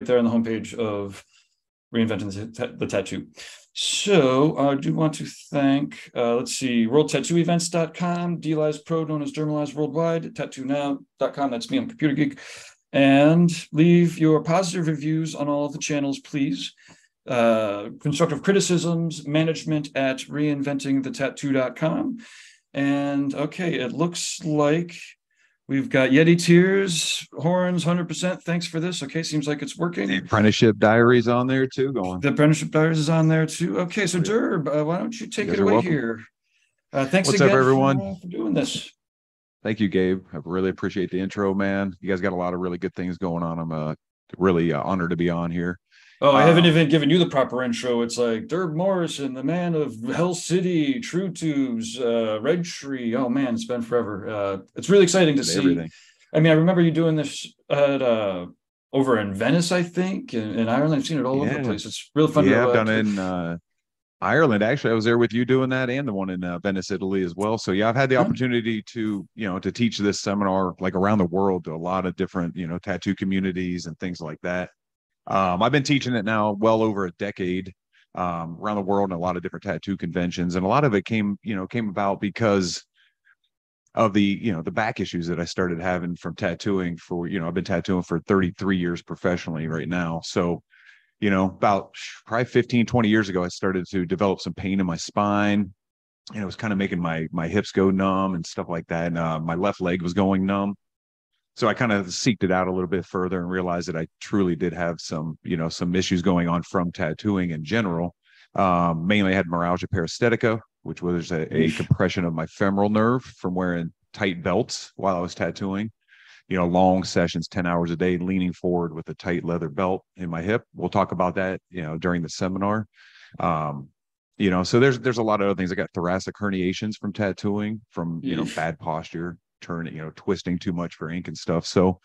there on the homepage of reinventing the, the tattoo. So I do want to thank, uh, let's see, worldtattooevents.com, DLize Pro, known as Dermalize Worldwide, tattoonow.com, that's me, I'm Computer Geek. And leave your positive reviews on all the channels, please. Uh, constructive criticisms, management at reinventingthetattoo.com. And okay, it looks like We've got Yeti Tears, horns, 100%. Thanks for this. Okay, seems like it's working. The apprenticeship diaries on there too, going. The apprenticeship diaries is on there too. Okay, so Durb, uh, why don't you take you it away welcome. here? Uh, thanks What's again up, everyone? For, uh, for, doing this. Thank you, Gabe. I really appreciate the intro, man. You guys got a lot of really good things going on. I'm uh, really uh, honored to be on here. Oh, I haven't um, even given you the proper intro. It's like Durb Morrison, the man of Hell City, True Tubes, uh, Red Tree. Oh man, it's been forever. Uh, it's really exciting to see. Everything. I mean, I remember you doing this at uh, over in Venice, I think, in, in Ireland. I've seen it all yeah. over the place. It's real fun. Yeah, to, I've done it in uh, Ireland. Actually, I was there with you doing that, and the one in uh, Venice, Italy, as well. So yeah, I've had the opportunity to you know to teach this seminar like around the world to a lot of different you know tattoo communities and things like that. Um, I've been teaching it now well over a decade um, around the world in a lot of different tattoo conventions, and a lot of it came, you know, came about because of the, you know, the back issues that I started having from tattooing for, you know, I've been tattooing for 33 years professionally right now. So, you know, about probably 15, 20 years ago, I started to develop some pain in my spine. And it was kind of making my my hips go numb and stuff like that. And uh, my left leg was going numb so I kind of seeked it out a little bit further and realized that I truly did have some, you know, some issues going on from tattooing in general. Um, mainly I had meralgia paresthetica, which was a, a compression of my femoral nerve from wearing tight belts while I was tattooing. You know, long sessions, 10 hours a day, leaning forward with a tight leather belt in my hip. We'll talk about that, you know, during the seminar. Um, you know, so there's there's a lot of other things. I got thoracic herniations from tattooing, from you know, bad posture, turning, you know, twisting too much for ink and stuff. So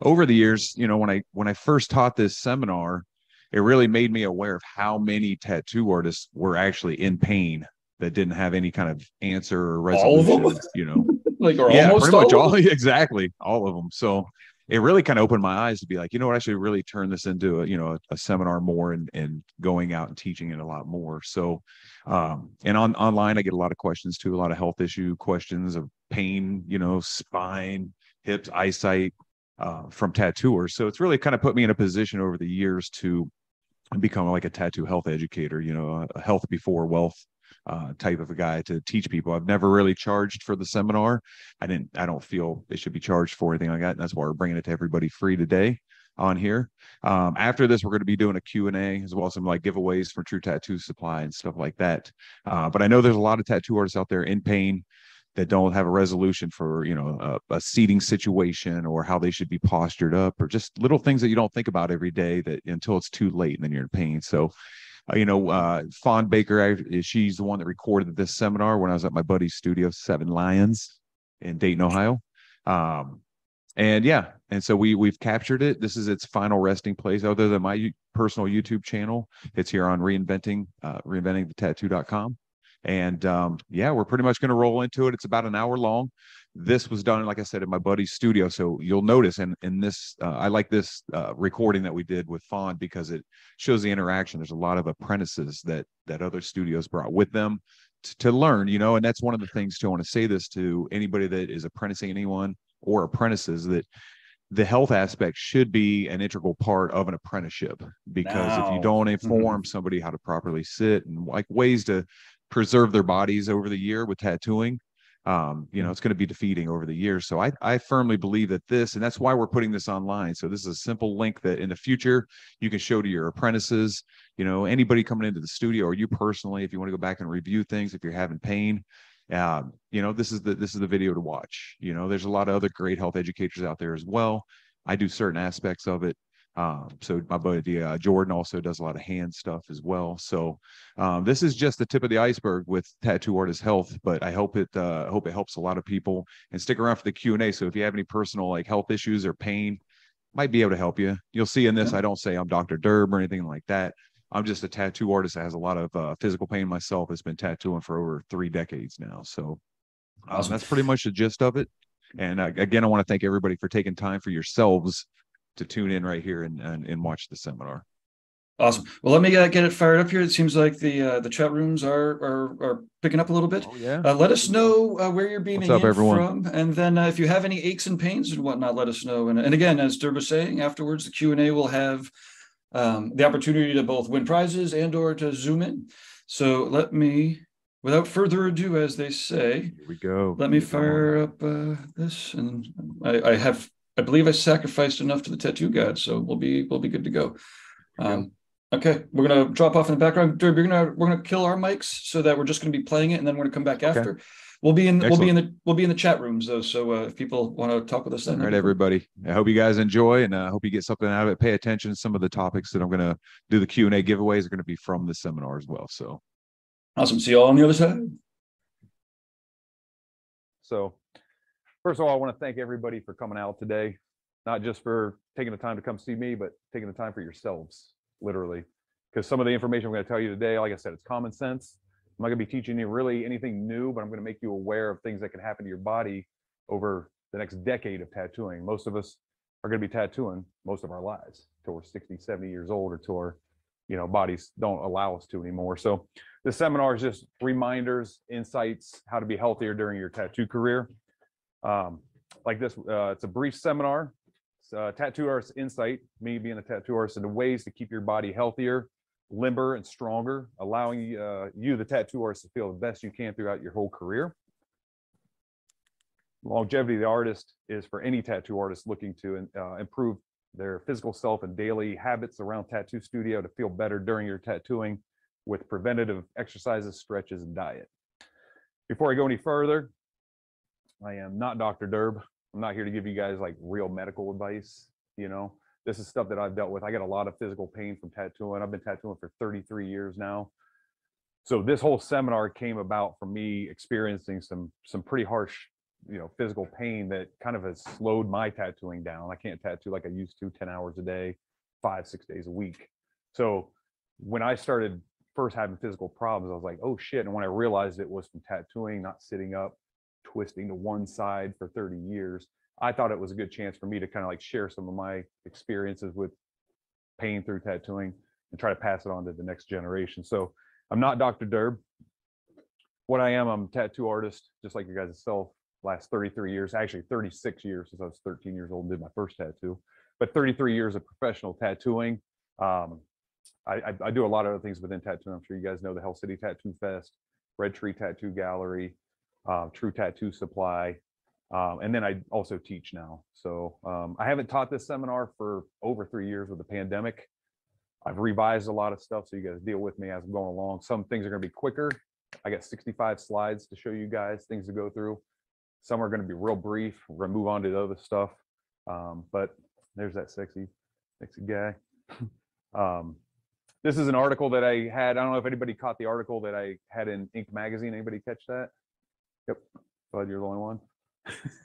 over the years, you know, when I when I first taught this seminar, it really made me aware of how many tattoo artists were actually in pain that didn't have any kind of answer or resolution. You know, like or yeah, pretty much all, exactly all of them. So it really kind of opened my eyes to be like, you know what, I should really turn this into a, you know, a, a seminar more and, and going out and teaching it a lot more. So, um, and on online, I get a lot of questions too, a lot of health issue questions of pain, you know, spine, hips, eyesight, uh, from tattooers. So it's really kind of put me in a position over the years to become like a tattoo health educator, you know, a health before wealth uh, type of a guy to teach people. I've never really charged for the seminar. I didn't. I don't feel they should be charged for anything like that. And that's why we're bringing it to everybody free today on here. Um, after this, we're going to be doing a Q&A as well as some like giveaways for True Tattoo Supply and stuff like that. Uh, but I know there's a lot of tattoo artists out there in pain that don't have a resolution for you know a, a, seating situation or how they should be postured up or just little things that you don't think about every day that until it's too late and then you're in pain so uh, you know, uh, Fawn Baker, she's the one that recorded this seminar when I was at my buddy's studio, Seven Lions in Dayton, Ohio. Um, and yeah, and so we we've captured it. This is its final resting place, other than my personal YouTube channel. It's here on reinventing, uh, reinventing the tattoo.com. And um, yeah, we're pretty much going to roll into it. It's about an hour long this was done like i said in my buddy's studio so you'll notice and in, in this uh, i like this uh, recording that we did with fawn because it shows the interaction there's a lot of apprentices that that other studios brought with them to, to learn you know and that's one of the things too i want to say this to anybody that is apprenticing anyone or apprentices that the health aspect should be an integral part of an apprenticeship because now. if you don't inform mm-hmm. somebody how to properly sit and like ways to preserve their bodies over the year with tattooing um, you know, it's going to be defeating over the years. So I, I firmly believe that this, and that's why we're putting this online. So this is a simple link that in the future you can show to your apprentices, you know, anybody coming into the studio or you personally, if you want to go back and review things, if you're having pain, um, you know, this is the this is the video to watch. You know, there's a lot of other great health educators out there as well. I do certain aspects of it. Um, so my buddy uh, Jordan also does a lot of hand stuff as well. So um, this is just the tip of the iceberg with Tattoo Artist Health, but I hope it uh, hope it helps a lot of people. And stick around for the Q and A. So if you have any personal like health issues or pain, might be able to help you. You'll see in this. I don't say I'm Dr. Durb or anything like that. I'm just a tattoo artist that has a lot of uh, physical pain myself. Has been tattooing for over three decades now. So um, that's pretty much the gist of it. And uh, again, I want to thank everybody for taking time for yourselves to tune in right here and and, and watch the seminar. Awesome. Well, let me uh, get it fired up here. It seems like the uh, the chat rooms are are, are picking up a little bit. Oh yeah. Uh, let us know uh, where you're beaming up, in everyone? from, and then uh, if you have any aches and pains and whatnot, let us know. And, and again, as Durb was saying, afterwards the Q and A will have um, the opportunity to both win prizes and or to zoom in. So let me, without further ado, as they say, Here we go. let me fire up uh, this, and I, I have, I believe I sacrificed enough to the tattoo god, so we'll be we'll be good to go. Um, okay, we're gonna drop off in the background. You're gonna we're gonna kill our mics so that we're just gonna be playing it, and then we're gonna come back Okay. after. We'll be in we'll be in the we'll be in the chat rooms though. So uh, if people want to talk with us, then All right, everybody. I hope you guys enjoy, and I hope you get something out of it. Pay attention to some of the topics that I'm going to do. The Q and A giveaways are going to be from the seminar as well. So Awesome. See you all on the other side. So, first of all, I want to thank everybody for coming out today, not just for taking the time to come see me, but taking the time for yourselves, literally. Because some of the information I'm going to tell you today, like I said, it's common sense. I'm not going to be teaching you really anything new, but I'm going to make you aware of things that can happen to your body over the next decade of tattooing. Most of us are going to be tattooing most of our lives till we're 60, 70 years old or till our, you know, bodies don't allow us to anymore. So the seminar is just reminders, insights, how to be healthier during your tattoo career. Um, like this, uh, it's a brief seminar. It's, uh, tattoo artist insight, me being a tattoo artist, the ways to keep your body healthier, limber, and stronger, allowing uh, you, the tattoo artist, to feel the best you can throughout your whole career. Longevity of the artist is for any tattoo artist looking to uh, improve their physical self and daily habits around tattoo studio to feel better during your tattooing with preventative exercises, stretches, and diet. Before I go any further, I am not Dr. Durb. I'm not here to give you guys like real medical advice. You know, this is stuff that I've dealt with. I got a lot of physical pain from tattooing. I've been tattooing for 33 years now. So this whole seminar came about from me experiencing some some pretty harsh, you know, physical pain that kind of has slowed my tattooing down. I can't tattoo like I used to 10 hours a day, five, six days a week. So when I started first having physical problems, I was like, oh shit. And when I realized it was from tattooing, not sitting up, twisting to one side for 30 years, I thought it was a good chance for me to kind of like share some of my experiences with pain through tattooing and try to pass it on to the next generation. So I'm not Dr. Durb. What I am, I'm a tattoo artist, just like you guys self. Last 33 years, actually 36 years since I was 13 years old and did my first tattoo, but 33 years of professional tattooing. Um, I, I, I do a lot of other things within tattooing. I'm sure you guys know the Hell City Tattoo Fest, Red Tree Tattoo Gallery, uh, True Tattoo Supply, um, and then I also teach now. So um, I haven't taught this seminar for over three years with the pandemic. I've revised a lot of stuff, so you guys deal with me as I'm going along. Some things are going to be quicker. I got 65 slides to show you guys, things to go through. Some are going to be real brief. We're going to move on to the other stuff. Um, but there's that sexy, sexy guy. um, this is an article that I had. I don't know if anybody caught the article that I had in Inc. magazine. Anybody catch that? Yep. Glad you're the only one.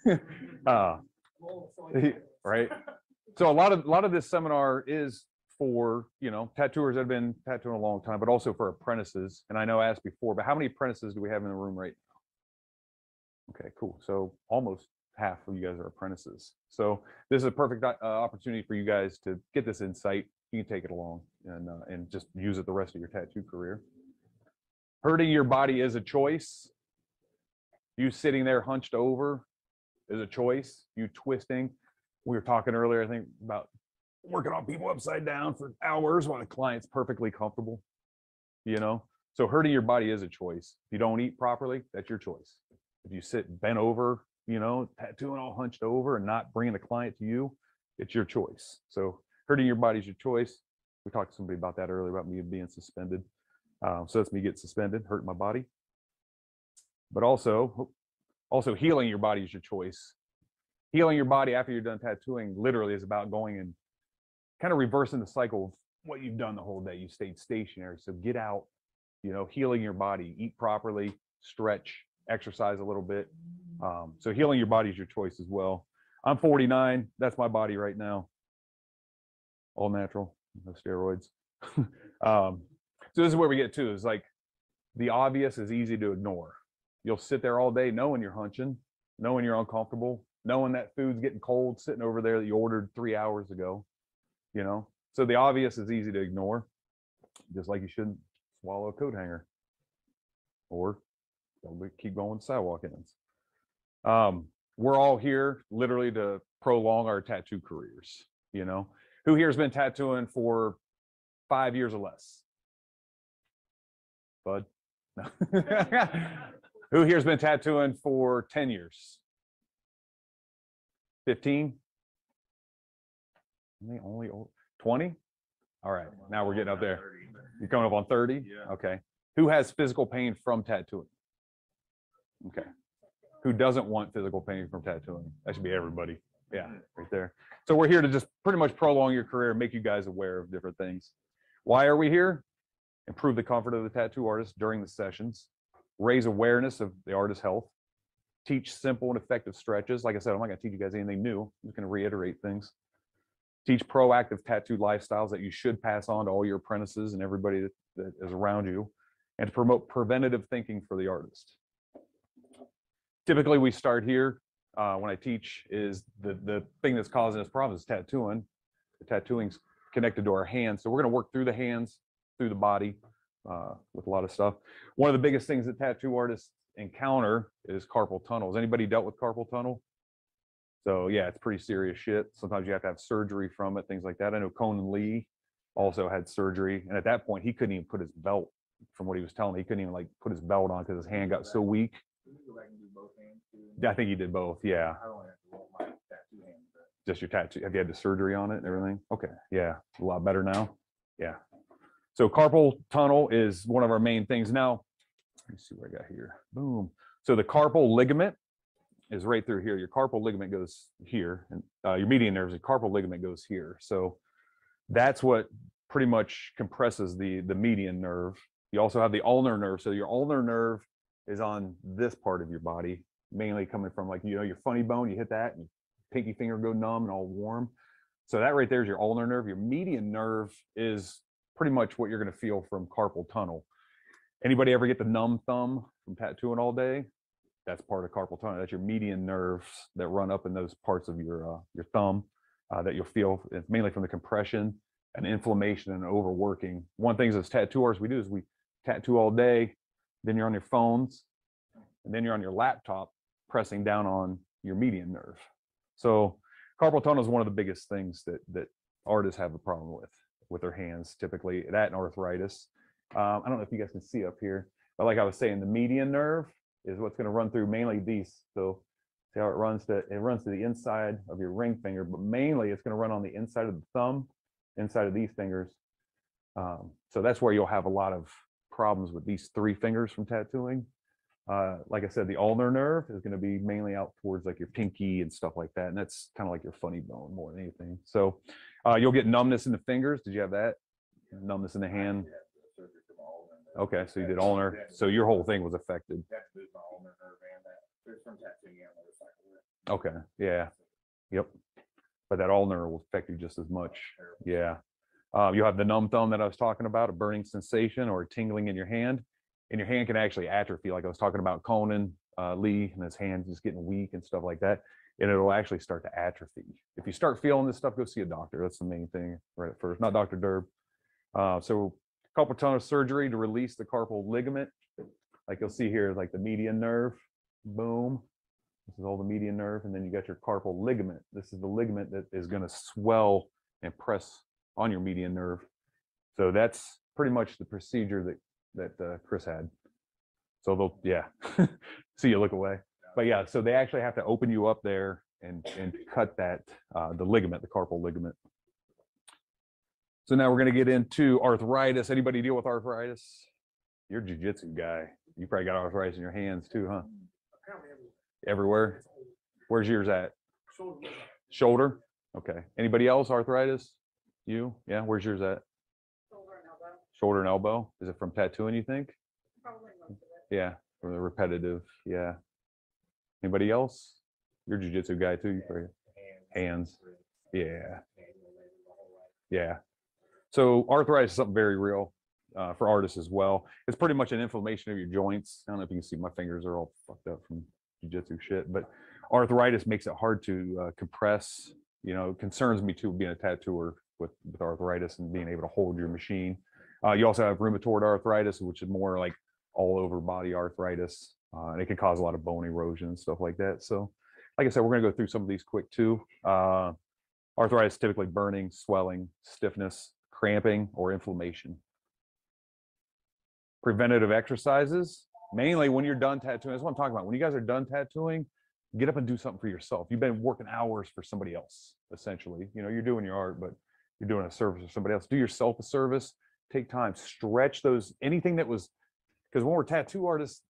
uh, right. So a lot of a lot of this seminar is for you know tattooers that have been tattooing a long time, but also for apprentices. And I know I asked before, but how many apprentices do we have in the room right now? Okay, cool. So almost half of you guys are apprentices. So this is a perfect uh, opportunity for you guys to get this insight. You can take it along and uh, and just use it the rest of your tattoo career. Hurting your body is a choice. You sitting there hunched over is a choice. You twisting. We were talking earlier, I think, about working on people upside down for hours while the client's perfectly comfortable. You know, so hurting your body is a choice. If you don't eat properly, that's your choice. If you sit bent over, you know, tattooing all hunched over and not bringing the client to you, it's your choice. So hurting your body is your choice. We talked to somebody about that earlier about me being suspended. Um, so that's me getting suspended, hurting my body. But also, also healing your body is your choice. Healing your body after you're done tattooing literally is about going and kind of reversing the cycle of what you've done the whole day. You stayed stationary. So get out, you know, healing your body, eat properly, stretch, exercise a little bit. Um, so healing your body is your choice as well. I'm 49. That's my body right now. All natural, no steroids. um, so this is where we get to is like the obvious is easy to ignore. You'll sit there all day knowing you're hunching, knowing you're uncomfortable, knowing that food's getting cold sitting over there that you ordered three hours ago. You know, so the obvious is easy to ignore, just like you shouldn't swallow a coat hanger or keep going sidewalk ends. Um, we're all here literally to prolong our tattoo careers. You know, who here has been tattooing for five years or less? Bud? No. Who here's been tattooing for 10 years? 15? Only, only 20? All right, now we're getting up there. You're coming up on 30? Yeah. Okay. Who has physical pain from tattooing? Okay. Who doesn't want physical pain from tattooing? That should be everybody. Yeah, right there. So we're here to just pretty much prolong your career, make you guys aware of different things. Why are we here? Improve the comfort of the tattoo artist during the sessions, raise awareness of the artist's health, teach simple and effective stretches. Like I said, I'm not going to teach you guys anything new. I'm just going to reiterate things. Teach proactive tattoo lifestyles that you should pass on to all your apprentices and everybody that, that is around you, and to promote preventative thinking for the artist. Typically, we start here uh, when I teach is the the thing that's causing us problems is tattooing. The tattooing's connected to our hands, so we're going to work through the hands, through the body, uh, with a lot of stuff. One of the biggest things that tattoo artists encounter is carpal tunnel. Has anybody dealt with carpal tunnel? So yeah, it's pretty serious shit. Sometimes you have to have surgery from it, things like that. I know Conan Lee also had surgery, and at that point he couldn't even put his belt. From what he was telling me, he couldn't even like put his belt on because his hand got so weak. I think he did both. Yeah, just your tattoo. Have you had the surgery on it and everything? Okay, yeah, a lot better now. Yeah. So carpal tunnel is one of our main things. Now, let me see what I got here. Boom. So the carpal ligament is right through here. Your carpal ligament goes here, and uh, your median nerves. Your carpal ligament goes here. So that's what pretty much compresses the the median nerve. You also have the ulnar nerve. So your ulnar nerve is on this part of your body, mainly coming from like you know your funny bone. You hit that, and pinky finger go numb and all warm. So that right there is your ulnar nerve. Your median nerve is pretty much what you're going to feel from carpal tunnel. Anybody ever get the numb thumb from tattooing all day? That's part of carpal tunnel. That's your median nerves that run up in those parts of your uh, your thumb uh, that you'll feel. It's mainly from the compression and inflammation and overworking. One thing as tattoo artists we do is we tattoo all day, then you're on your phones, and then you're on your laptop pressing down on your median nerve. So carpal tunnel is one of the biggest things that that artists have a problem with with their hands typically that and arthritis um, i don't know if you guys can see up here but like i was saying the median nerve is what's going to run through mainly these so see how it runs to it runs to the inside of your ring finger but mainly it's going to run on the inside of the thumb inside of these fingers um, so that's where you'll have a lot of problems with these three fingers from tattooing uh, like I said, the ulnar nerve is going to be mainly out towards like your pinky and stuff like that. And that's kind of like your funny bone more than anything. So uh, you'll get numbness in the fingers. Did you have that? Numbness in the hand? Okay, so you did ulnar. So your whole thing was affected. Okay, yeah, yep. But that ulnar will affect you just as much. Yeah. Um, you have the numb thumb that I was talking about, a burning sensation or tingling in your hand and your hand can actually atrophy. Like I was talking about Conan uh, Lee and his hand just getting weak and stuff like that. And it'll actually start to atrophy. If you start feeling this stuff, go see a doctor. That's the main thing right at first, not Dr. Durb. Uh, so carpal tunnel surgery to release the carpal ligament. Like you'll see here, like the median nerve, boom. This is all the median nerve. And then you got your carpal ligament. This is the ligament that is going to swell and press on your median nerve. So that's pretty much the procedure that that uh, Chris had. So they'll, yeah, see you look away. But yeah, so they actually have to open you up there and and cut that uh, the ligament, the carpal ligament. So now we're going to get into arthritis. Anybody deal with arthritis? You're a jujitsu guy. You probably got arthritis in your hands too, huh? Everywhere. Where's yours at? Shoulder. Okay. Anybody else arthritis? You? Yeah. Where's yours at? shoulder and elbow? Is it from tattooing, you think? Probably. Yeah, from the repetitive. Yeah. Anybody else? You're a jujitsu guy too. You probably hands. Yeah. Yeah. So arthritis is something very real uh, for artists as well. It's pretty much an inflammation of your joints. I don't know if you can see my fingers are all fucked up from jujitsu shit, but arthritis makes it hard to uh, compress. You know, it concerns me too being a tattooer with with arthritis and being able to hold your machine. Uh, you also have rheumatoid arthritis, which is more like all over body arthritis, uh, and it can cause a lot of bone erosion and stuff like that. So, like I said, we're gonna go through some of these quick too. Uh, arthritis typically burning, swelling, stiffness, cramping, or inflammation. Preventative exercises, mainly when you're done tattooing. That's what I'm talking about. When you guys are done tattooing, get up and do something for yourself. You've been working hours for somebody else, essentially. You know, you're doing your art, but you're doing a service for somebody else. Do yourself a service. Take time, stretch those anything that was because when we're tattoo artists,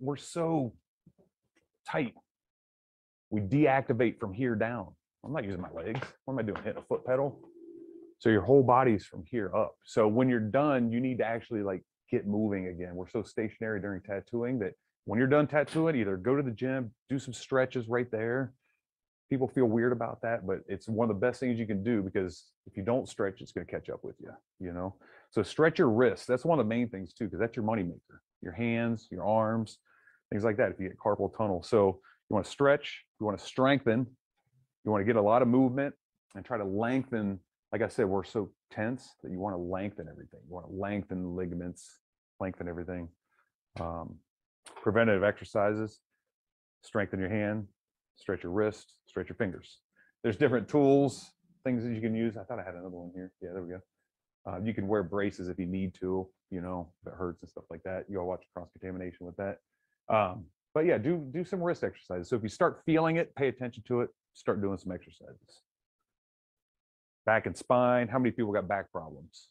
we're so tight. We deactivate from here down. I'm not using my legs. What am I doing? Hitting a foot pedal. So your whole body's from here up. So when you're done, you need to actually like get moving again. We're so stationary during tattooing that when you're done tattooing, either go to the gym, do some stretches right there. People feel weird about that, but it's one of the best things you can do because if you don't stretch, it's going to catch up with you, you know? So stretch your wrists. That's one of the main things too, because that's your moneymaker. Your hands, your arms, things like that. If you get carpal tunnel, so you want to stretch, you want to strengthen, you want to get a lot of movement and try to lengthen. Like I said, we're so tense that you want to lengthen everything. You want to lengthen ligaments, lengthen everything. Um, preventative exercises, strengthen your hand, stretch your wrist, stretch your fingers. There's different tools, things that you can use. I thought I had another one here. Yeah, there we go. Uh, you can wear braces if you need to, you know, if it hurts and stuff like that. You all watch cross contamination with that. Um, but yeah, do do some wrist exercises. So if you start feeling it, pay attention to it. Start doing some exercises. Back and spine. How many people got back problems?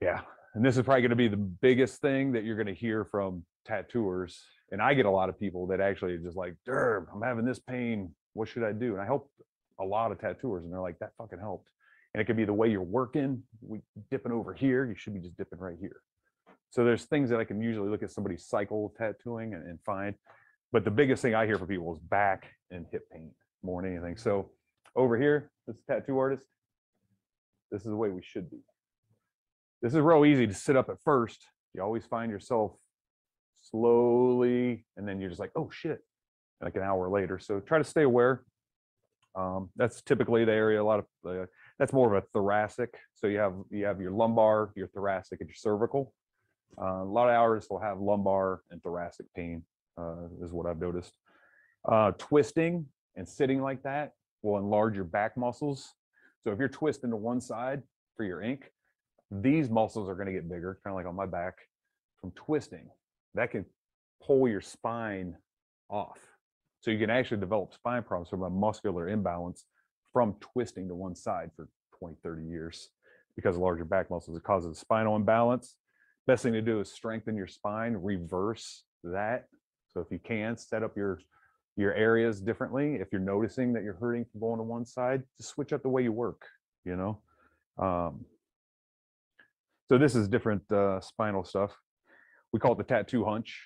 Yeah, and this is probably going to be the biggest thing that you're going to hear from tattooers. And I get a lot of people that actually just like, Durb, I'm having this pain. What should I do? And I help a lot of tattooers, and they're like, that fucking helped. And it could be the way you're working. We dipping over here. You should be just dipping right here. So there's things that I can usually look at somebody's cycle tattooing and, and find. But the biggest thing I hear from people is back and hip pain more than anything. So over here, this tattoo artist, this is the way we should be. This is real easy to sit up at first. You always find yourself slowly, and then you're just like, oh shit, like an hour later. So try to stay aware. Um, that's typically the area a lot of uh, that's more of a thoracic. So you have you have your lumbar, your thoracic, and your cervical. Uh, a lot of artists will have lumbar and thoracic pain, uh, is what I've noticed. Uh, twisting and sitting like that will enlarge your back muscles. So if you're twisting to one side for your ink, these muscles are going to get bigger, kind of like on my back from twisting. That can pull your spine off. So you can actually develop spine problems from a muscular imbalance from twisting to one side for 20, 30 years because larger back muscles. It causes a spinal imbalance. Best thing to do is strengthen your spine, reverse that. So if you can, set up your your areas differently. If you're noticing that you're hurting from going to one side, just switch up the way you work, you know? Um, so this is different uh, spinal stuff. We call it the tattoo hunch.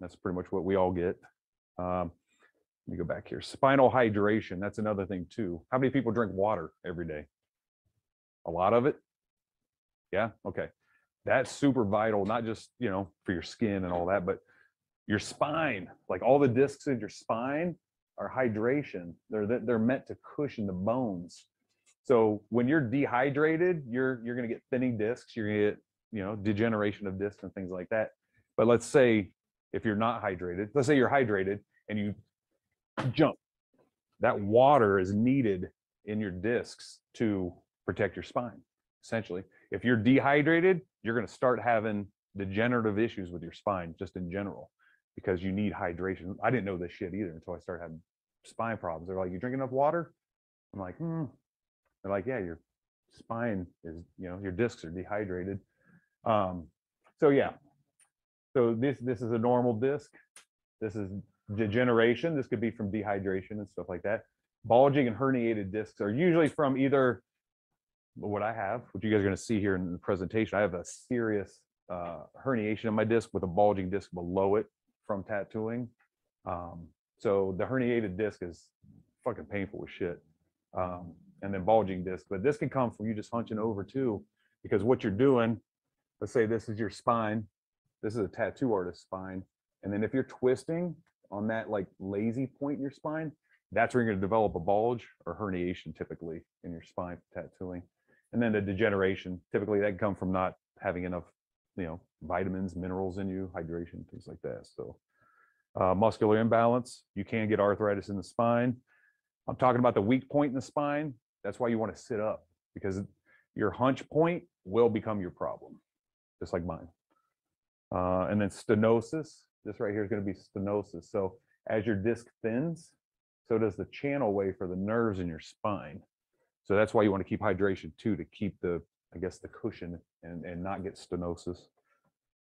That's pretty much what we all get. Um, let me go back here. Spinal hydration. That's another thing too. How many people drink water every day? A lot of it. Yeah. Okay. That's super vital, not just, you know, for your skin and all that, but your spine, like all the discs in your spine are hydration. They're, they're meant to cushion the bones. So when you're dehydrated, you're, you're going to get thinning discs. You're going to get, you know, degeneration of discs and things like that. But let's say if you're not hydrated, let's say you're hydrated and you jump. That water is needed in your discs to protect your spine, essentially. If you're dehydrated, you're going to start having degenerative issues with your spine just in general because you need hydration. I didn't know this shit either until I started having spine problems. They're like, you drink enough water? I'm like, hmm. They're like, yeah, your spine is, you know, your discs are dehydrated. Um, so yeah. So this this is a normal disc. This is degeneration. This could be from dehydration and stuff like that. Bulging and herniated discs are usually from either what I have, what you guys are going to see here in the presentation. I have a serious uh, herniation in my disc with a bulging disc below it from tattooing. Um, so the herniated disc is fucking painful as shit. Um, and then bulging disc, but this can come from you just hunching over too, because what you're doing, let's say this is your spine, this is a tattoo artist's spine. And then if you're twisting on that like lazy point in your spine, that's where you're going to develop a bulge or herniation typically in your spine tattooing. And then the degeneration, typically that can come from not having enough, you know, vitamins, minerals in you, hydration, things like that. So uh, muscular imbalance, you can get arthritis in the spine. I'm talking about the weak point in the spine. That's why you want to sit up because your hunch point will become your problem, just like mine. Uh, and then stenosis, this right here is going to be stenosis. So as your disc thins, so does the channel way for the nerves in your spine. So that's why you want to keep hydration too, to keep the, I guess, the cushion and, and not get stenosis.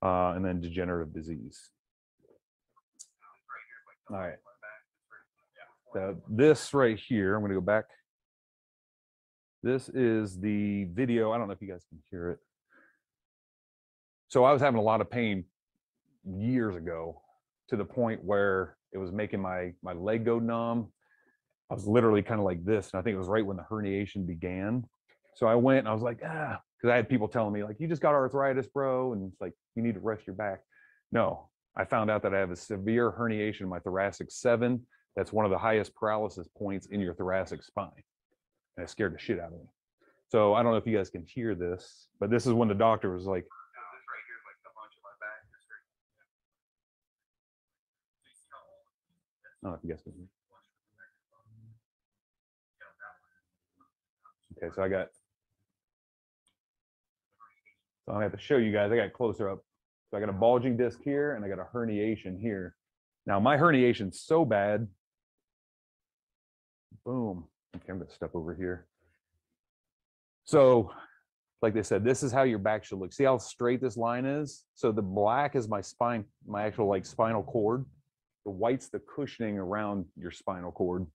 Uh, and then degenerative disease. All right. The, this right here, I'm going to go back. This is the video. I don't know if you guys can hear it. So I was having a lot of pain years ago to the point where it was making my my leg go numb. I was literally kind of like this, and I think it was right when the herniation began. So I went and I was like, ah, because I had people telling me like, you just got arthritis, bro, and it's like you need to rest your back. No, I found out that I have a severe herniation in my thoracic seven. That's one of the highest paralysis points in your thoracic spine, and it scared the shit out of me. So I don't know if you guys can hear this, but this is when the doctor was like, I don't know if you guys can hear. Okay, so I got. So I have to show you guys. I got closer up. So I got a bulging disc here, and I got a herniation here. Now my herniation's so bad. Boom. Okay, I'm gonna step over here. So, like they said, this is how your back should look. See how straight this line is? So the black is my spine, my actual like spinal cord. The white's the cushioning around your spinal cord.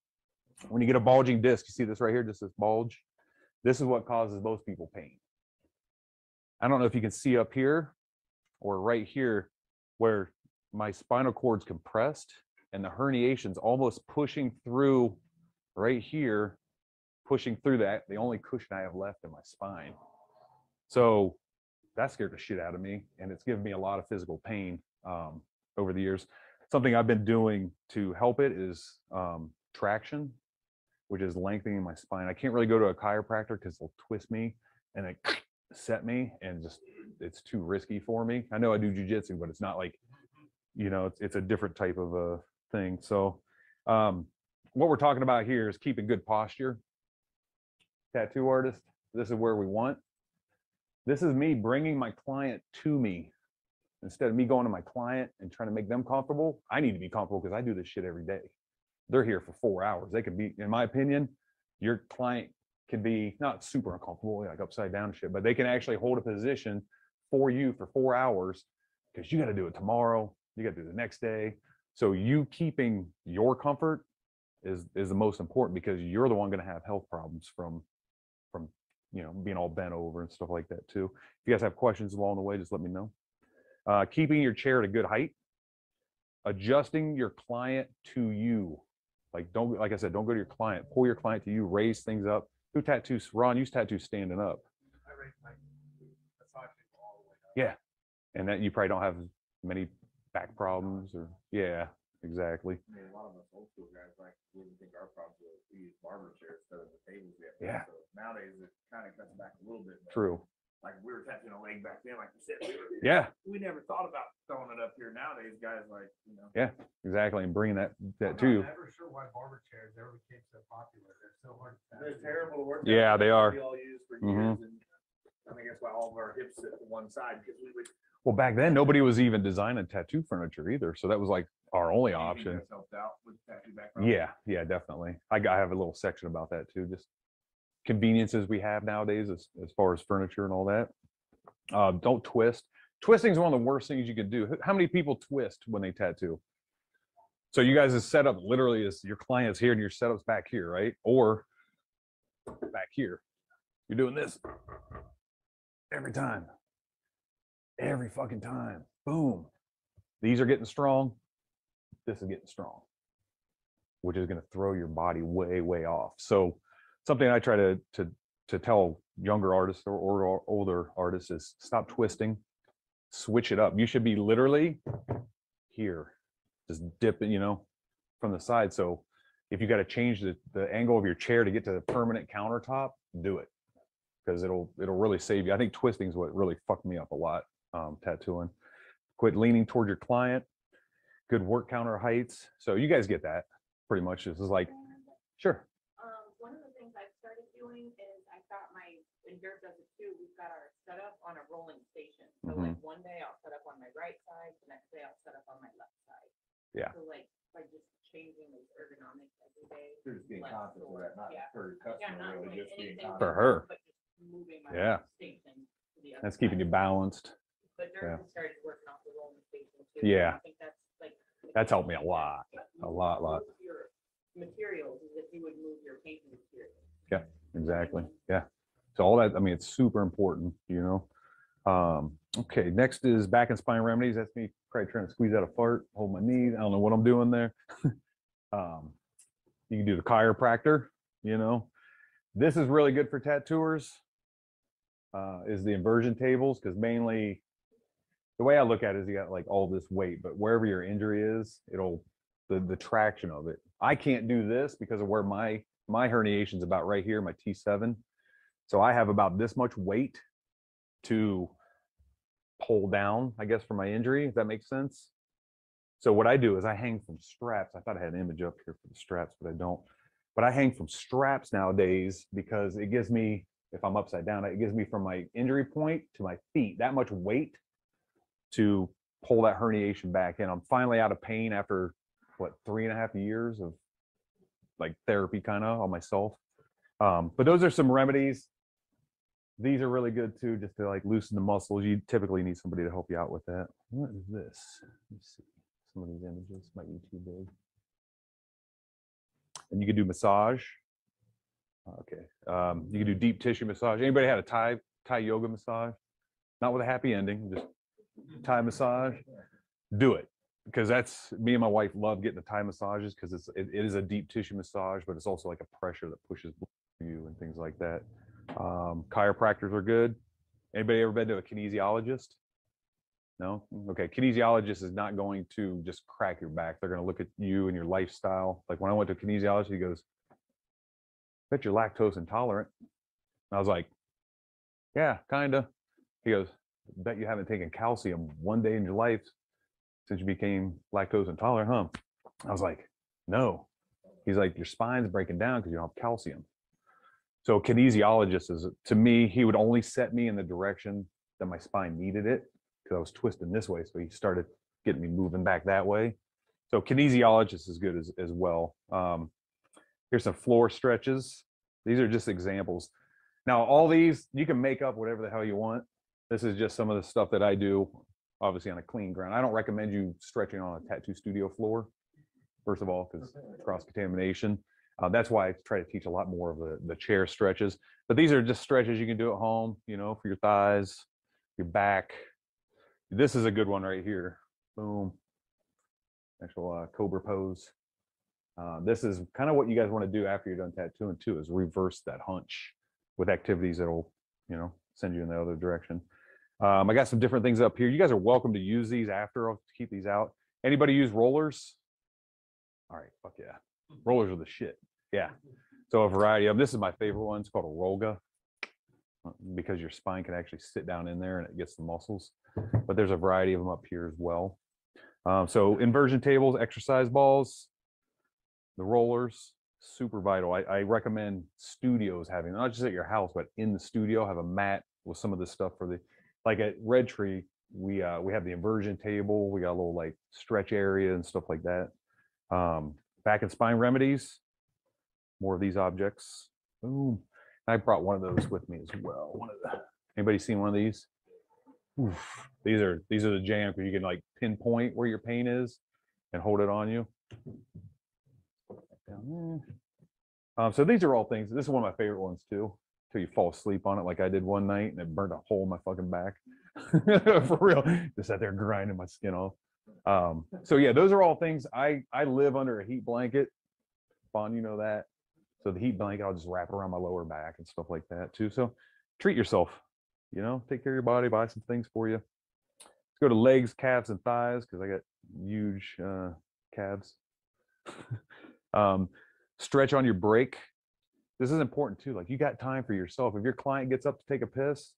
When you get a bulging disc, you see this right here, just this bulge. This is what causes most people pain. I don't know if you can see up here or right here where my spinal cord's compressed and the herniation's almost pushing through right here, pushing through that, the only cushion I have left in my spine. So that scared the shit out of me and it's given me a lot of physical pain um, over the years something I've been doing to help it is um, traction, which is lengthening my spine. I can't really go to a chiropractor because they'll twist me and they set me and just it's too risky for me. I know I do jujitsu, but it's not like, you know, it's, it's a different type of a thing. So um, what we're talking about here is keeping good posture. Tattoo artist, this is where we want. This is me bringing my client to me instead of me going to my client and trying to make them comfortable, I need to be comfortable because I do this shit every day. They're here for four hours. They could be, in my opinion, your client can be not super uncomfortable, like upside down shit, but they can actually hold a position for you for four hours because you got to do it tomorrow. You got to do the next day. So you keeping your comfort is is the most important because you're the one going to have health problems from from you know being all bent over and stuff like that too. If you guys have questions along the way, just let me know uh, keeping your chair at a good height, adjusting your client to you. Like don't like I said, don't go to your client. Pull your client to you. Raise things up. Who tattoos? Ron used tattoos standing up. Yeah, and that you probably don't have many back problems or yeah, exactly. I mean, a lot of us old school guys like wouldn't think our problems were we use barber chairs instead of the tables we have. Yeah. So Nowadays, it kind of cuts back a little bit. True. Like we were tattooing a leg back then, like you said, we were, Yeah, we never thought about throwing it up here. Nowadays, guys like, you know. Yeah. exactly. And bringing that that I'm too. not ever sure why barber chairs ever became so popular. They're so hard to. They're terrible to work. Yeah, out. they are. We all used for Mhm. years and I think that's why all of our hips sit to one side because we would. Well, back then nobody was even designing tattoo furniture either, so that was like our only option. guys Helped out with tattoo background. Yeah, yeah, definitely. I, got- I have a little section about that too, just conveniences we have nowadays as, as far as furniture and all that. Uh, don't twist. Twisting is one of the worst things you can do. How many people twist when they tattoo? So you guys' setup literally is your client's here and your setup's back here, right? Or back here. You're doing this every time. Every fucking time. Boom. These are getting strong. This is getting strong which is going to throw your body way way off so something i try to to to tell younger artists or, or older artists is stop twisting switch it up you should be literally here just dip it, you know, from the side. So if you got to change the, the angle of your chair to get to the permanent countertop, do it. Because it'll it'll really save you. I think twisting is what really fucked me up a lot, um, tattooing. Quit leaning toward your client. Good work counter heights. So you guys get that pretty much. This is like, sure. Um, one of the things I've started doing is I got my, and Dirk does it too, we've got our setup on a rolling station. So like mm-hmm. one day I'll set up on my right side, the next day I'll set up on my left side. Yeah. So like, by just changing those ergonomics every day. They're just being less conscious of sore. that, not Yeah. for your Yeah, customer, not really, doing just being anything conscious. For her. But just moving my Yeah. station to the other That's keeping you side. balanced. But yeah. Dirk has started working off the rolling station too. Yeah. I think that's like. That's helped me a lot, a lot, lot. Your Materials, is if you would move your painting materials. Yeah. Exactly. Yeah. So all that, I mean, it's super important, you know. Um, okay, next is back and spine remedies. That's me probably trying to squeeze out a fart, hold my knee. I don't know what I'm doing there. um, you can do the chiropractor, you know. This is really good for tattooers. Uh, is the inversion tables because mainly the way I look at it is you got like all this weight, but wherever your injury is, it'll the the traction of it. I can't do this because of where my my herniation's about right here, my T7. So I have about this much weight to pull down, I guess, for my injury, if that makes sense. So what I do is I hang from straps. I thought I had an image up here for the straps, but I don't. But I hang from straps nowadays because it gives me, if I'm upside down, it gives me from my injury point to my feet that much weight to pull that herniation back in. I'm finally out of pain after what three and a half years of like therapy kind of on myself. Um, but those are some remedies. These are really good too, just to like loosen the muscles. You typically need somebody to help you out with that. What is this? Let me see. Some of these images might be too big. And you can do massage. Okay. Um, you can do deep tissue massage. Anybody had a Thai Thai yoga massage? Not with a happy ending, just Thai massage. Do it because that's me and my wife love getting the Thai massages because it's it, it is a deep tissue massage, but it's also like a pressure that pushes you and things like that. Um, chiropractors are good. Anybody ever been to a kinesiologist? No? Okay. Kinesiologist is not going to just crack your back. They're going to look at you and your lifestyle. Like when I went to a kinesiologist, he goes, Bet you're lactose intolerant. And I was like, Yeah, kind of. He goes, Bet you haven't taken calcium one day in your life since you became lactose intolerant, huh? I was like, No. He's like, Your spine's breaking down because you don't have calcium. So kinesiologist is to me, he would only set me in the direction that my spine needed it because I was twisting this way. So he started getting me moving back that way. So kinesiologist is good as, as well. Um, here's some floor stretches. These are just examples. Now, all these you can make up whatever the hell you want. This is just some of the stuff that I do, obviously on a clean ground. I don't recommend you stretching on a tattoo studio floor, first of all, because cross contamination. Uh, that's why I try to teach a lot more of the, the chair stretches. But these are just stretches you can do at home, you know, for your thighs, your back. This is a good one right here. Boom. Actual uh, cobra pose. Uh, this is kind of what you guys want to do after you're done tattooing too, is reverse that hunch with activities that'll, you know, send you in the other direction. Um, I got some different things up here. You guys are welcome to use these after. I'll keep these out. Anybody use rollers? All right, fuck yeah. Rollers are the shit. Yeah. So a variety of this is my favorite one. It's called a Rolga uh, because your spine can actually sit down in there and it gets the muscles. But there's a variety of them up here as well. Um, so inversion tables, exercise balls, the rollers, super vital. I, I recommend studios having not just at your house, but in the studio have a mat with some of this stuff for the like at Red Tree. We uh, we have the inversion table. We got a little like stretch area and stuff like that. Um, back and spine remedies. More of these objects. Boom. I brought one of those with me as well. One of the, anybody seen one of these? Oof. These are these are the jam because you can like pinpoint where your pain is and hold it on you. Um, so these are all things. This is one of my favorite ones too. Till you fall asleep on it, like I did one night, and it burned a hole in my fucking back. For real, just sat there grinding my skin off. Um, so yeah, those are all things. I I live under a heat blanket. Bon, you know that. So the heat blanket, I'll just wrap around my lower back and stuff like that too. So treat yourself. You know, take care of your body. Buy some things for you. Let's go to legs, calves, and thighs because I got huge uh, calves. um, stretch on your break. This is important too. Like you got time for yourself. If your client gets up to take a piss,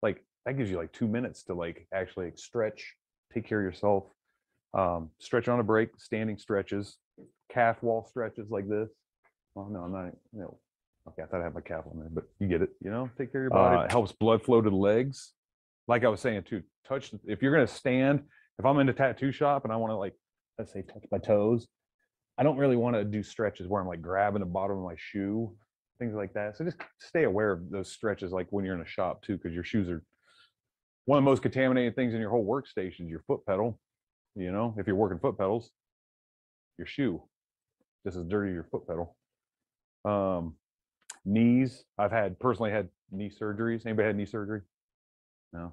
like that gives you like two minutes to like actually like, stretch, take care of yourself. Um, stretch on a break, standing stretches, calf wall stretches like this. Oh no, I'm not. No, okay, I thought I had my calf on there, but you get it. You know, take care of your body. Uh, it helps blood flow to the legs. Like I was saying too, touch. If you're gonna stand, if I'm in a tattoo shop and I want to like, let's say, touch my toes, I don't really want to do stretches where I'm like grabbing the bottom of my shoe, things like that. So just stay aware of those stretches, like when you're in a shop too, because your shoes are one of the most contaminated things in your whole workstation is your foot pedal. You know, if you're working foot pedals, your shoe just as dirty as your foot pedal. Um, knees. I've had personally had knee surgeries. Anybody had knee surgery? No.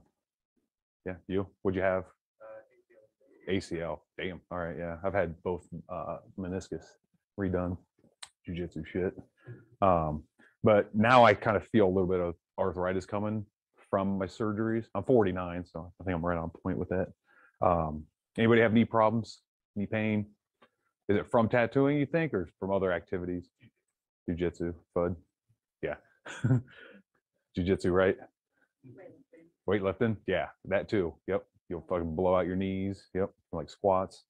Yeah, you. What'd you have? ACL. Damn. All right. Yeah, I've had both uh, meniscus redone, jujitsu shit. Um, but now I kind of feel a little bit of arthritis coming from my surgeries. I'm 49, so I think I'm right on point with that. Um, anybody have knee problems, knee pain? Is it from tattooing, you think, or from other activities? Jiu-jitsu, FUD. Yeah. jujitsu, right? Weightlifting. Yeah, that too. Yep. You'll fucking blow out your knees. Yep. Like squats.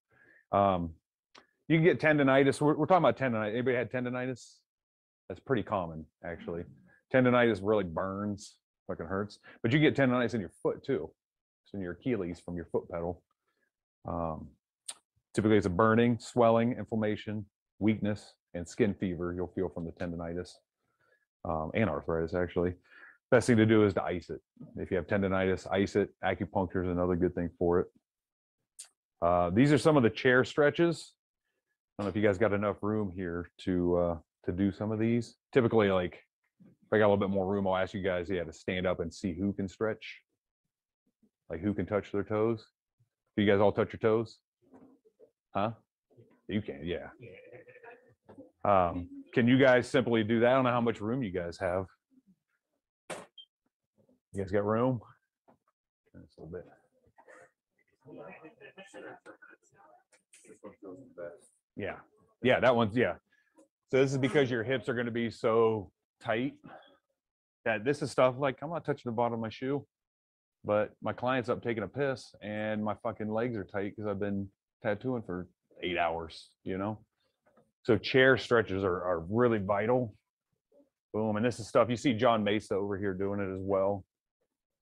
Um, you can get tendonitis. We're, we're talking about tendonitis. Anybody had tendonitis? That's pretty common, actually. Tendonitis really burns, fucking hurts. But you get tendonitis in your foot too. It's in your Achilles from your foot pedal. Um, typically, it's a burning, swelling, inflammation, weakness, and skin fever you'll feel from the tendonitis um, and arthritis, actually. Best thing to do is to ice it. If you have tendonitis, ice it. Acupuncture is another good thing for it. Uh, these are some of the chair stretches. I don't know if you guys got enough room here to uh, to do some of these. Typically, like if I got a little bit more room, I'll ask you guys, yeah, to stand up and see who can stretch, like who can touch their toes. Do you guys all touch your toes? Huh? You can, yeah. Um, can you guys simply do that? I don't know how much room you guys have. You guys got room? Just a little bit. Yeah, yeah, that one's, yeah. So this is because your hips are gonna be so tight. That this is stuff like, I'm not touching the bottom of my shoe. But my client's up taking a piss and my fucking legs are tight because I've been tattooing for eight hours, you know? So chair stretches are, are really vital. Boom. And this is stuff you see John Mesa over here doing it as well.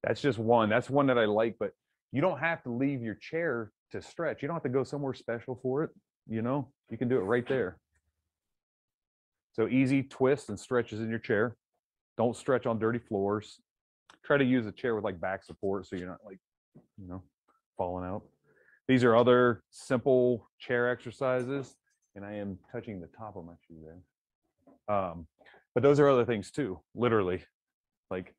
That's just one. That's one that I like, but you don't have to leave your chair to stretch. You don't have to go somewhere special for it. You know, you can do it right there. So easy twists and stretches in your chair. Don't stretch on dirty floors. Try to use a chair with like back support so you're not like, you know, falling out. These are other simple chair exercises, and I am touching the top of my shoe there. Um, but those are other things too, literally. Like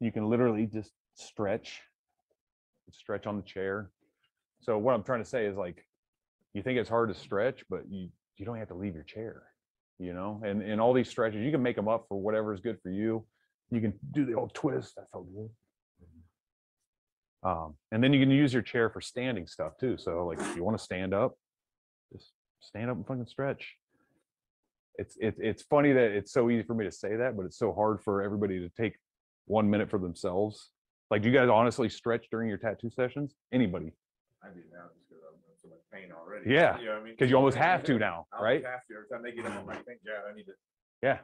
you can literally just stretch, stretch on the chair. So what I'm trying to say is like, you think it's hard to stretch, but you you don't have to leave your chair, you know. And and all these stretches, you can make them up for whatever is good for you. You can do the old twist. That felt good. Um, and then you can use your chair for standing stuff too. So like if you want to stand up, just stand up and fucking stretch. It's it's it's funny that it's so easy for me to say that, but it's so hard for everybody to take one minute for themselves. Like, do you guys honestly stretch during your tattoo sessions? Anybody? I do now just because I'm in so much pain already. Yeah, You know what I mean? Because you almost have to now, right? Have to every time they get in, I'm like, thank God, I need to. Yeah.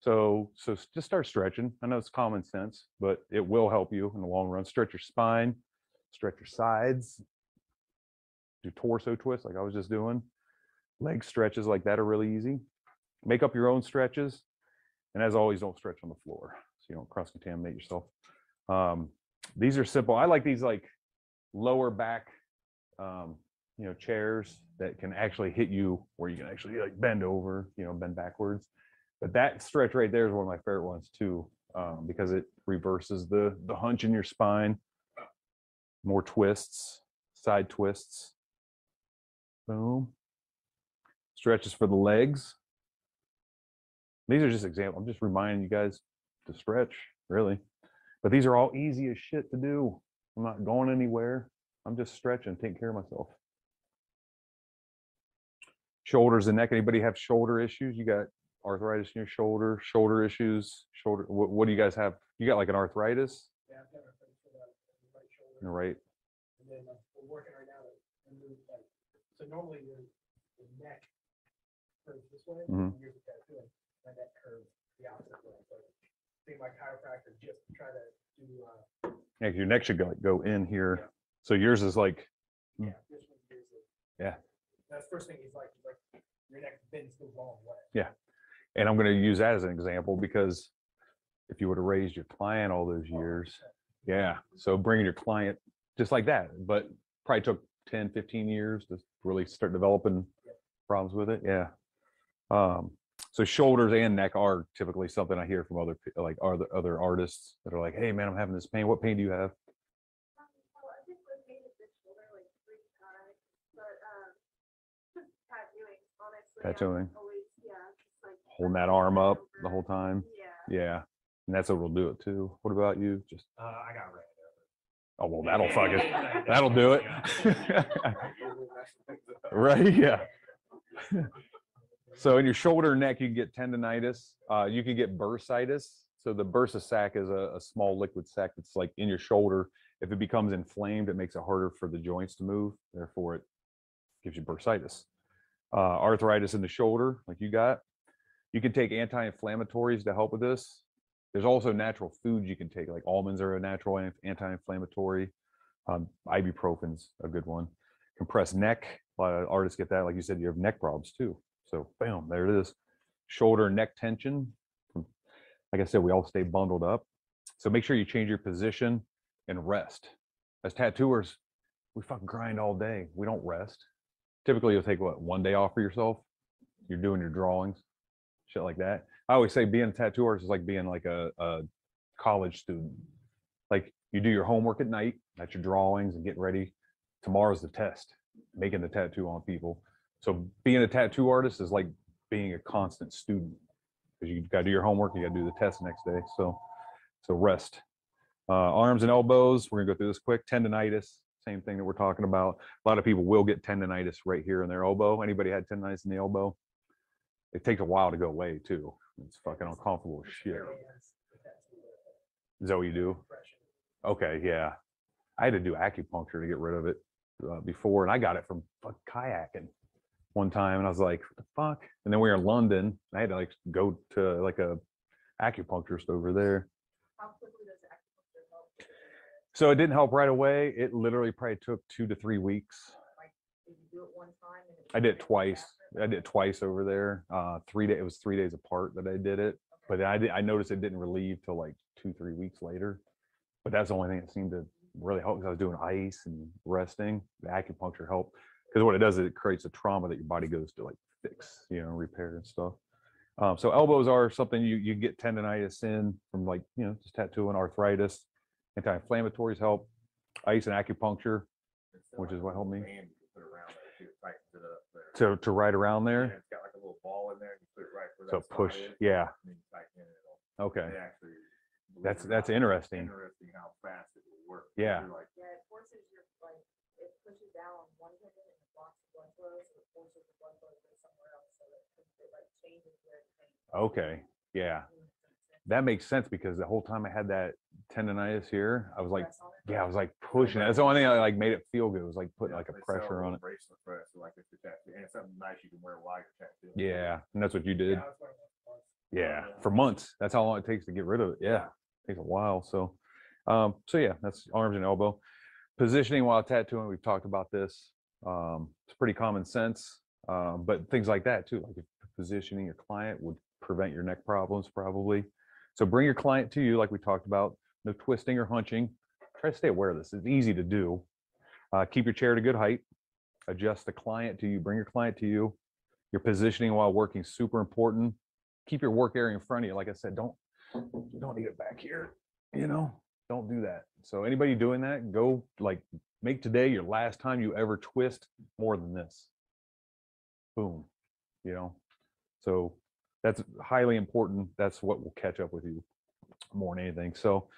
So so just start stretching. I know it's common sense, but it will help you in the long run. Stretch your spine, stretch your sides, do torso twists like I was just doing. Leg stretches like that are really easy. Make up your own stretches. And as always, don't stretch on the floor so you don't cross contaminate yourself. Um, these are simple. I like these like lower back um, you know, chairs that can actually hit you where you can actually like bend over, you know, bend backwards. But that stretch right there is one of my favorite ones too, um, because it reverses the the hunch in your spine. More twists, side twists. Boom. Stretches for the legs. These are just examples. I'm just reminding you guys to stretch, really. But these are all easy as shit to do. I'm not going anywhere. I'm just stretching, taking care of myself. Shoulders and neck. Anybody have shoulder issues? You got arthritis in your shoulder, shoulder issues, shoulder. What, what do you guys have? You got like an arthritis Yeah, I've got a thing for that, the right shoulder. in the right? And then uh, we're working right now to remove like, so normally your, the neck curves this way, Mhm. and here's the tattoo, my neck the opposite way. So my chiropractor just try to do, uh, Yeah, 'cause your neck should go go in here. So yours is like yeah, this one. Yeah. That's first thing he's like, he's like, your neck bends the wrong way. Yeah. And I'm going to use that as an example because if you would have raised your client all those years, yeah. So bringing your client just like that, but probably took 10, 15 years to really start developing problems with it. Yeah. Um, so shoulders and neck are typically something I hear from other, like other, other artists that are like, Hey man, I'm having this pain. What pain do you have? Well, I just rotated the shoulder like three times, but, just tattooing, honestly. I'm Tattooing. Always, yeah. Holding that arm up the whole time. Yeah. Yeah. And that's what will do it too. What about you? Just, Uh, I got ran oh, well, that'll fuck it. That'll do it. Right, yeah. So in your shoulder and neck, you can get tendonitis. Uh, you can get bursitis. So the bursa sac is a, a small liquid sac that's like in your shoulder. If it becomes inflamed, it makes it harder for the joints to move. Therefore, it gives you bursitis. Uh, arthritis in the shoulder, like you got. You can take anti-inflammatories to help with this. There's also natural foods you can take, like almonds are a natural anti-inflammatory. Um, ibuprofen's a good one. Compressed neck, a lot of artists get that. Like you said, you have neck problems too. So bam, there it is. Shoulder neck tension. Like I said, we all stay bundled up. So make sure you change your position and rest. As tattooers, we fucking grind all day. We don't rest. Typically, you'll take what one day off for yourself. You're doing your drawings, shit like that. I always say being a tattoo artist is like being like a, a college student. Like you do your homework at night, that's your drawings and getting ready. Tomorrow's the test, making the tattoo on people. So being a tattoo artist is like being a constant student because you got to do your homework, you got to do the test next day. So, so rest. Uh, arms and elbows, we're gonna go through this quick. Tendonitis, same thing that we're talking about. A lot of people will get tendonitis right here in their elbow. Anybody had tendonitis in the elbow? It takes a while to go away too. It's fucking uncomfortable as shit. Is that what you do? Okay, yeah. I had to do acupuncture to get rid of it uh, before, and I got it from kayaking one time, and I was like, "What the fuck?" And then we were in London. I had to like go to like a acupuncturist over there. How quickly does acupuncture help? So it didn't help right away. It literally probably took two to three weeks. Did you do it one time? I did it twice. I did it twice over there. Uh, three day. It was three days apart that I did it, but I did. I noticed it didn't relieve till like two, three weeks later. But that's the only thing that seemed to really help because I was doing ice and resting. The acupuncture helped because what it does is it creates a trauma that your body goes to like fix, you know, repair and stuff. Um, so elbows are something you you get tendonitis in from like you know just tattooing, arthritis, anti-inflammatories help, ice and acupuncture Which is what helped me. Band you around there too, tightens it up there. to to ride around Yeah, there. It's got like a little ball in there, you put it right where So that spot push, is, yeah. and then you tighten it, it'll- Okay, they actually, believe That's- that's not, interesting. Interesting how fast it will work. Yeah. Like, Yeah, it forces your, like, it pushes down on one tendon and it blocks the blood flow, so it forces the blood flow to go somewhere else, so that it it, like changes where it's pain. okay, yeah. That makes sense because the whole time I had that tendonitis here, I was like, Press on it. yeah, I was like pushing it. That's the only thing that like made it feel good. It was like putting like a pressure on it. Bracelet for it, so like if you're tattooing, and it's something nice you can wear while you're tattooing. Yeah, and that's what you did. Yeah, that's what it was. Yeah, for months. That's how long it takes to get rid of it. Yeah, takes a while. So, um, so yeah, that's arms and elbow positioning while tattooing. We've talked about this. Um, it's pretty common sense, um, but things like that too, like positioning your client would prevent your neck problems probably. So bring your client to you, like we talked about. No twisting or hunching. Try to stay aware of this. It's easy to do. Uh, keep your chair at a good height. Adjust the client to you. Bring your client to you. Your positioning while working super important keep your work area in front of you. Like I said, don't don't need it back here. You know, don't do that. So anybody doing that, go like make today your last time you ever twist more than this. Boom. You know, so that's highly important. That's what will catch up with you more than anything. So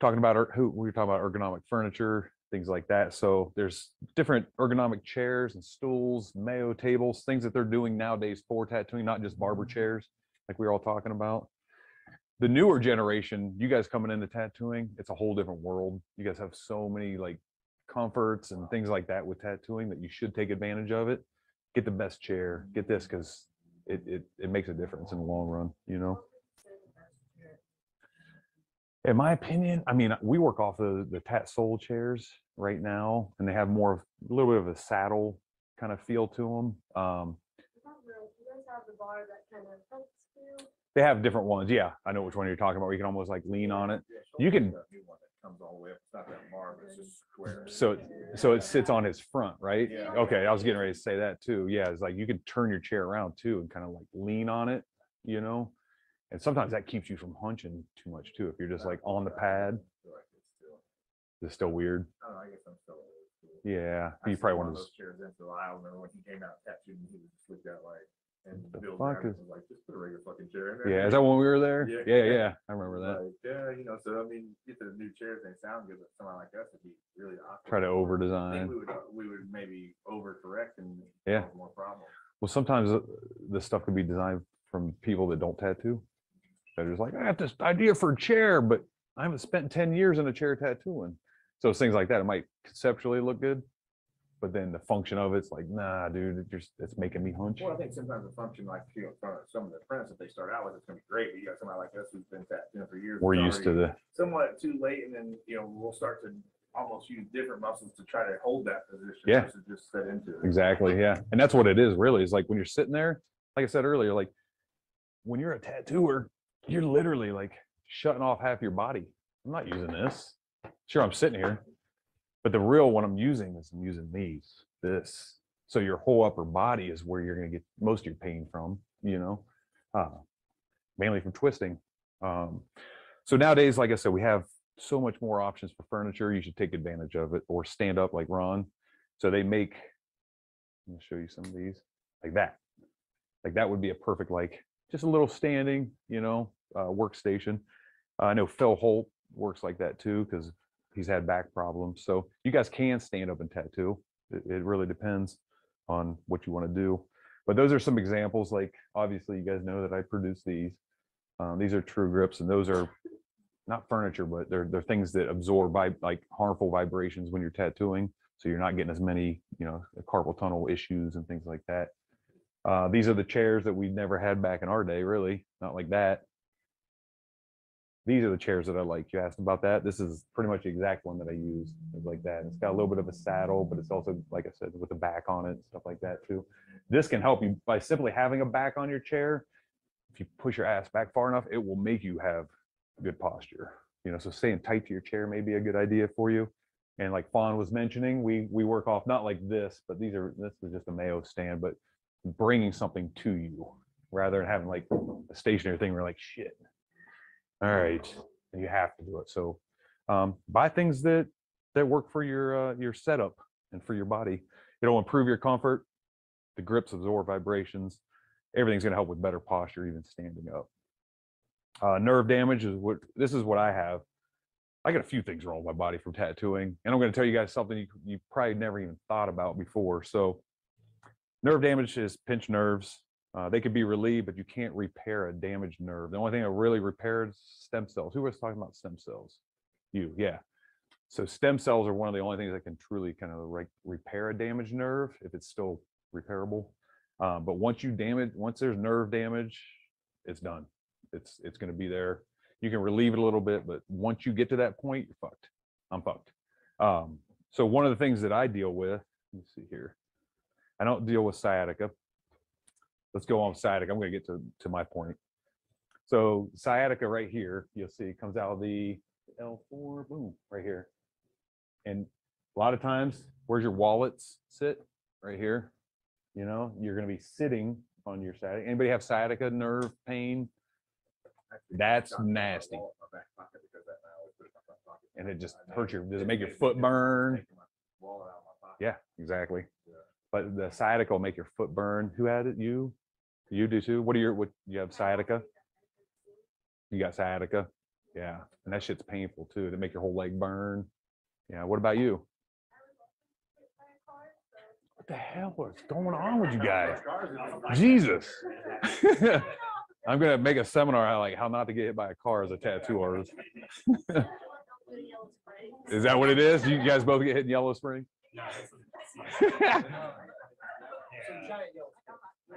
talking about er- who we were talking about ergonomic furniture. things like that. So there's different ergonomic chairs and stools, Mayo tables, things that they're doing nowadays for tattooing, not just barber chairs, like we were all talking about. The newer generation, you guys coming into tattooing, it's a whole different world. You guys have so many like comforts and things like that with tattooing that you should take advantage of it. Get the best chair, get this because it, it it makes a difference in the long run, you know. In my opinion, I mean, we work off the the TatSoul chairs right now, and they have more of a little bit of a saddle kind of feel to them. Um, they have different ones. Yeah, I know which one you're talking about. You can almost like lean on it. You can- has that new one that Comes all the way up, it's not that bar, but it's just square. So so it sits on his front, right? Yeah. Okay, I was getting ready to say that too. Yeah, it's like you can turn your chair around too and kind of like lean on it, you know. And sometimes that keeps you from hunching too much too. If you're just like on the pad, it's still- weird. I I guess I'm still. Yeah, I you probably one want of those chairs in for a while. I remember when he came out tattooed, and he was just looked at like, and The Bill fuck is- was like, just put a regular fucking chair in there. Yeah, is that when we were there? Yeah. Yeah, yeah, I remember that. Like, yeah, you know, so I mean, get the new chairs, they sound good, but someone like us would be really awkward. Try to over I think design. we would, uh, we would maybe overcorrect and Yeah. cause more problems. Well, sometimes uh, this stuff could be designed from people that don't tattoo. They're just like, I have this idea for a chair, but I haven't spent ten years in a chair tattooing. So it's things like that. It might conceptually look good, but then the function of it's like, nah, dude, it just it's making me hunch. Well, I think sometimes the function like, you know, some of the apprentices, if they start out with, it's gonna be great, but you got somebody like us who's been tattooing for years. We're used to the Somewhat too late, and then, you know, we'll start to almost use different muscles to try to hold that position. Yeah. Just set into it. exactly, yeah. And that's what it is really. Is like when you're sitting there, like I said earlier, like when you're a tattooer, you're literally like shutting off half your body. I'm not using this. Sure, I'm sitting here, but the real one I'm using is I'm using these, this. So your whole upper body is where you're going to get most of your pain from, you know, uh, mainly from twisting. Um, so nowadays, like I said, we have so much more options for furniture. You should take advantage of it or stand up like Ron. So they make, I'm gonna show you some of these like that. Like that would be a perfect, like just a little standing, you know, uh, workstation. Uh, I know Phil Holt works like that too because he's had back problems. So you guys can stand up and tattoo. It, it really depends on what you want to do. But those are some examples. Like obviously, you guys know that I produce these. Um, these are true grips, and those are not furniture, but they're they're things that absorb like harmful vibrations when you're tattooing. So you're not getting as many, you know, carpal tunnel issues and things like that. Uh, these are the chairs that we never had back in our day, really, not like that. These are the chairs that I like. You asked about that. This is pretty much the exact one that I use. It's like that. It's got a little bit of a saddle, but it's also, like I said, with a back on it, stuff like that too. This can help you by simply having a back on your chair. If you push your ass back far enough, it will make you have good posture. You know, so staying tight to your chair may be a good idea for you. And like Fawn was mentioning, we we work off not like this, but these are this is just a Mayo stand, but bringing something to you rather than having like a stationary thing where you're like shit. All right, you have to do it. So um, buy things that that work for your uh, your setup and for your body. It'll improve your comfort. The grips absorb vibrations. Everything's going to help with better posture, even standing up. Uh, nerve damage is what this is what I have. I got a few things wrong with my body from tattooing, and I'm going to tell you guys something you, you probably never even thought about before. So, nerve damage is pinched nerves. Uh, they could be relieved, but you can't repair a damaged nerve. The only thing that really repairs stem cells. Who was talking about stem cells? You, yeah. So stem cells are one of the only things that can truly kind of like repair a damaged nerve if it's still repairable. Um, but once you damage, once there's nerve damage, it's done. It's it's going to be there. You can relieve it a little bit, but once you get to that point, you're fucked. I'm fucked. Um, so one of the things that I deal with, let me see here. I don't deal with sciatica. Let's go on sciatica. I'm going to get to to my point. So sciatica right here, you'll see comes out of the L4, boom, right here. And a lot of times, where's your wallets sit? Right here. You know, you're going to be sitting on your sciatica. Anybody have sciatica nerve pain? That's got it in my nasty. wallet, my back pocket, because that I always put it in my front pocket. And it just hurts your- does it make your foot burn? Wallet out my pocket. Yeah, exactly. But the sciatica will make your foot burn. Who had it? You? You do too? What are your, what, you have sciatica? You got sciatica? Yeah. And that shit's painful too. They make your whole leg burn. Yeah. What about you? What the hell is going on with you guys? Jesus. I'm gonna make a seminar on like how not to get hit by a car as a tattoo artist. Is that what it is? You guys both get hit in Yellow Spring?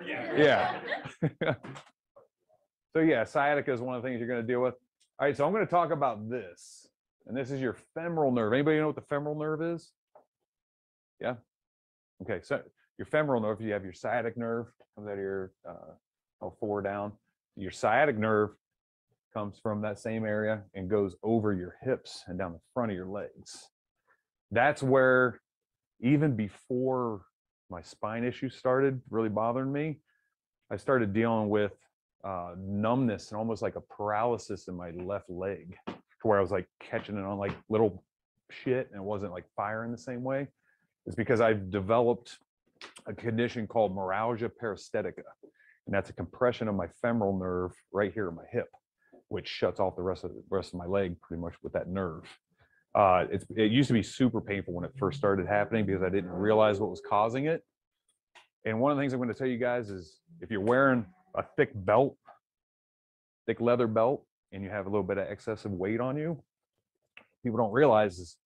Yeah. Yeah. So yeah, sciatica is one of the things you're gonna deal with. All right, so I'm gonna talk about this. And this is your femoral nerve. Anybody know what the femoral nerve is? Yeah? Okay, so your femoral nerve, you have your sciatic nerve, comes out of your uh, L4 down. Your sciatic nerve comes from that same area and goes over your hips and down the front of your legs. That's where, even before my spine issues started really bothering me, I started dealing with uh, numbness and almost like a paralysis in my left leg, to where I was like catching it on like little shit and it wasn't like firing the same way. It's because I've developed a condition called meralgia paresthetica, and that's a compression of my femoral nerve right here in my hip, which shuts off the rest of the rest of my leg pretty much with that nerve. Uh, it's, it used to be super painful when it first started happening because I didn't realize what was causing it. And one of the things I'm going to tell you guys is if you're wearing a thick belt, thick leather belt, and you have a little bit of excessive weight on you, people don't realize is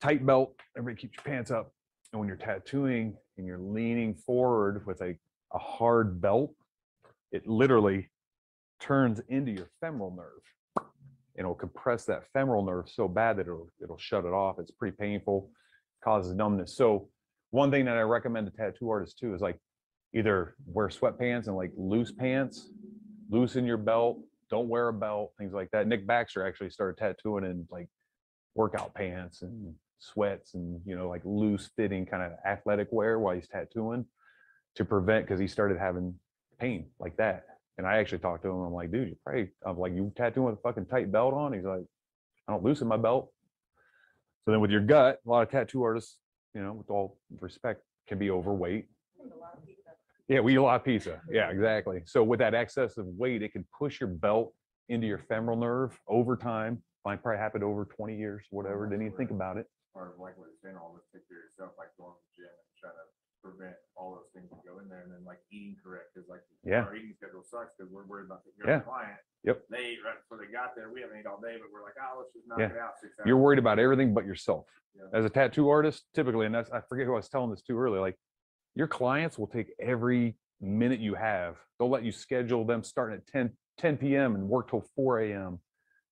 tight belt, everybody keeps your pants up. And when you're tattooing and you're leaning forward with a, a hard belt, it literally turns into your femoral nerve. And it'll compress that femoral nerve so bad that it'll it'll shut it off. It's pretty painful, causes numbness. So one thing that I recommend to tattoo artists too is like either wear sweatpants and like loose pants, loosen your belt, don't wear a belt, things like that. Nick Baxter actually started tattooing in like workout pants and sweats and you know like loose fitting kind of athletic wear while he's tattooing to prevent because he started having pain like that. And I actually talked to him. I'm like, dude, you probably I'm like, you tattooing with a fucking tight belt on? He's like, I don't loosen my belt. So then with your gut, a lot of tattoo artists, you know, with all respect, can be overweight. Yeah, we eat a lot of pizza. Yeah, exactly. So with that excess of weight, it can push your belt into your femoral nerve over time. Might probably happen over 20 years, whatever. Didn't even think about it. Or like this take care of yourself, like going to the gym and trying to prevent all those things that go in there and then like eating correct, cause like. Yeah. Our eating schedule sucks, cause we're worried about care Yeah. the client. Yep. They ate right before they got there, we haven't ate all day, but we're like, oh, let's just knock Yeah. it out. six You're worried about everything but yourself. Yeah. As a tattoo artist, typically, and that's I forget who I was telling this to earlier, like your clients will take every minute you have. They'll let you schedule them starting at 10, 10 p.m. and work till 4 a.m.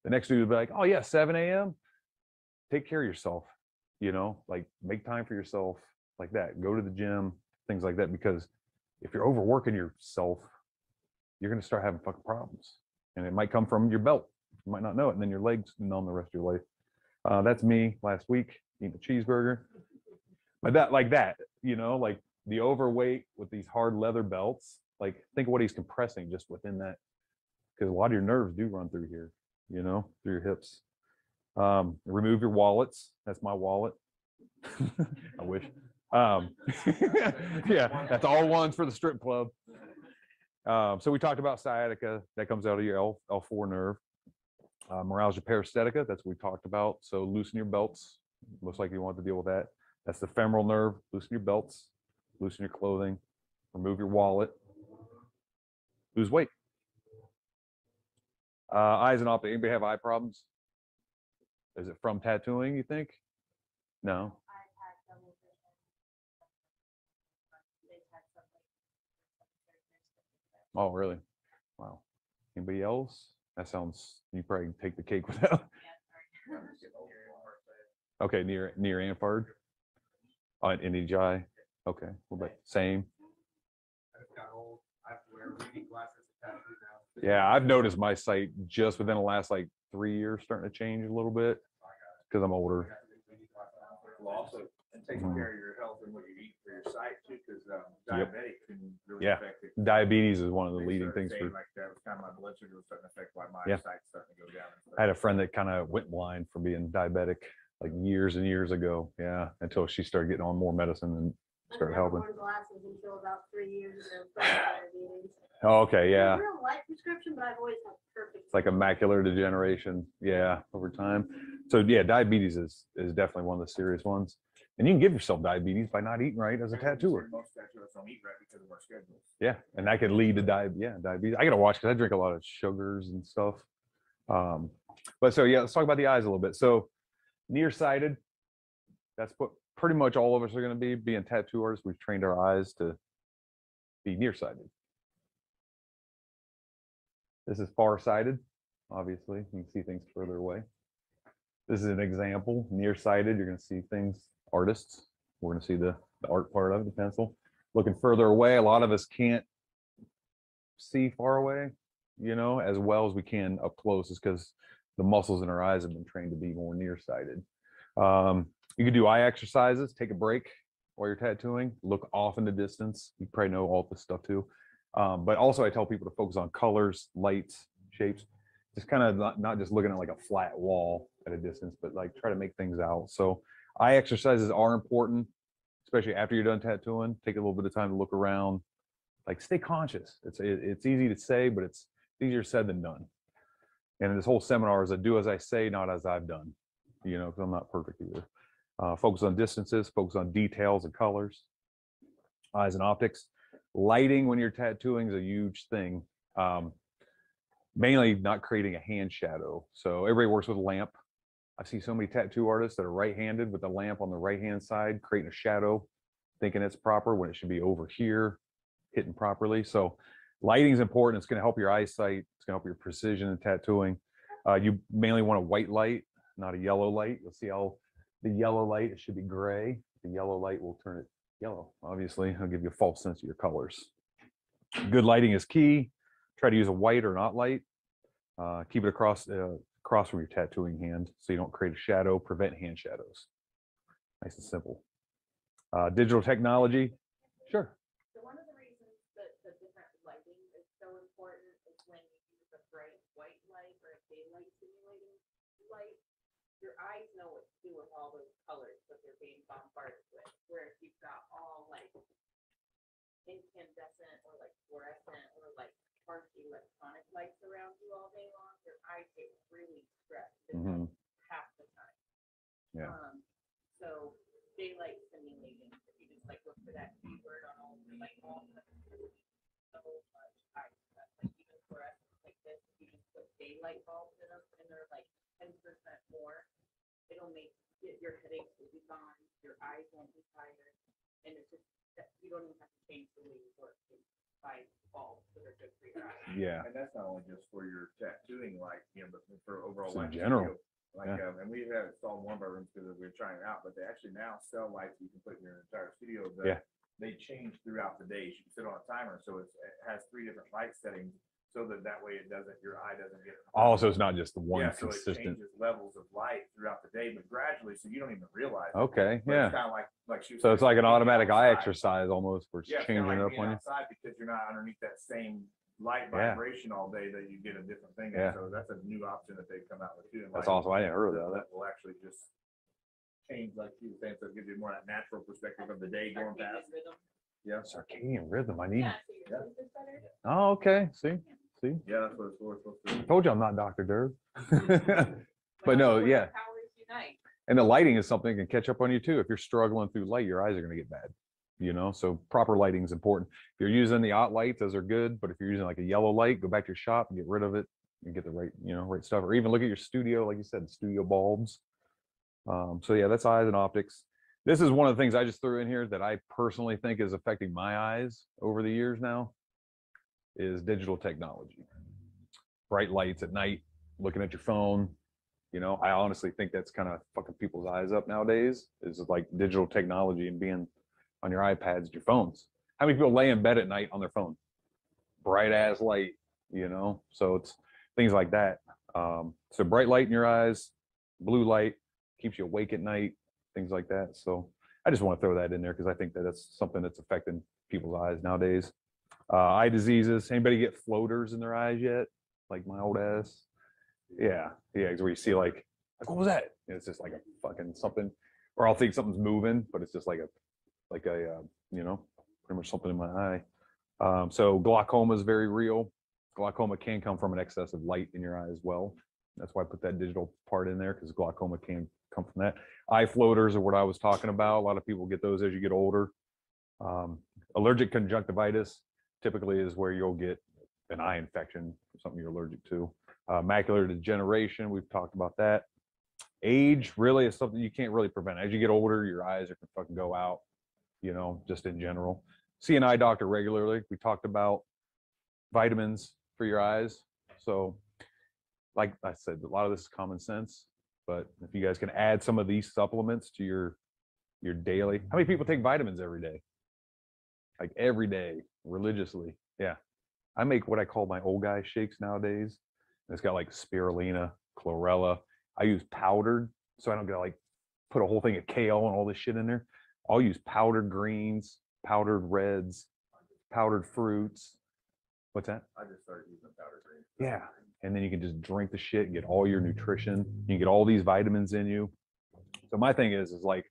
The next dude will be like, oh yeah, 7 a.m. Take care of yourself, you know, like make time for yourself like that. Go to the gym, things like that. Because if you're overworking yourself, you're gonna start having fucking problems. And it might come from your belt. You might not know it, and then your legs numb the rest of your life. Uh, that's me last week eating a cheeseburger. But that like that, you know, like the overweight with these hard leather belts. Like think of what he's compressing just within that, because a lot of your nerves do run through here, you know, through your hips. Um, remove your wallets. That's my wallet. I wish. Um, yeah, that's all ones for the strip club. Um, so we talked about sciatica that comes out of your L, L4 nerve. Uh, paresthetica, that's what we talked about. So loosen your belts. Looks like you want to deal with that. That's the femoral nerve. Loosen your belts, loosen your clothing, remove your wallet, lose weight. Uh, eyes and optic. Anybody have eye problems? Is it from tattooing, you think? No. Oh, really? Wow. Anybody else? That sounds, you probably take the cake with that. Okay, near, near Anford? In each? Okay, what about same? Yeah, I've noticed my sight just within the last like three years starting to change a little bit because I'm older. Well, taking Mhm. care of your health and what you eat for your sight too, because um, Yep. diabetic can really Yeah. affect it. Diabetes is one of the They leading started things saying for, Like that was kind of my blood sugar was starting to affect why my Yeah. eyesight's starting to go down. and stuff. I had a friend that kind of went blind from being diabetic like years and years ago. Yeah, until she started getting on more medicine and started helping. Glasses until about three years ago. from diabetes. Oh, okay, yeah. Real light prescription, but I've always had perfect. It's like a macular degeneration. Yeah, over time. So yeah, diabetes is is definitely one of the serious ones. And you can give yourself diabetes by not eating right as a tattooer. Most tattooers don't eat right because of our schedules. Yeah, and that could lead to di- yeah, diabetes. I gotta watch because I drink a lot of sugars and stuff. Um, but so yeah, let's talk about the eyes a little bit. So nearsighted, that's what pretty much all of us are gonna be. Being tattoo artists, we've trained our eyes to be nearsighted. This is farsighted, obviously. You can see things further away. This is an example, nearsighted. You're gonna see things, artists. We're gonna see the, the art part of the pencil. Looking further away, a lot of us can't see far away, you know, as well as we can up close is because the muscles in our eyes have been trained to be more nearsighted. Um, you can do eye exercises, take a break while you're tattooing, look off in the distance. You probably know all this stuff too. Um, but also I tell people to focus on colors, lights, shapes, just kind of not, not just looking at like a flat wall at a distance, but like try to make things out. So eye exercises are important, especially after you're done tattooing. Take a little bit of time to look around, like stay conscious. It's it, it's easy to say, but it's easier said than done. And this whole seminar is a do as I say, not as I've done. You know, because I'm not perfect either. Uh, focus on distances, focus on details and colors, eyes and optics. Lighting when you're tattooing is a huge thing. Um, mainly not creating a hand shadow. So everybody works with a lamp. I see so many tattoo artists that are right-handed with the lamp on the right-hand side, creating a shadow, thinking it's proper when it should be over here, hitting properly. So lighting is important. It's going to help your eyesight. It's going to help your precision in tattooing. Uh, you mainly want a white light, not a yellow light. You'll see how the yellow light, it should be gray. The yellow light will turn it yellow. Obviously, it'll give you a false sense of your colors. Good lighting is key. Try to use a white or not light. Uh, keep it across uh, across from your tattooing hand so you don't create a shadow, prevent hand shadows. Nice and simple. Uh, digital technology, sure. So one of the reasons that the different lighting is so important is when you use a bright white light or a daylight simulating light, your eyes know what to do with all those colors that they're being bombarded with. You've got all like incandescent or like fluorescent or like harsh electronic lights around you all day long, your eyes get really stressed Mhm. half the time. Yeah. Um, so daylight simulating, if you just like look for that keyword on all the like all the so much eye stress, like even fluorescent like this, if you just put daylight bulbs in them and they're like ten percent more, it'll make y- your headaches will be gone, your eyes won't be tired, and it's just, that you don't even have to change the way you work, you buy bulbs that are good for your eyes. Yeah. And that's not only just for your tattooing, like, you know, but for overall. Just in light general. studio. Like, um, and we have installed in one of our rooms because we we're trying it out, but they actually now sell lights you can put in your entire studio. that Yeah. They change throughout the day. You can sit on a timer, so it's, it has three different light settings, so that that way it doesn't, your eye doesn't get. Also, it's not just the one Yeah, so it consistent. changes levels of light throughout the day, but gradually, so you don't even realize. it. Okay, But yeah. It's kind of like, like she was. So it's like an being automatic eye outside. exercise almost, where it's Yeah, it's kinda changing it up being on you. outside Because you're not underneath that same light Yeah. vibration all day that you get a different thing. Yeah. So that's a new option that they've come out with too. and That's like, awesome. I didn't heard of that. That will actually just change, like you were saying, so it gives you more of that natural perspective of the day going past. rhythm. Yeah, Circadian rhythm. I need. Yeah, so Yeah. sleep is better. Oh, okay. See, see. yeah, that's what it's for, it's supposed. Told you I'm not Dr. Durb. But no, all yeah. Powers unite. And the lighting is something that can catch up on you too. If you're struggling through light, your eyes are going to get bad. You know, so proper lighting is important. If you're using the ot lights, those are good. But if you're using like a yellow light, go back to your shop and get rid of it and get the right, you know, right stuff. Or even look at your studio, like you said, studio bulbs. Um, so yeah, that's eyes and optics. This is one of the things I just threw in here that I personally think is affecting my eyes over the years now is digital technology. Bright lights at night, looking at your phone, you know, I honestly think that's kind of fucking people's eyes up nowadays. Is like digital technology and being on your iPads, your phones. How many people lay in bed at night on their phone? Bright ass light, you know. So it's things like that. Um, so bright light in your eyes, blue light keeps you awake at night, things like that. So I just want to throw that in there because I think that that's something that's affecting people's eyes nowadays. Uh, eye diseases. Anybody get floaters in their eyes yet? Like my old ass. Yeah, yeah, it's where you see like, like what was that? And it's just like a fucking something, or I'll think something's moving, but it's just like a, like a, uh, you know, pretty much something in my eye. Um, so glaucoma is very real. Glaucoma can come from an excess of light in your eye as well. That's why I put that digital part in there because glaucoma can come from that. Eye floaters are what I was talking about. A lot of people get those as you get older. Um, allergic conjunctivitis typically is where you'll get an eye infection, something you're allergic to. Uh, macular degeneration, we've talked about that. Age really is something you can't really prevent. As you get older, your eyes are gonna fucking go out, you know, just in general. See an eye doctor regularly. We talked about vitamins for your eyes. So like I said, a lot of this is common sense, but if you guys can add some of these supplements to your your daily, how many people take vitamins every day? Like every day, religiously. Yeah. I make what I call my old guy shakes nowadays. It's got like spirulina, chlorella. I use powdered, so I don't get like put a whole thing of kale and all this shit in there. I'll use powdered greens, powdered reds, powdered fruits. What's that? I just started using powder green. Yeah. And then you can just drink the shit, and get all your nutrition. You can get all these vitamins in you. So my thing is, is like,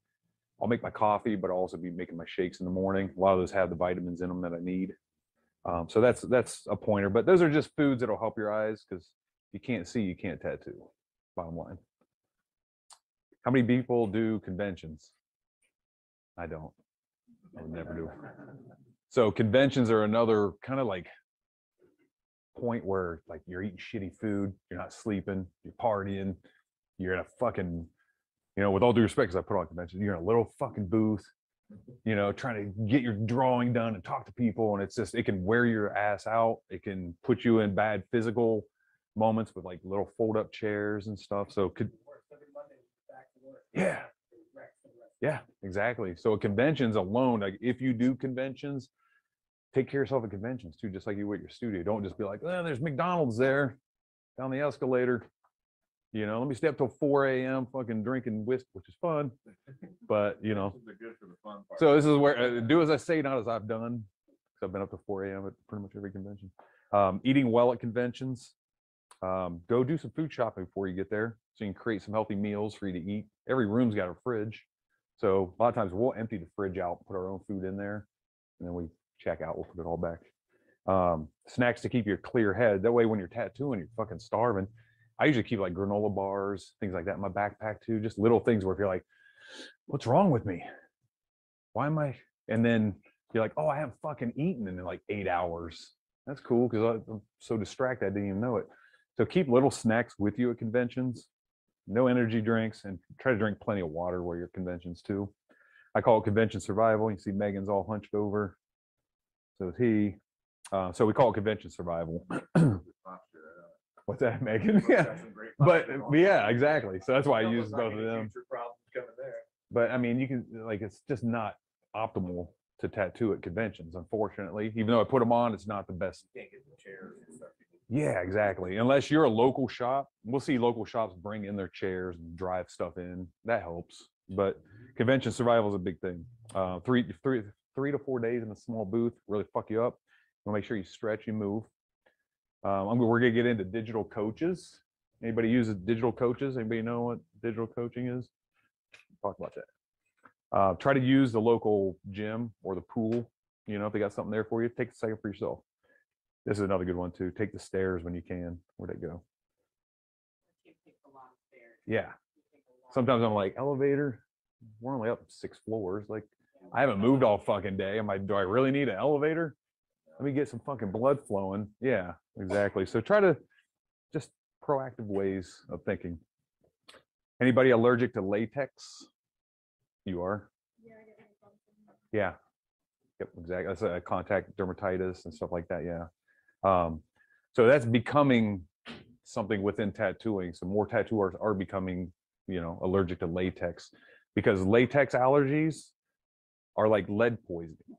I'll make my coffee, but I'll also be making my shakes in the morning. A lot of those have the vitamins in them that I need. Um, so that's that's a pointer. But those are just foods that'll help your eyes because you can't see, you can't tattoo. Bottom line. How many people do conventions? I don't. I would never do. So conventions are another kind of like point where like you're eating shitty food, you're not sleeping, you're partying, you're in a fucking, you know, with all due respect, because I put on convention, you're in a little fucking booth, you know, trying to get your drawing done and talk to people. And it's just, it can wear your ass out. It can put you in bad physical moments with like little fold up chairs and stuff. So could. Yeah. Yeah, exactly. So conventions alone, like if you do conventions, take care of yourself at conventions too, just like you would at your studio. Don't just be like, oh, there's McDonald's there down the escalator. You know, let me stay up till 4 a.m. fucking drinking whiskey, which is fun. But you know, They're good for the fun part. so this is where uh, do as I say, not as I've done. So I've been up to 4 a.m. at pretty much every convention. Um, eating well at conventions. Um, go do some food shopping before you get there, so you can create some healthy meals for you to eat. Every room's got a fridge, so a lot of times we'll empty the fridge out, put our own food in there, and then we check out. We'll put it all back. Um, snacks to keep your clear head. That way, when you're tattooing, you're fucking starving. I usually keep like granola bars, things like that in my backpack too. Just little things where if you're like, "What's wrong with me? Why am I?" And then you're like, "Oh, I haven't fucking eaten in like eight hours." That's cool because I'm so distracted I didn't even know it. So keep little snacks with you at conventions. No energy drinks, and try to drink plenty of water while you're at conventions too. I call it convention survival. You see Megan's all hunched over. So is he. Uh, so we call it convention survival. Good posture, I know. What's that, Megan? Yeah. But yeah, exactly. So that's why I use both of them. future Problems coming there. But I mean, you can like it's just not optimal to tattoo at conventions, unfortunately. Even though I put them on, it's not the best. Can't get the chairs and stuff. Yeah, exactly. Unless you're a local shop, we'll see local shops bring in their chairs and drive stuff in. That helps. But convention survival is a big thing. Uh, three, three, three to four days in a small booth really fuck you up. You'll make sure you stretch, you move. Um, I'm, we're gonna get into digital coaches. Anybody uses digital coaches? Anybody know what digital coaching is? Talk about that. Uh, try to use the local gym or the pool. You know, if they got something there for you, take a second for yourself. This is another good one too. Take the stairs when you can. Where'd it go? You take a lot of stairs. Yeah. You take a lot. Sometimes I'm like, elevator. We're only up six floors. Like, I haven't moved all fucking day. Am I? Do I really need an elevator? Let me get some fucking blood flowing. Yeah, exactly. So try to just proactive ways of thinking. Anybody allergic to latex? You are. Yeah, I get it from them. Yeah. Yep, exactly. That's a contact dermatitis and stuff like that. Yeah. Um, so that's becoming something within tattooing. So more tattooers are becoming, you know, allergic to latex because latex allergies are like lead poisoning.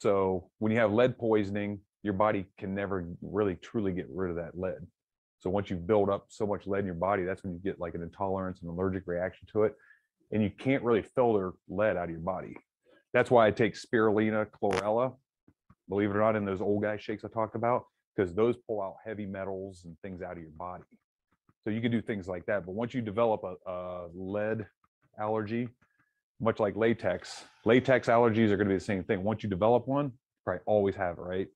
So when you have lead poisoning, your body can never really truly get rid of that lead. So once you build up so much lead in your body, that's when you get like an intolerance and allergic reaction to it. And you can't really filter lead out of your body. That's why I take spirulina, chlorella, believe it or not, in those old guy shakes I talked about, because those pull out heavy metals and things out of your body. So you can do things like that. But once you develop a, a lead allergy, much like latex, latex allergies are going to be the same thing. Once you develop one, probably always have it, right?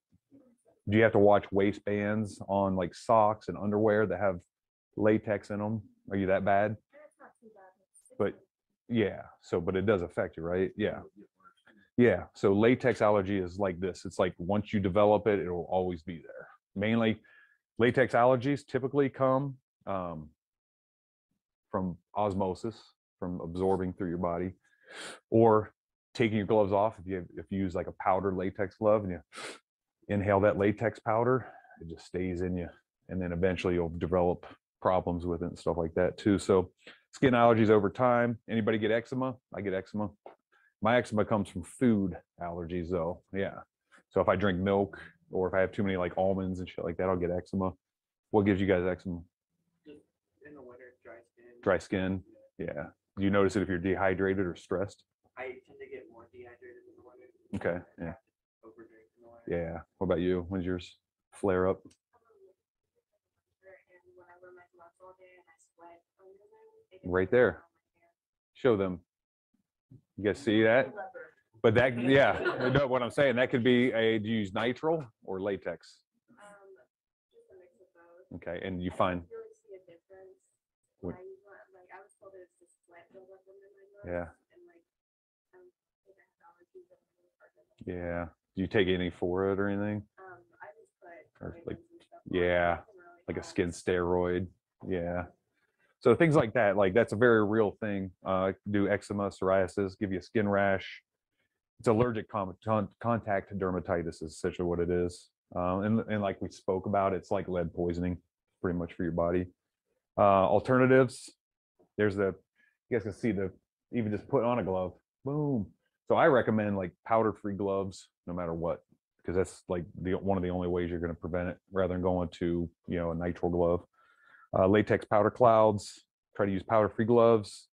Do you have to watch waistbands on like socks and underwear that have latex in them? Are you that bad? That's not too bad. It's- But Yeah. So, but it does affect you, right? Yeah. Yeah. So latex allergy is like this. It's like once you develop it, it will always be there. Mainly latex allergies typically come um, from osmosis, from absorbing through your body, or taking your gloves off. If you have, if you use like a powdered latex glove and you inhale that latex powder, it just stays in you. And then eventually you'll develop problems with it and stuff like that too. So skin allergies over time. Anybody get eczema? I get eczema. My eczema comes from food allergies though. Yeah. So if I drink milk or if I have too many like almonds and shit like that, I'll get eczema. What gives you guys eczema? In the winter, dry skin. Dry skin. Yeah. Do you notice it if you're dehydrated or stressed? I tend to get more dehydrated in the winter. Okay, yeah. have to Overdrink in the winter. Yeah. What about you? When's yours flare up? Right there. Show them. You guys see that? But that, yeah, no, what I'm saying, that could be a, do you use nitrile or latex? Okay, and you find. Yeah. Yeah, do you take any for it or anything? Um, I just put. Or vitamins like- and stuff on it, yeah, nothing really Like a skin steroid? Yeah. So things like that, like that's a very real thing. Uh, do eczema, psoriasis, give you a skin rash. It's allergic com- contact dermatitis is essentially what it is. Um, and, and like we spoke about, it's like lead poisoning pretty much for your body. Uh, alternatives, there's the, you guys can see the, even just put on a glove, boom. So I recommend like powder free gloves, no matter what, because that's like the, one of the only ways you're going to prevent it rather than going to, you know, a nitrile glove. Uh, latex powder clouds, try to use powder free gloves.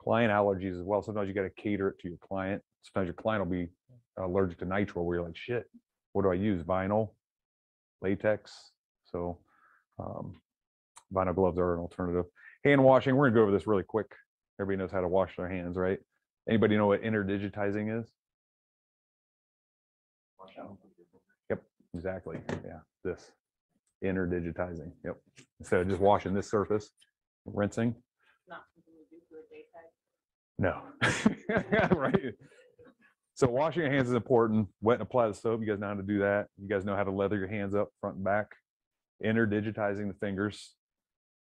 Client allergies as well. Sometimes you got to cater it to your client. Sometimes your client will be allergic to nitrile where you're like, shit, what do I use? Vinyl, latex. So um, vinyl gloves are an alternative. Hand washing, we're gonna go over this really quick. Everybody knows how to wash their hands, right? Anybody know what interdigitizing is? Yep, exactly. Yeah, this interdigitizing. Yep. Instead of just washing this surface, rinsing. Not something we do for a daytime. No. right. So washing your hands is important. Wet and apply the soap. You guys know how to do that. You guys know how to leather your hands up front and back. Interdigitizing the fingers.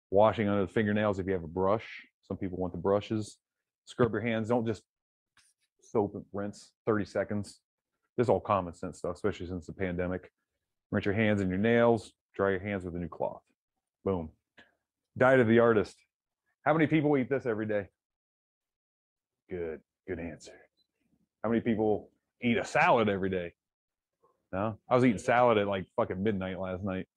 Washing under the fingernails if you have a brush. Some people want the brushes. Scrub your hands. Don't just soap and rinse 30 seconds. This is all common sense stuff, especially since the pandemic. Rinse your hands and your nails. Dry your hands with a new cloth. Boom. Diet of the artist. How many people eat this every day? Good, good answer. How many people eat a salad every day? No, I was eating salad at like fucking midnight last night.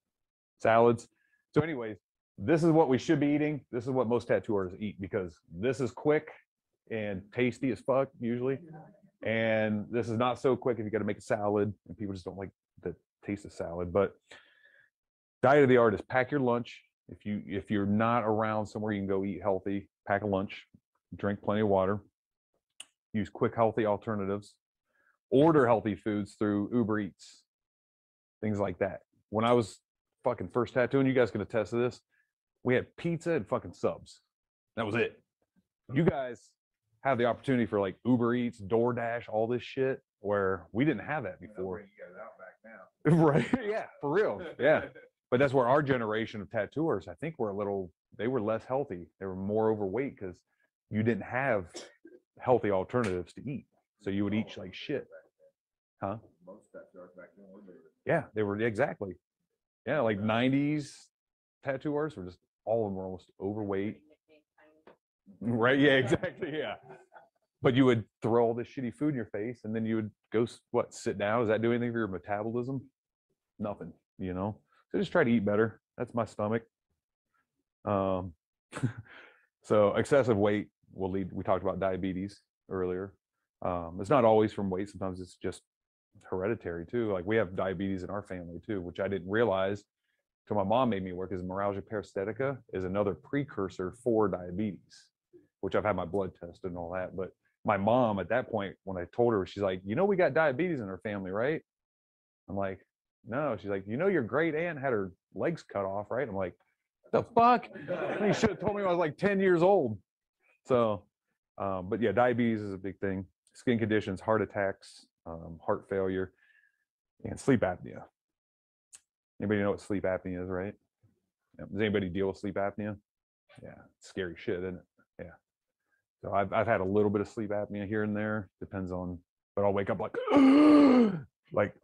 Salads. So, anyways, this is what we should be eating. This is what most tattoo artists eat because this is quick and tasty as fuck usually. And this is not so quick if you got to make a salad and people just don't like the taste of salad. But diet of the artist, pack your lunch. If you if you're not around somewhere you can go eat healthy, pack a lunch, drink plenty of water, use quick healthy alternatives, order healthy foods through Uber Eats, things like that. When I was fucking first tattooing, you guys can attest to this. We had pizza and fucking subs. That was it. You guys have the opportunity for like Uber Eats, DoorDash, all this shit where we didn't have that before. You out back now. right. Yeah, for real. Yeah. But that's where our generation of tattooers, I think, were a little, they were less healthy. They were more overweight because you didn't have healthy alternatives to eat. So you would eat oh, like shit. Huh? Most tattoo artists back then were bigger. Yeah, they were exactly. Yeah, like 90s tattoo artists were just all of them were almost overweight. Right. Yeah, exactly. Yeah. But you would throw all this shitty food in your face and then you would go, what, sit down? Does that do anything for your metabolism? Nothing, you know? So just try to eat better. That's my stomach. Um, so excessive weight will lead, we talked about diabetes earlier. Um, it's not always from weight. Sometimes it's just hereditary too. Like we have diabetes in our family too, which I didn't realize till my mom made me work is meralgia paresthetica is another precursor for diabetes, which I've had my blood tested and all that. But my mom at that point, when I told her, she's like, you know, we got diabetes in our family, right? I'm like, no. She's like, you know, your great aunt had her legs cut off, right? I'm like, the fuck? You should have told me when I was like 10 years old. So Um, but yeah, diabetes is a big thing. Skin conditions, heart attacks, um, heart failure, and sleep apnea. Anybody know what sleep apnea is, right? Does anybody deal with sleep apnea? Yeah, scary shit, isn't it? So I've I've had a little bit of sleep apnea here and there. Depends on, but I'll wake up like like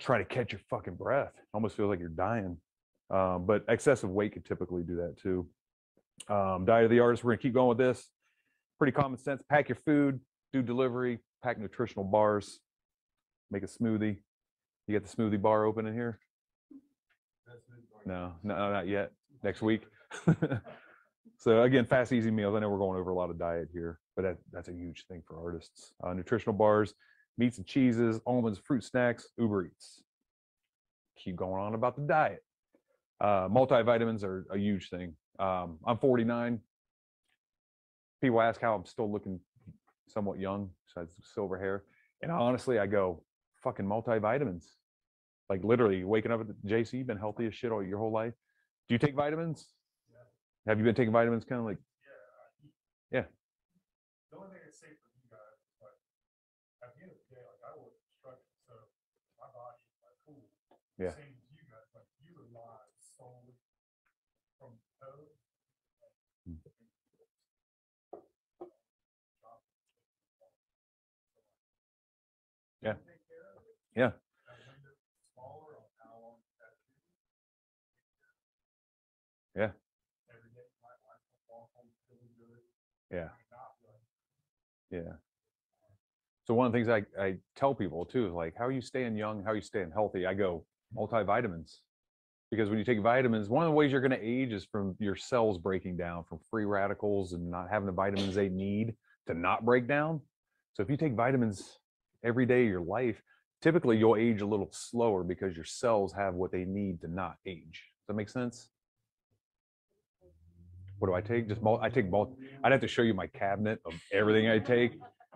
try to catch your fucking breath. Almost feels like you're dying. Um, but excessive weight could typically do that too. Um, diet of the artist. We're gonna keep going with this. Pretty common sense. Pack your food. Do delivery. Pack nutritional bars. Make a smoothie. You got the smoothie bar open in here? No, no, not yet. Next week. so again, fast, easy meals. I know we're going over a lot of diet here, but that, that's a huge thing for artists. Uh, nutritional bars, meats and cheeses, almonds, fruit snacks, Uber Eats. Keep going on about the diet. Uh, multivitamins are a huge thing. Um, I'm 49. People ask how I'm still looking somewhat young, besides silver hair. And honestly, I go, fucking multivitamins. Like literally waking up at the JC, you've been healthy as shit all your whole life. Do you take vitamins? Have you been taking vitamins kind of like, Yeah. The only thing I say for you guys, is like, at the end of the day, like I work construction, so my body is like cool. Yeah. Same as you guys, like you rely solely from toe. Mm. Yeah. Yeah. Smaller on how long that. Yeah. Every day, my wife will walk home feeling good. yeah. not like Yeah. So one of the things I, I tell people too is like, how are you staying young? How are you staying healthy? I go multivitamins. Because when you take vitamins, one of the ways you're going to age is from your cells breaking down from free radicals and not having the vitamins they need to not break down. So if you take vitamins every day of your life, typically you'll age a little slower because your cells have what they need to not age. Does that make sense? What do I take? Just mul- I take mul- I'd have to show you my cabinet of everything I take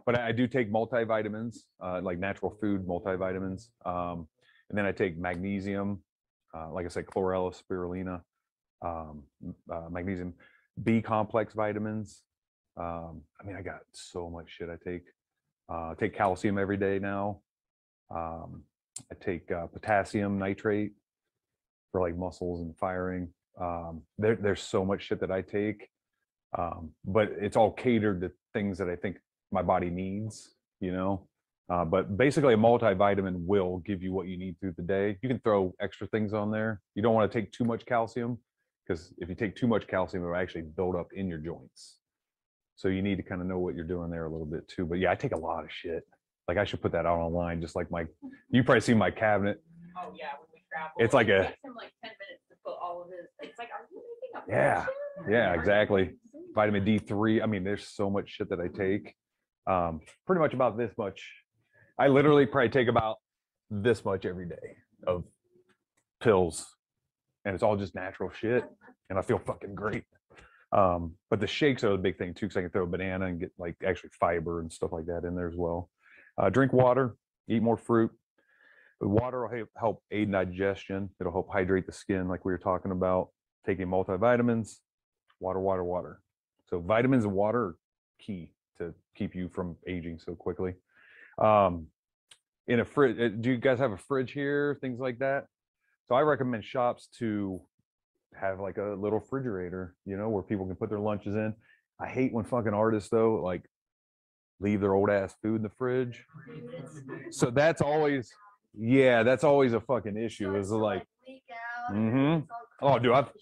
but I do take multivitamins, uh, like natural food multivitamins. Um, and then I take magnesium, uh, like I said, chlorella, spirulina, um, uh, magnesium, B complex vitamins. Um, I mean, I got so much shit I take. Uh, I take calcium every day now. Um, I take uh, potassium nitrate for like muscles and firing. Um, there, there's so much shit that I take, um, but it's all catered to things that I think my body needs, you know. Uh, but basically, a multivitamin will give you what you need through the day. You can throw extra things on there. You don't want to take too much calcium because if you take too much calcium, it will actually build up in your joints. So you need to kind of know what you're doing there a little bit too. But yeah, I take a lot of shit. Like I should put that out online, just like my. You probably see my cabinet. Oh, yeah, when we travel. It's like it a- him like ten minutes to put all of his, it's like, are you making a? Yeah, potion? yeah, Are you exactly. vitamin D3. I mean, there's so much shit that I take. Um, pretty much about this much. I literally probably take about this much every day of pills, and it's all just natural shit, and I feel fucking great. Um, but the shakes are the big thing too, because I can throw a banana and get like actually fiber and stuff like that in there as well. Uh, drink water, eat more fruit. Water will help- aid digestion. It'll help hydrate the skin, like we were talking about. Taking multivitamins, water, water, water. So vitamins and water are key to keep you from aging so quickly. Um, in a fridge, do you guys have a fridge here? Things like that. So I recommend shops to have like a little refrigerator, you know, where people can put their lunches in. I hate when fucking artists though, like leave their old ass food in the fridge. So that's always, yeah, that's always a fucking issue. Is like. Mhm. Oh, dude, I've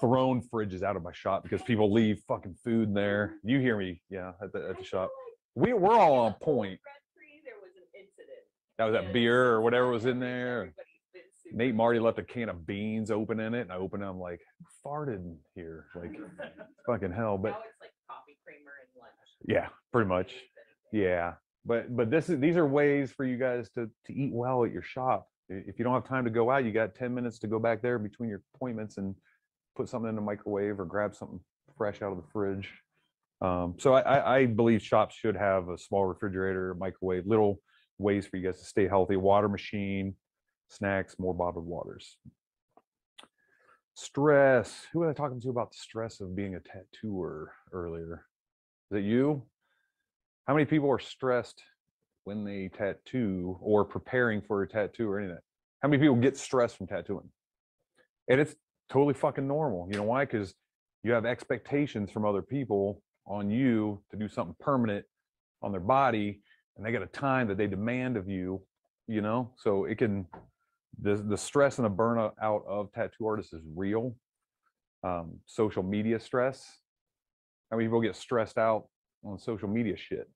thrown fridges out of my shop because people leave fucking food in there. You hear me? Yeah, at the, at the shop. We we're all on point. Red Tree, There was an incident. That was that beer or whatever was in there. everybody's been super Nate Marty left a can of beans open in it, and I opened it. I'm like, farted here, like fucking hell. But Now it's like coffee creamer and lunch. yeah, pretty much. Yeah, but but this is these are ways for you guys to to eat well at your shop. If you don't have time to go out, you got ten minutes to go back there between your appointments and put something in the microwave or grab something fresh out of the fridge. Um, so I, I, I believe shops should have a small refrigerator, microwave, little ways for you guys to stay healthy. Water machine, snacks, more bottled waters. Stress. Who was I talking to about the stress of being a tattooer earlier? Is it you? How many people are stressed when they tattoo or preparing for a tattoo or anything? How many people get stressed from tattooing? And it's totally fucking normal. You know why? Because you have expectations from other people on you to do something permanent on their body, and they got a time that they demand of you. You know, so it can the the stress and the burnout out of tattoo artists is real. Um, social media stress. How many people get stressed out on social media shit?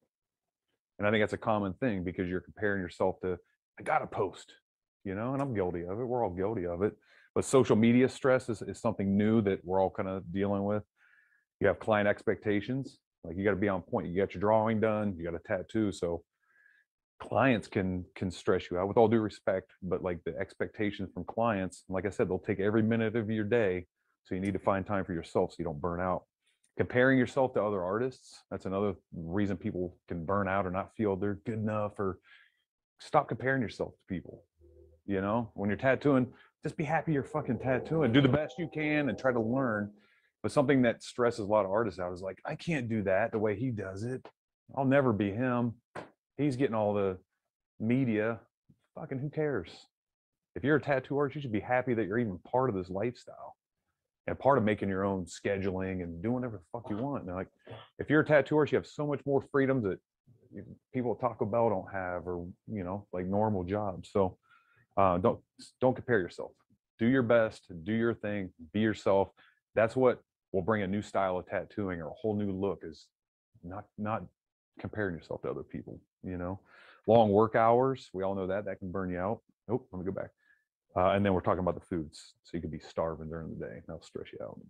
And I think that's a common thing because you're comparing yourself to, I gotta post, you know, and I'm guilty of it. We're all guilty of it. But social media stress is, is something new that we're all kind of dealing with. You have client expectations, like you got to be on point. You got your drawing done, you got a tattoo. So clients can can stress you out with all due respect, but like the expectations from clients, like I said, they'll take every minute of your day. So you need to find time for yourself so you don't burn out comparing yourself to other artists that's another reason people can burn out or not feel they're good enough or stop comparing yourself to people you know? When you're tattooing just be happy you're fucking tattooing. Do the best you can and try to learn. But something that stresses a lot of artists out is like i can't do that the way he does it. I'll never be him. He's getting all the media. Fucking who cares? If you're a tattoo artist you should be happy that you're even part of this lifestyle and part of making your own scheduling and doing whatever the fuck you want. Like if you're a tattoo artist, you have so much more freedom that people at Taco Bell don't have, or you know, like normal jobs. So uh, don't don't compare yourself. Do your best, do your thing, be yourself. That's what will bring a new style of tattooing or a whole new look. Is not not comparing yourself to other people. You know, long work hours. We all know that that can burn you out. Nope. Let me go back. Uh, and then we're talking about the foods. So you could be starving during the day. That'll stress you out.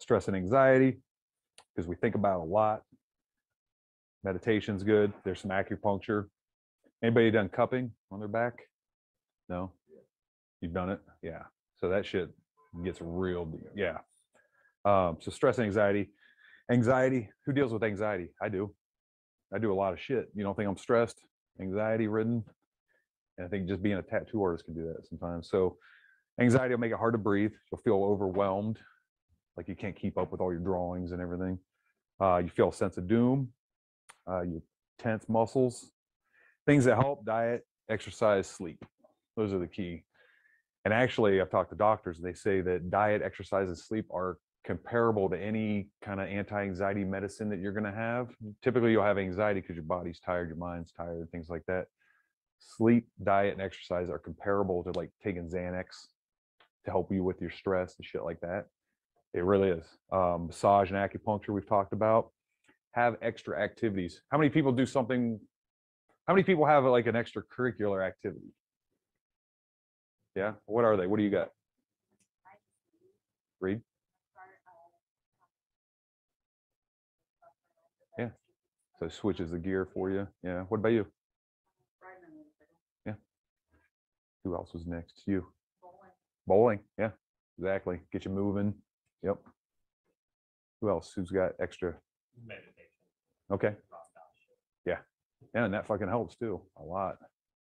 Stress and anxiety, because we think about a lot. Meditation's good. There's some acupuncture. Anybody done cupping on their back? No? You've done it? Yeah. So that shit gets real deep. Yeah. Um, so stress and anxiety. Anxiety, who deals with anxiety? I do. I do a lot of shit. You don't think I'm stressed, anxiety ridden? And I think just being a tattoo artist can do that sometimes. So anxiety will make it hard to breathe. You'll feel overwhelmed, like you can't keep up with all your drawings and everything. Uh, you feel a sense of doom. Uh, you tense muscles. Things that help: diet, exercise, sleep. Those are the key. And actually, I've talked to doctors. They say that diet, exercise, and sleep are comparable to any kind of anti-anxiety medicine that you're going to have. Typically, you'll have anxiety because your body's tired, your mind's tired, things like that sleep, diet, and exercise are comparable to like taking Xanax to help you with your stress and shit like that. It really is. Um, massage and acupuncture we've talked about. Have extra activities. How many people do something? How many people have like an extracurricular activity? Yeah. What are they? What do you got? Read. Yeah. So switches the gear for you. Yeah. What about you? Who else was next? You. Bowling. Yeah, exactly. Get you moving. Yep. Who else? Who's got extra? Meditation. Okay. Yeah. Yeah, and that fucking helps too a lot.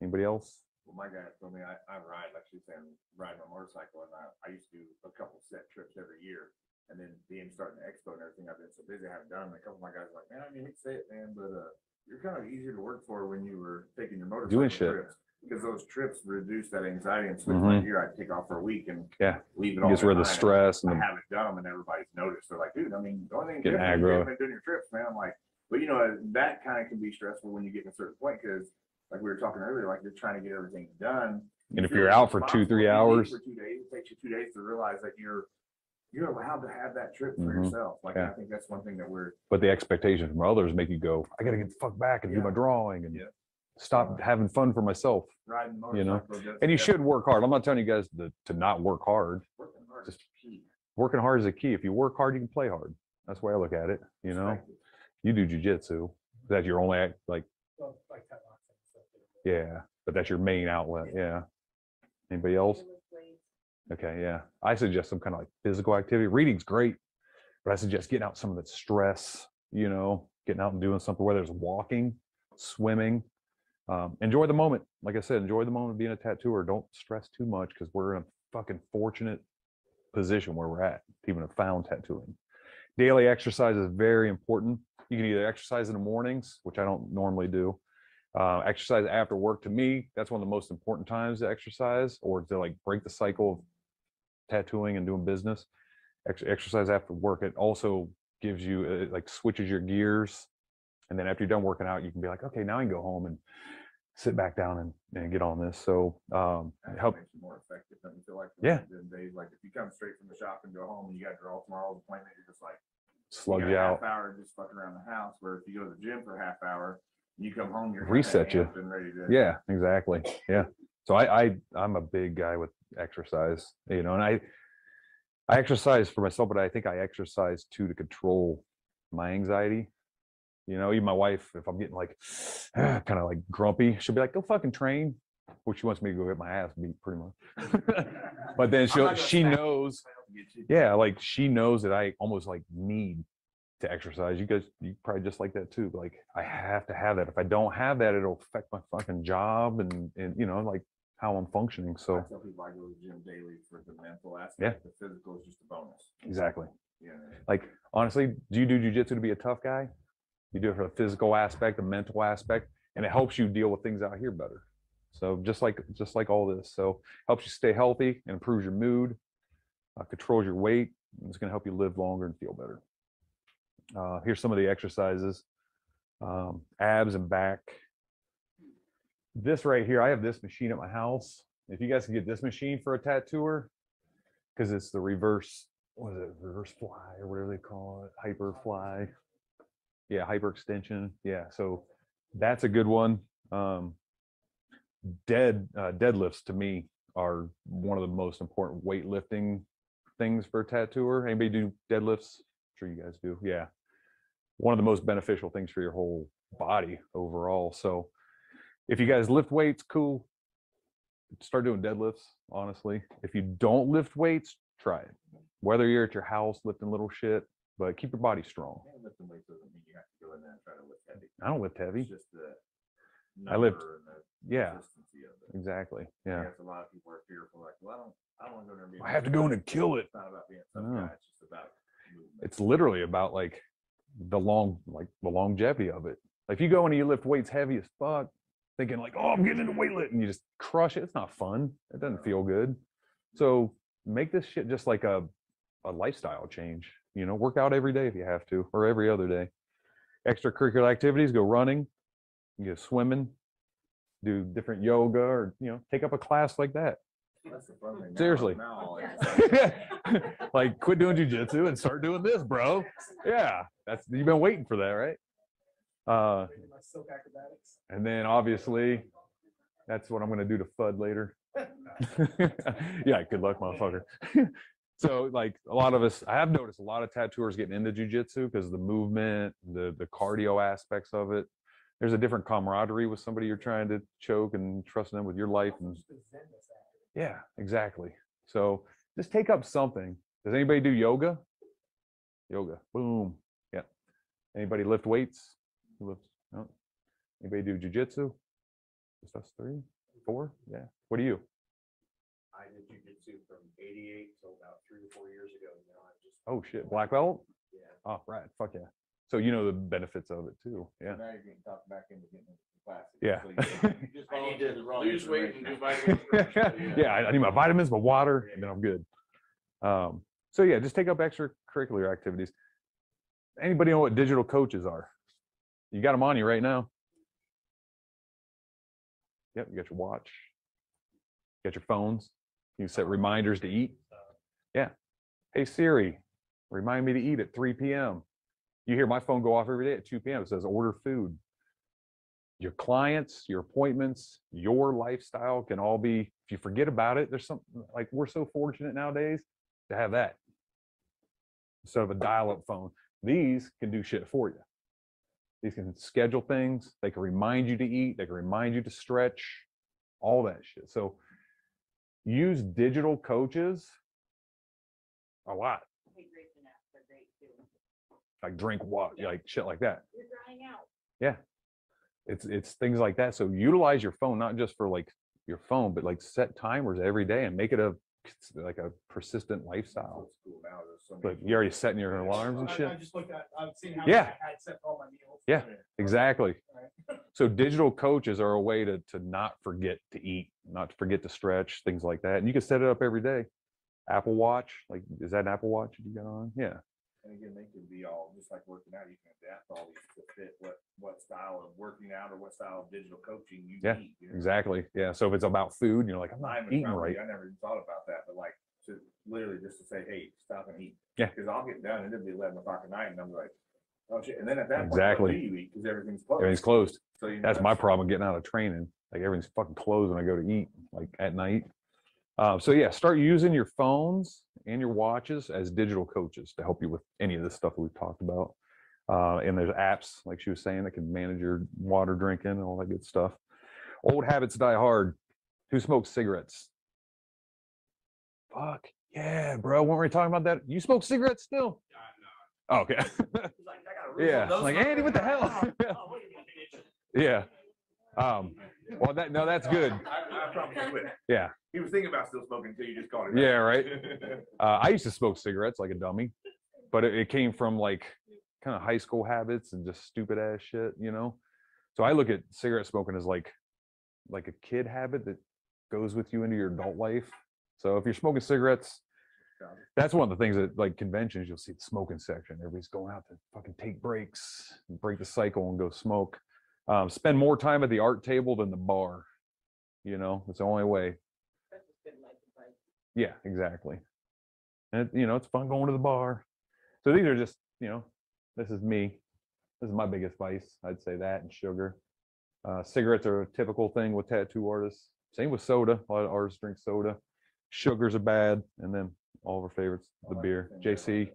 Anybody else? Well, my guy told me I, I ride, like she's saying, ride my motorcycle and I, I used to do a couple set trips every year. And then being starting the expo and everything, I've been so busy, I haven't done. them. A couple of my guys are like, man, I mean, hate to say it, man, but, uh, you're kind of easier to work for when you were taking your motorcycle. Doing shit. trips. Because those trips reduce that anxiety and switch my mm-hmm. gear. I'd take off for a week and Yeah. leave it all. Gets rid of the behind. stress and I the, haven't done them and everybody's noticed. They're like, dude, I mean, the only thing. Getting different is you aggro. haven't been Doing your trips, man. I'm like, but you know, that kind of can be stressful when you get to a certain point, because like we were talking earlier, like you're trying to get everything done. You and if you're out for two, responsible. three You leave hours, For two days, it takes you two days to realize that you're, you're allowed to have that trip for Mhm. yourself. Like, Yeah. I think that's one thing that we're, but the expectation from others make you go, I gotta get the fuck back and do Yeah. my drawing and Yeah. stop having fun for myself. riding You know, motorcycle. does- And you that's should work hard. I'm not telling you guys to, to not work hard. working hard is key. Working hard is a key. If you work hard, you can play hard. That's the way I look at it. You know, Perspective. you do jujitsu. That's your only act, like, Well, like that last thing, so. yeah, but that's your main outlet. Yeah. Anybody else? Okay, yeah. I suggest some kind of like physical activity. Reading's great, but I suggest getting out some of that stress, you know, getting out and doing something, whether it's walking, swimming. Um, enjoy the moment. Like I said, enjoy the moment of being a tattooer. Don't stress too much because we're in a fucking fortunate position where we're at, even if found tattooing. Daily exercise is very important. You can either exercise in the mornings, which I don't normally do. Uh, exercise after work to me, that's one of the most important times to exercise or to like break the cycle of tattooing and doing business. Ex- exercise after work, it also gives you, it like switches your gears. And then after you're done working out, you can be like, okay, now I can go home and sit back down and, and get on this. So um, That help. makes you More effective, don't you feel like? Yeah. Days, like if you come straight from the shop and go home and you got your all tomorrow's appointment, you're just like. slug got you out. Half hour just fucking around the house, where if you go to the gym for a half hour, you come home, you're. Reset you. And ready to. Yeah, exactly. Yeah. So I, I, I'm a big guy with exercise, you know, and I, I exercise for myself, but I think I exercise too to control my anxiety. You know, even my wife, if I'm getting like kind of like grumpy, she'll be like, go fucking train, which she wants me to go get my ass beat pretty much. but then she'll, she knows, yeah, like she knows that I almost like need to exercise. You guys, you probably just like that too. Like I have to have that. If I don't have that, it'll affect my fucking job and and you know like how I'm functioning. I So tell people I go to the gym daily for the mental aspect, the physical is just a bonus. exactly. Yeah. Like honestly, do you do jujitsu to be a tough guy? You do it for the physical aspect, the mental aspect, and it helps you deal with things out here better. So just like just like all this, so helps you stay healthy and improves your mood, uh, controls your weight. and It's going to help you live longer and feel better. Uh, here's some of the exercises: um, abs and back. This right here, I have this machine at my house. If you guys can get this machine for a tattooer, because it's the reverse what is it, reverse fly or whatever they call it, hyper fly. Yeah, hyper extension. Yeah, so that's a good one. Um, dead uh, deadlifts to me are one of the most important weightlifting things for a tattooer. Anybody do deadlifts? sure you guys do. Yeah, one of the most beneficial things for your whole body overall. So if you guys lift weights, cool. Start doing deadlifts. Honestly, if you don't lift weights, try it whether you're at your house lifting little shit, but keep your body strong. Yeah, Lifting weights doesn't mean you have to go in there and try to lift heavy. I don't lift heavy. It's just the. I lift- Yeah, consistency of it. exactly. Yeah. a lot of people are fearful, like, well, I don't, I don't want to go there and be. a I have to go in and kill it. It's not about being tough No. guy, it's just about. movement. It's literally about like the long, like the longevity of it. Like if you go in and you lift weights heavy as fuck, thinking like, oh, I'm getting into weightlifting, and you just crush it. It's not fun. It doesn't feel good. So make this shit just like a, a lifestyle change. You know, work out every day if you have to, or every other day. Extracurricular activities, go running, go swimming, do different yoga, or you know, take up a class like that. That's the. Now- Seriously. now like quit doing jujitsu and start doing this, bro. Yeah, that's you've been waiting for that, right? Uh, and then obviously, that's what I'm gonna do to Fud later. yeah, good luck, motherfucker. so like a lot of us, I have noticed a lot of tattooers getting into jujitsu because the movement, the the cardio aspects of it. There's a different camaraderie with somebody you're trying to choke and trusting them with your life and yeah, exactly. So just take up something. Does anybody do yoga? Yoga. Boom. Yeah. Anybody lift weights? Who lifts? No. Anybody do jujitsu? Just us three, four? Yeah. What do you? I did jujitsu from eighty-eight till about three or four years ago, you know, I just, Oh shit, black belt? yeah. Oh, right. Fuck yeah. So you know the benefits of it too. Yeah. Now you're getting talked back into getting into classes. Yeah. So you- you just I need volunteered to the wrong lose weight and do information. vitamins. first, so yeah, I, I need my vitamins, my water, and then I'm good. Um, so yeah, just take up extracurricular activities. Anybody know what digital coaches are? You got them on you right now. Yep, you got your watch, you got your phones. You set reminders to eat. Yeah. Hey Siri, remind me to eat at 3 p.m. You hear my phone go off every day at 2 p.m. It says order food. Your clients, your appointments, your lifestyle can all be, if you forget about it, there's something like we're so fortunate nowadays to have that instead of a dial up phone. These can do shit for you. These can schedule things. They can remind you to eat. They can remind you to stretch, all that shit. So use digital coaches a lot, Hydration apps are great too. like drink water, like shit like that. You're drying out. Yeah. It's it's things like that. So utilize your phone not just for like your phone, but like set timers every day and make it a it's like a persistent lifestyle. what's cool now, there's so many But you already setting your alarms and I- shit. I just looked at, I've seen how Yeah. I had set all my meals. Yeah. Exactly. Right. So digital coaches are a way to to not forget to eat, not to forget to stretch, things like that. And you can set it up every day. Apple Watch, like is that an Apple Watch you got on? Yeah. And again, they can be all, just like working out, you can adapt all these to fit what, what style of working out or what style of digital coaching you Yeah, need. you know? Exactly. Yeah. So if it's about food, you're like, I'm not I'm eating probably- right. I never even thought about that, but like, to literally just to say, hey, stop and eat. Yeah. Cause I'll get done and it'll be eleven o'clock at night and I'm like, oh shit, and then at that point. Exactly. what do you eat? Cause everything's closed. Everything's closed. So you know, That's my problem getting out of training. Like everything's fucking closed when I go to eat, like at night. Um, so yeah, start using your phones and your watches as digital coaches to help you with any of this stuff that we've talked about. Uh, and there's apps, like she was saying, that can manage your water drinking and all that good stuff. Old habits die hard. Who smokes cigarettes? Fuck yeah, bro. Weren't we talking about that? You smoke cigarettes still? Oh, okay. Yeah, like Andy, what the hell? yeah. Um, well, that no, that's good. I, I promise you quit. Yeah. He was thinking about still smoking until you just called him. Yeah, right. Uh, I used to smoke cigarettes like a dummy, but it, it came from like kind of high school habits and just stupid ass shit, you know. So I look at cigarette smoking as like like a kid habit that goes with you into your adult life. So if you're smoking cigarettes, that's one of the things that like conventions you'll see the smoking section. Everybody's going out to fucking take breaks, break the cycle, and go smoke. Um, spend more time at the art table than the bar. You know, it's the only way. That's just good life advice. Yeah, exactly. And it- you know, it's fun going to the bar. So these are just, you know, this is me. This is my biggest vice. I'd say that and sugar. Uh, cigarettes are a typical thing with tattoo artists. Same with soda. A lot of artists drink soda. Sugars are bad. And then all of our favorites, the beer. JC,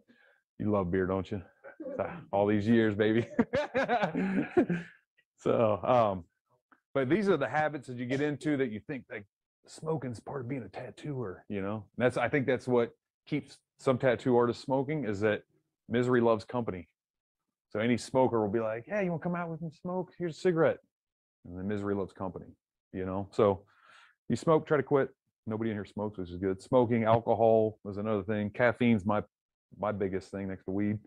you love beer, don't you? All these years, baby. so, um, but these are the habits that you get into that you think like smoking's part of being a tattooer, you know? And that's I think that's what keeps some tattoo artists smoking is that misery loves company. So any smoker will be like, "Hey, you want to come out with me smoke? Here's a cigarette." And then misery loves company, you know? So you smoke, try to quit. Nobody in here smokes, which is good. Smoking, alcohol is another thing. Caffeine's my my biggest thing next to weed.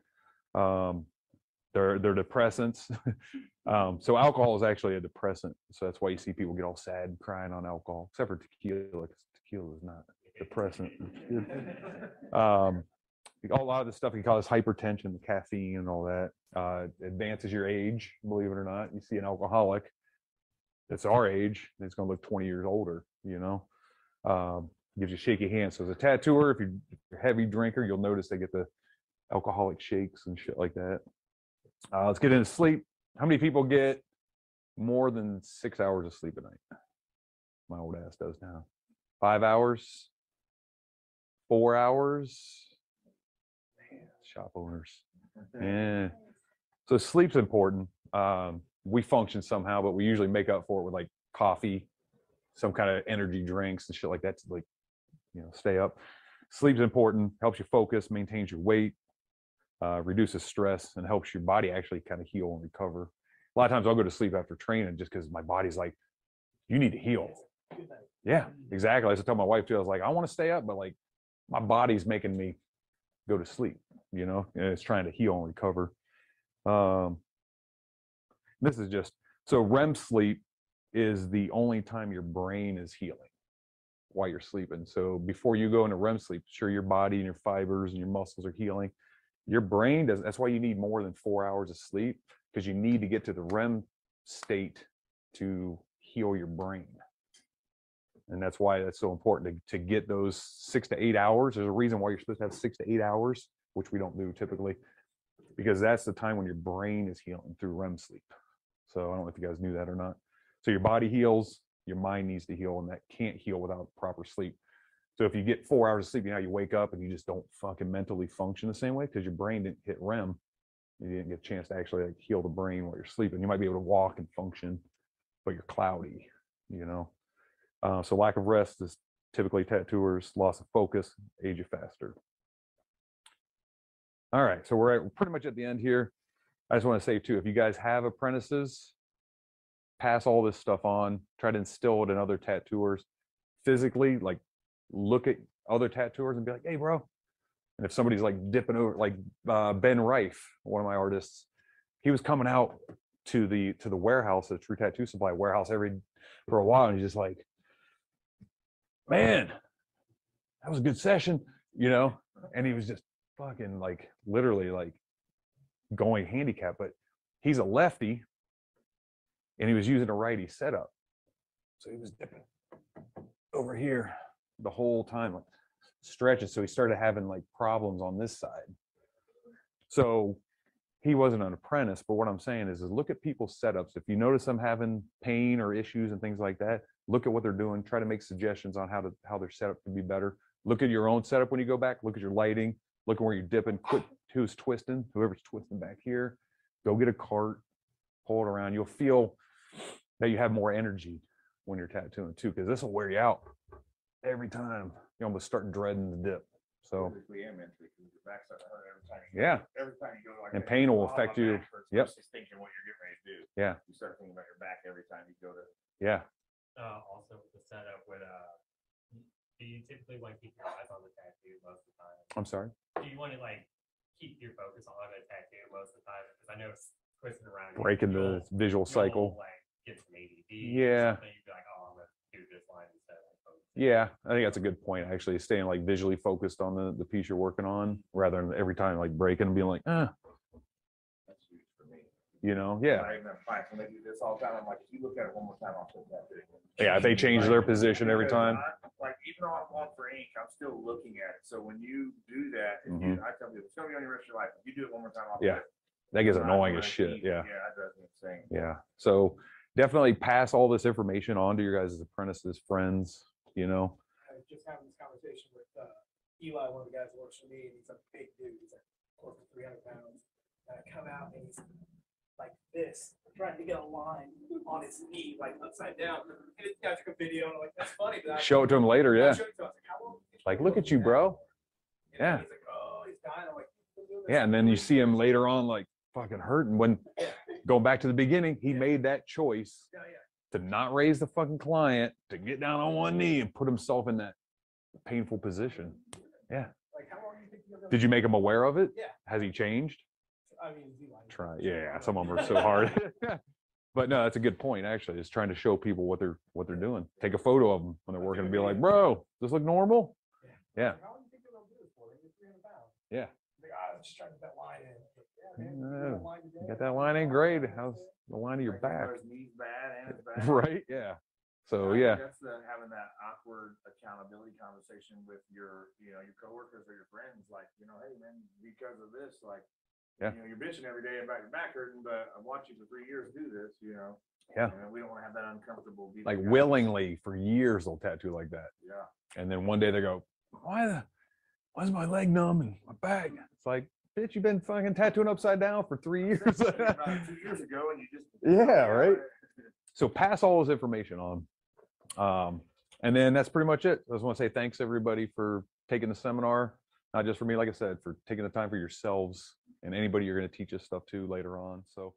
Um, they're they're depressants. um, so alcohol is actually a depressant. So that's why you see people get all sad and crying on alcohol, except for tequila. 'cause Tequila is not depressant. Um, a lot of the stuff can cause hypertension, the caffeine and all that, uh, advances your age. Believe it or not, you see an alcoholic that's our age, and it's going to look 20 years older. You know, um, gives you shaky hands. So as a tattooer, if you're a heavy drinker, you'll notice they get the alcoholic shakes and shit like that. Uh, let's get into sleep. How many people get more than six hours of sleep a night? My old ass does now. Five hours, four hours. Shop owners. Yeah. So sleep's important. Um, we function somehow, but we usually make up for it with like coffee, some kind of energy drinks and shit like that to like, you know, stay up. Sleep's important, helps you focus, maintains your weight, uh, reduces stress, and helps your body actually kind of heal and recover. A lot of times I'll go to sleep after training just because my body's like, you need to heal. Yeah, exactly. I used to tell my wife too. I was like, I want to stay up, but like my body's making me go to sleep, you know, it's trying to heal and recover. Um, this is just so REM sleep is the only time your brain is healing while you're sleeping. So before you go into REM sleep, sure your body and your fibers and your muscles are healing. Your brain does. That's why you need more than four hours of sleep because you need to get to the REM state to heal your brain. And that's why that's so important to, to get those six to eight hours. There's a reason why you're supposed to have six to eight hours, which we don't do typically, because that's the time when your brain is healing through REM sleep. So I don't know if you guys knew that or not. So your body heals, your mind needs to heal, and that can't heal without proper sleep. So if you get four hours of sleep, you know, you wake up and you just don't fucking mentally function the same way because your brain didn't hit REM. You didn't get a chance to actually like heal the brain while you're sleeping. You might be able to walk and function, but you're cloudy, you know. Uh, so lack of rest is typically tattooers, loss of focus, age you faster. All right, so we're at, pretty much at the end here. I just want to say too, if you guys have apprentices, pass all this stuff on. Try to instill it in other tattooers. Physically, like look at other tattooers and be like, hey, bro. And if somebody's like dipping over, like uh, Ben Rife, one of my artists, he was coming out to the to the warehouse, the True Tattoo Supply warehouse every for a while, and he's just like, man, that was a good session, you know. And he was just fucking like literally like going handicap, but he's a lefty, and he was using a righty setup, so he was dipping over here the whole time, like stretching. So he started having like problems on this side. So he wasn't an apprentice, but what I'm saying is, is look at people's setups. If you notice them having pain or issues and things like that, look at what they're doing. Try to make suggestions on how to how their setup can be better. Look at your own setup when you go back. Look at your lighting. Look at where you're dipping. Quit who's twisting. Whoever's twisting back here, go get a cart, pull it around. You'll feel that you have more energy when you're tattooing too, because this will wear you out every time. You almost start dreading the dip. So Physically and mentally, 'cause your back's starting to hurt every time. you go- yeah, Every time you go like. And pain will "Oh, affect you." back Yep. versus Thinking what you're getting ready to do. yeah, You start thinking about your back every time you go to. yeah. Uh, also with the setup with, uh, do you typically want to keep your eyes on the tattoo most of the time? I'm sorry. Do you want to like keep your focus on the tattoo most of the time? Because I know it's twisting around. Breaking the you'll- visual you'll, cycle. Like get some ADD. or Yeah. something, You'd be like, oh, I'm gonna do this line instead. of focus." Yeah, I think that's a good point. Actually, staying like visually focused on the the piece you're working on, rather than every time like breaking and being like, ah, That's huge for me. You know, yeah, I even have clients when they do this all the time. I'm like, if you look at it one more time, I'll put that. thing." yeah. If they change their position every time, I- Like, even though I'm going for ink, I'm still looking at it. So when you do that, if Mm-hmm. you, I tell people, it's gonna be on your rest of your life. If you do it one more time, I'll. do Yeah. it. that gets annoying as shit. Yeah, Yeah, that drives me insane. yeah. So definitely pass all this information on to your guys' apprentices, friends. You know, I was just having this conversation with uh, Eli, one of the guys that works for me, and he's a big dude. He's like close to three hundred pounds. And I come out and he's like this, trying to get a line on his knee, like upside down. And this guy took a video, and I'm like, that's funny. But I show it to him later. I Yeah, showed it to him. I was like, "How long do you like look at you, bro. that?" You Yeah. He's like, oh, he's dying. I'm like, "You've doing this Yeah, and then you see him later on, like fucking hurting. When going back to the beginning, he made that choice yeah, yeah. to not raise the fucking client, to get down on one knee and put himself in that painful position. Yeah like, how long do you think you're gonna? Did you make him aware of it? Yeah. Has he changed? I mean, Eli? Try. Yeah, some of them are so hard. but no, that's a good point. Actually, is trying to show people what they're what they're doing. Take a photo of them when they're working and be like, "Bro, does this look normal?" Yeah. Like, How long do you think you're gonna do this for? You're three hundred pounds. Yeah. Like, ah, I'm just trying to get that line in. Like, Yeah, you got a line today. You got that line in grade. How's the line of your back? His knees bad and his back. Right. Yeah. So yeah. That's the, having that awkward accountability conversation with your, you know, your coworkers or your friends, like, you know, hey, man, because of this, like. Yeah. You know, you're bitching every day about your back hurting, but I've watched you for three years do this, you know? Yeah. And we don't wanna have that uncomfortable. Like guy. willingly for years they'll tattoo like that. Yeah. And then one day they go, why the, why's my leg numb and my back? It's like, bitch, you've been fucking tattooing upside down for three years. About Two years ago and you just. Yeah, right? so pass all this information on. Um, and then that's pretty much it. I just want to say thanks everybody for taking the seminar, not just for me, like I said, for taking the time for yourselves and anybody you're going to teach us stuff to later on. So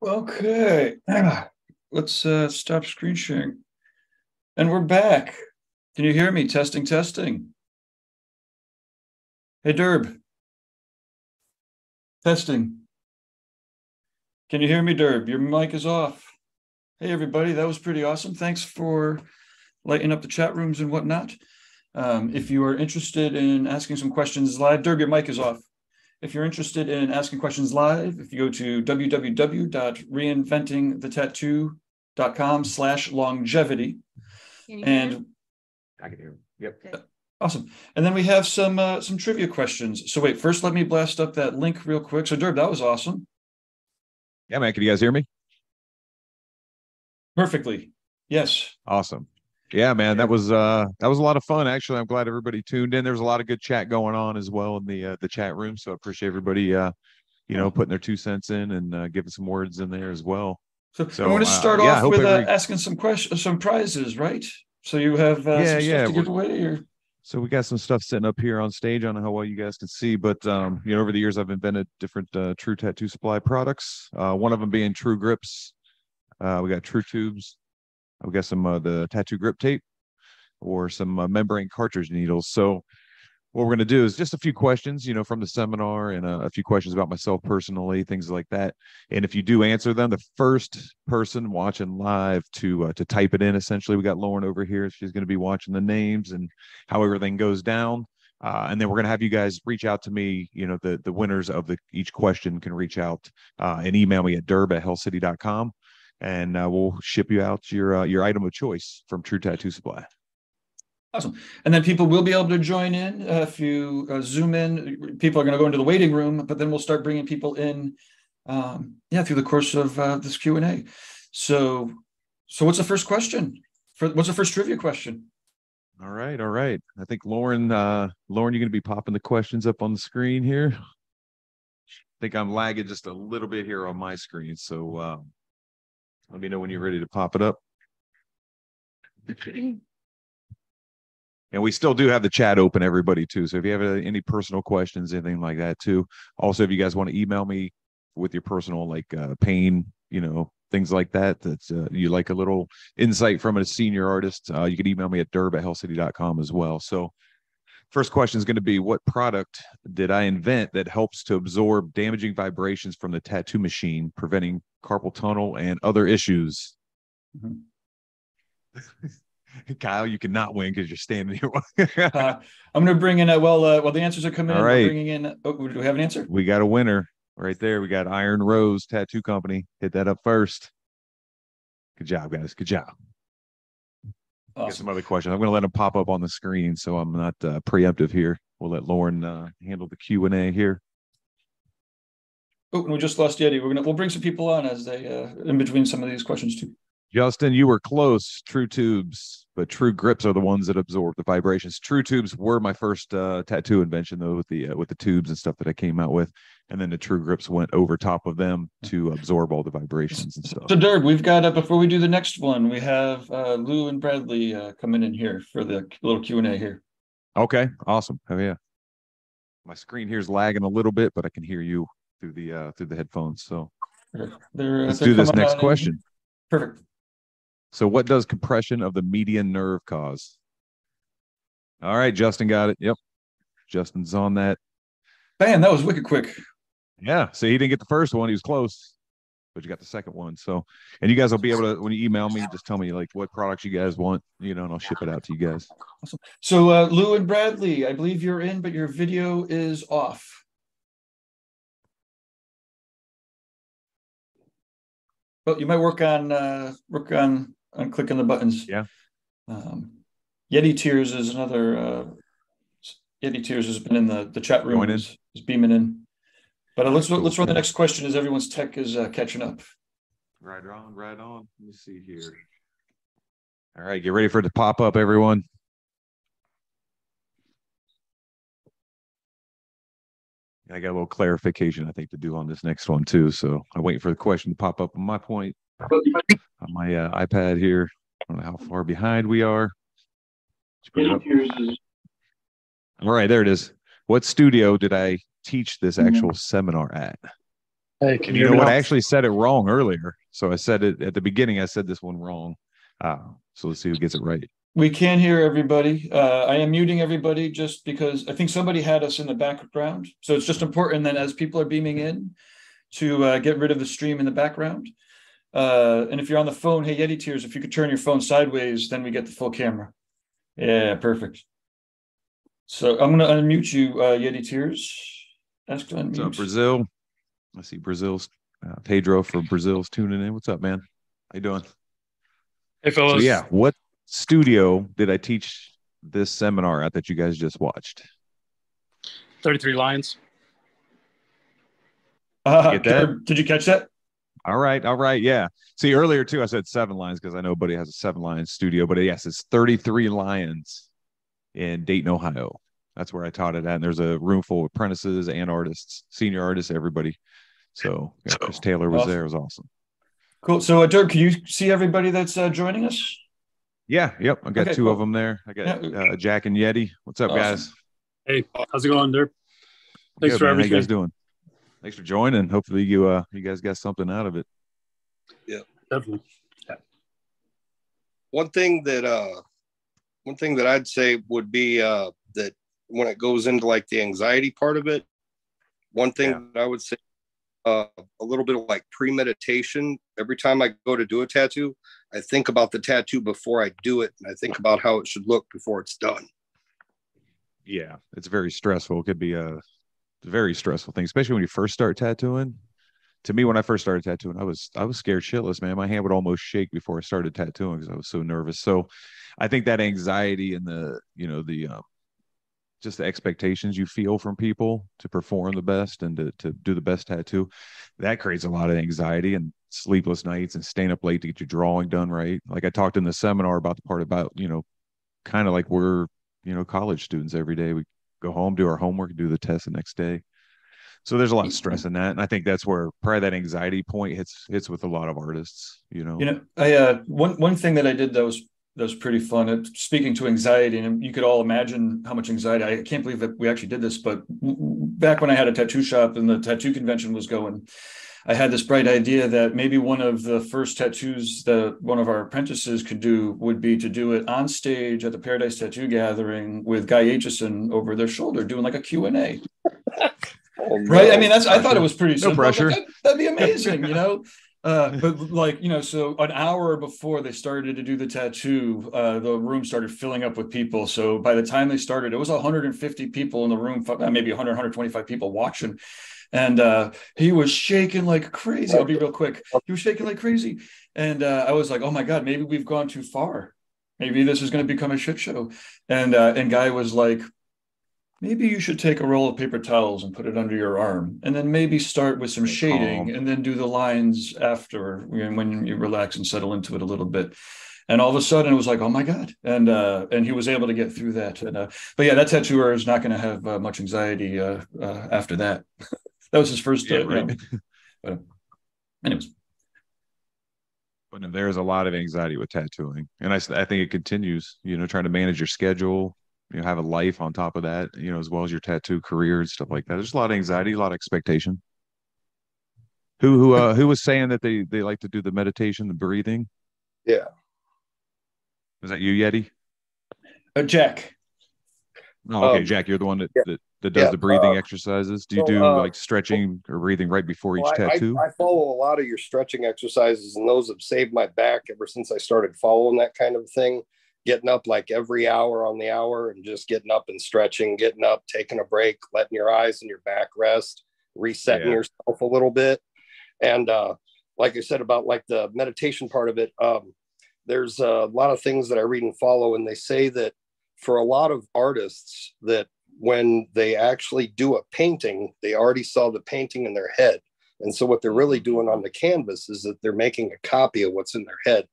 Okay, let's uh, stop screen sharing. And we're back. Can you hear me? Testing, testing. Hey, Durb. Testing. Can you hear me, Durb? Your mic is off. Hey, everybody, that was pretty awesome. Thanks for lighting up the chat rooms and whatnot. Um, if you are interested in asking some questions live, Durb, your mic is off. If you're interested in asking questions live, if you go to www.reinventingthetattoo.com slash longevity Can you hear and I can hear. him. Yep. awesome. And then we have some uh, some trivia questions. So wait, first let me blast up that link real quick. So Durb, that was awesome. Yeah, man. Can you guys hear me? Perfectly. Yes. Awesome. Yeah, man, that was uh that was a lot of fun. Actually, I'm glad everybody tuned in. There's a lot of good chat going on as well in the uh, the chat room. So I appreciate everybody uh you know putting their two cents in and uh, giving some words in there as well. So, So, I want to uh, start yeah, I off hope with uh, every- asking some questions, some prizes, right? So you have uh, Yeah, some yeah, stuff to give away, or So we got some stuff sitting up here on stage. I don't know how well you guys can see, but um, you know, over the years I've invented different uh, True Tattoo Supply products. Uh, one of them being True Grips. Uh, we got True Tubes, I've got some uh, the tattoo grip tape or some uh, membrane cartridge needles. So what we're going to do is just a few questions, you know, from the seminar and uh, a few questions about myself personally, things like that. And if you do answer them, the first person watching live to uh, to type it in, essentially, we got Lauren over here. She's going to be watching the names and how everything goes down. Uh, and then we're going to have you guys reach out to me. You know, the the winners of the each question can reach out uh, and email me at durb at hellcity.com and uh, we'll ship you out your uh, your item of choice from True Tattoo Supply. Awesome. And then people will be able to join in uh, if you uh, zoom in. People are going to go into the waiting room, but then we'll start bringing people in. Um, yeah, through the course of uh, this Q and A. So, so what's the first question? For what's the first trivia question? All right, all right. I think Lauren, uh, Lauren, you're going to be popping the questions up on the screen here. I think I'm lagging just a little bit here on my screen, so uh, let me know when you're ready to pop it up. And we still do have the chat open, everybody, too. So if you have uh, any personal questions, anything like that, too. Also, if you guys want to email me with your personal, like uh, pain, you know, things like that, that's uh, you like a little insight from a senior artist, uh, you can email me at durb at hellcity.com as well. So, first question is going to be what product did I invent that helps to absorb damaging vibrations from the tattoo machine, preventing carpal tunnel and other issues? Mhm. Kyle, you cannot win because you're standing here. Uh, I'm going to bring in. Uh, well, uh, while the answers are coming All in, right. bringing in. Oh, do we have an answer? we got a winner right there. We got Iron Rose Tattoo Company. Hit that up first. Good job, guys. Good job. Get Awesome. some other questions. I'm going to let them pop up on the screen, so I'm not uh, preemptive here. We'll let Lauren uh, handle the Q and A here. Oh, and we just lost Yeti. We're gonna we'll bring some people on as they uh, in between some of these questions too. Justin, you were close. True tubes, but true grips are the ones that absorb the vibrations. True tubes were my first uh, tattoo invention, though, with the uh, with the tubes and stuff that I came out with, and then the true grips went over top of them to absorb all the vibrations and stuff. So, Durb, we've got uh, before we do the next one, we have uh, Lou and Bradley uh, coming in here for the little Q and A here. Okay, awesome. Oh yeah. My screen here is lagging a little bit, but I can hear you through the uh through the headphones. So They're, they're, let's they're do this next on in. question. Perfect. So what does compression of the median nerve cause? All right, Justin got it. Yep. Justin's on that. Bam, that was wicked quick. Yeah. So he didn't get the first one, he was close, but you got the second one. So and you guys will be able to when you email me, just tell me like what products you guys want, you know, and I'll ship it out to you guys. Awesome. So uh, Lou and Bradley, I believe you're in, but your video is off. But you might work on uh, work on on clicking the buttons. Yeah. Um, Yeti Tears is another. Uh, Yeti Tears has been in the the chat room. Is, is beaming in. But uh, let's let's run the next question as everyone's tech is uh, catching up. Right on, right on. Let me see here. All right, get ready for it to pop up, everyone. I got a little clarification, I think, to do on this next one too. So I'm waiting for the question to pop up on my point on my uh, iPad here. I don't know how far behind we are. Let's put it up. All right, there it is. What studio did I teach this actual seminar at? Hey, And you know what? I actually said it wrong earlier. So I said it at the beginning. I said this one wrong. Uh, so let's see who gets it right. We can hear everybody. Uh, I am muting everybody just because I think somebody had us in the background. So it's just important that as people are beaming in to uh, get rid of the stream in the background. Uh, and if you're on the phone, hey, Yeti Tears, if you could turn your phone sideways, then we get the full camera. Yeah, perfect. So I'm going to unmute you, uh, Yeti Tears. Ask to What's up, unmute. Brazil? I see Brazil's uh, Pedro from Brazil's tuning in. What's up, man? How you doing? Hey, So yeah, what studio did I teach this seminar at that you guys just watched? 33 Lions. Uh, Get that? Did you catch that? All right, all right, yeah. See, earlier too, I said seven lions because I know Buddy has a seven lion studio, but yes, it's 33 lions in Dayton, Ohio. That's where I taught it at. And there's a room full of apprentices and artists, senior artists, everybody. So yeah, Chris Taylor was Awesome. there. It was awesome. Cool. So, uh, Durb, can you see everybody that's uh, joining us? Yeah, yep. I got Okay, two cool. of them there. I got Yeah. uh, Jack and Yeti. What's up, Awesome. guys? Hey, how's it going, Durb? Thanks Good, for man. How you guys doing? Thanks for joining. Hopefully you uh you guys got something out of it. Yeah, definitely. one thing that uh one thing that I'd say would be uh that when it goes into like the anxiety part of it, one thing Yeah. that I would say uh a little bit of like premeditation. Every time I go to do a tattoo, I think about the tattoo before I do it, and I think about how it should look before it's done. Yeah, it's very stressful. It could be a very stressful thing, especially when you first start tattooing. To me, when I first started tattooing, I was I was scared shitless, man. My hand would almost shake before I started tattooing because I was so nervous. So, I think that anxiety and the you know the um, just the expectations you feel from people to perform the best and to to do the best tattoo, that creates a lot of anxiety and sleepless nights and staying up late to get your drawing done right. Like I talked in the seminar about the part about you know, kind of like we're you know college students every day. We go home, do our homework, and do the test the next day. So there's a lot of stress in that, and I think that's where probably that anxiety point hits hits with a lot of artists. You know, You know, I uh, one one thing that I did that was that was pretty fun. It, speaking to anxiety, and you could all imagine how much anxiety. I can't believe that we actually did this, but w- w- back when I had a tattoo shop and the tattoo convention was going, I had this bright idea that maybe one of the first tattoos that one of our apprentices could do would be to do it on stage at the Paradise Tattoo Gathering with Guy Aitchison over their shoulder, doing like a Q and A. Oh, Right. I mean, that's I thought it was pretty No simple. I was like, pressure. "That- That'd be amazing, you know. Uh, but like you know, so an hour before they started to do the tattoo, uh, the room started filling up with people. So by the time they started, it was 150 people in the room, uh, maybe 100, 125 people watching. And uh, he was shaking like crazy. I'll be real quick. He was shaking like crazy, and uh, I was like, "Oh my god, maybe we've gone too far. Maybe this is going to become a shit show." And uh, and guy was like, maybe you should take a roll of paper towels and put it under your arm and then maybe start with some shading and then do the lines after when you relax and settle into it a little bit and all of a sudden it was like oh my god and uh and he was able to get through that and uh but yeah that tattooer is not going to have uh, much anxiety uh, uh after that that was his first Yeah, uh, you know, right. but anyways but there's a lot of anxiety with tattooing, and I, I think it continues. You know, trying to manage your schedule, you know, have a life on top of that, you know, as well as your tattoo career and stuff like that. There's a lot of anxiety, a lot of expectation. Who who uh who was saying that they they like to do the meditation, the breathing? Yeah. Was that you, Yeti? uh, jack Oh, okay, Um, Jack, you're the one that yeah. that, that does Yeah, the breathing uh, exercises. Do you so, do uh, like stretching or breathing right before each Well, I- I- tattoo? I, follow a lot of your stretching exercises, and those have saved my back ever since I started following that kind of thing. Getting up like every hour on the hour and just getting up and stretching, getting up, taking a break, letting your eyes and your back rest, resetting Yeah. yourself a little bit. And uh, like I said about like the meditation part of it, um, there's a lot of things that I read and follow, and they say that for a lot of artists, that when they actually do a painting, they already saw the painting in their head. And so what they're really doing on the canvas is that they're making a copy of what's in their head.